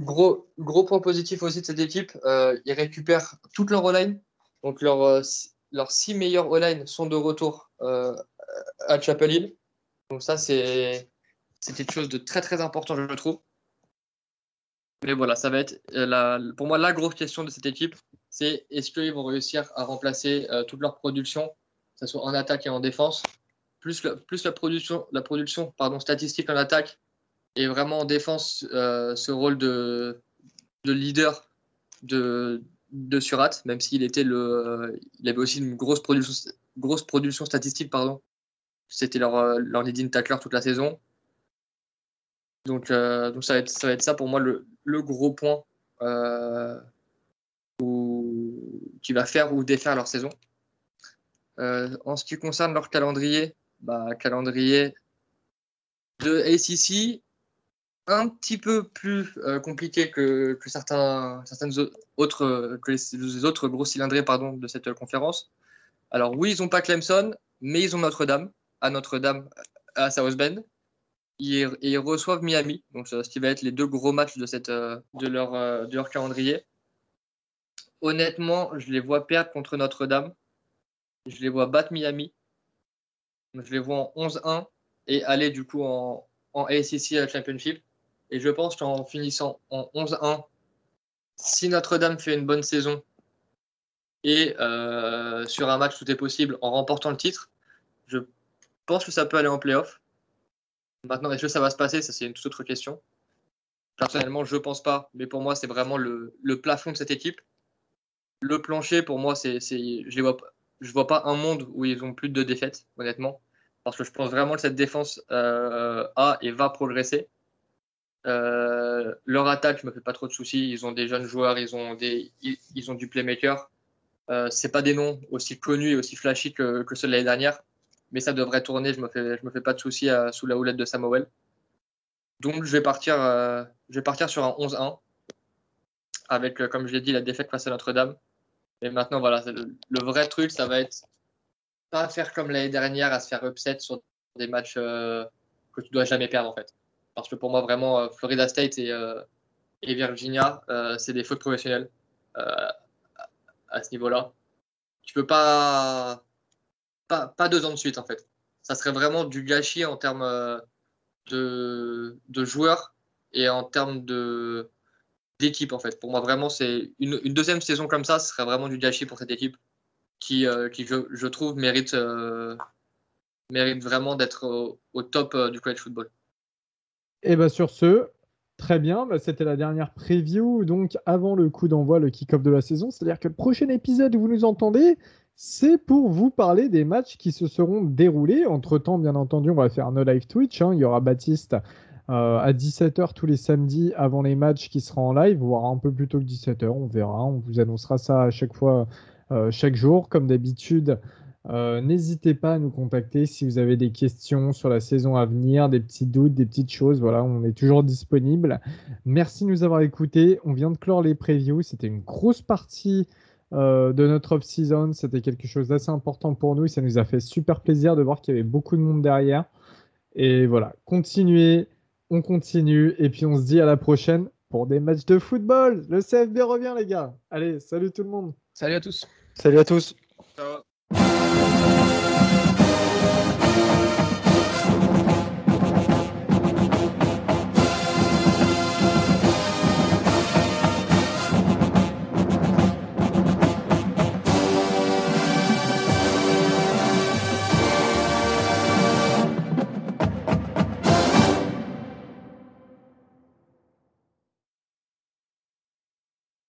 Gros, gros point positif aussi de cette équipe, euh, ils récupèrent toute leur line, donc leur, leurs six meilleurs O-line sont de retour euh, à Chapel Hill. Donc ça, c'est quelque chose de très très important, je trouve. Mais voilà, ça va être la, pour moi la grosse question de cette équipe, c'est est-ce qu'ils vont réussir à remplacer toute leur production, que ce soit en attaque et en défense, plus, plus la production, la production pardon, statistique en attaque et vraiment en défense ce rôle de, de leader de, de Surat, même s'il était le, il avait aussi une grosse production, grosse production statistique, pardon. C'était leur, leur leading tackler toute la saison. Donc, euh, donc ça, va être, ça ça pour moi le, le gros point euh, où, qui va faire ou défaire leur saison. Euh, en ce qui concerne leur calendrier, bah, calendrier de ACC, un petit peu plus euh, compliqué que, que, certains, autres, que les, autres gros cylindrés pardon, de cette conférence. Alors oui, ils n'ont pas Clemson, mais ils ont Notre-Dame, Notre-Dame, à South Bend. Ils, reçoivent Miami, donc ce qui va être les deux gros matchs euh, euh, de leur calendrier. Honnêtement, je les vois perdre contre Notre-Dame. Je les vois battre Miami. Je les vois en 11-1 et aller du coup en, en ACC Championship. Et je pense qu'en finissant en 11-1, si Notre-Dame fait une bonne saison et euh, sur un match tout est possible en remportant le titre, je pense que ça peut aller en playoff? Maintenant, est-ce que ça va se passer? Ça, c'est une toute autre question. Personnellement, je ne pense pas, mais pour moi, c'est vraiment le, plafond de cette équipe. Le plancher, pour moi, c'est, je ne vois, pas un monde où ils ont plus de défaites, honnêtement, parce que je pense vraiment que cette défense euh, a et va progresser. Euh, leur attaque, je me fais pas trop de soucis. Ils ont des jeunes joueurs, ils ont, des, ils, ont du playmaker. Euh, c'est pas des noms aussi connus et aussi flashy que ceux de l'année dernière, mais ça devrait tourner. Je me fais, je me fais pas de soucis à, sous la houlette de Samuel. Donc je vais partir, euh, je vais partir sur un 11-1 avec, euh, comme je l'ai dit, la défaite face à Notre-Dame. Et maintenant, voilà, le, vrai truc, ça va être pas faire comme l'année dernière à se faire upset sur des matchs euh, que tu dois jamais perdre en fait. Parce que pour moi, vraiment, euh, Florida State et, euh, et Virginia, euh, c'est des fautes professionnelles à ce niveau-là. Tu peux pas, pas, pas deux ans de suite, en fait. Ça serait vraiment du gâchis en termes de, de joueurs et en termes de d'équipe en fait. Pour moi vraiment c'est une, une, deuxième saison comme ça, ce serait vraiment du gâchis pour cette équipe qui, euh, qui je, trouve mérite, euh, mérite vraiment d'être au, top euh, du college football. Et bien sur ce, très bien, bah, c'était la dernière preview, donc avant le coup d'envoi, le kick-off de la saison. C'est-à-dire que le prochain épisode où vous nous entendez, c'est pour vous parler des matchs qui se seront déroulés. Entre-temps, bien entendu, on va faire nos live Twitch. Hein. Il y aura Baptiste euh, à 17h tous les samedis avant les matchs qui sera en live, voire un peu plus tôt que 17h, on verra. On vous annoncera ça à chaque fois, euh, chaque jour, comme d'habitude. Euh, N'hésitez pas à nous contacter si vous avez des questions sur la saison à venir, des petits doutes, des petites choses. Voilà, on est toujours disponible. Merci de nous avoir écoutés. On vient de clore les previews. C'était une grosse partie euh, de notre off-season. C'était quelque chose d'assez important pour nous. Et ça nous a fait super plaisir de voir qu'il y avait beaucoup de monde derrière. Et voilà, continuez, on continue. Et puis on se dit à la prochaine pour des matchs de football. Le CFB revient, les gars. Allez, salut tout le monde. Salut à tous. Salut à tous. Ciao.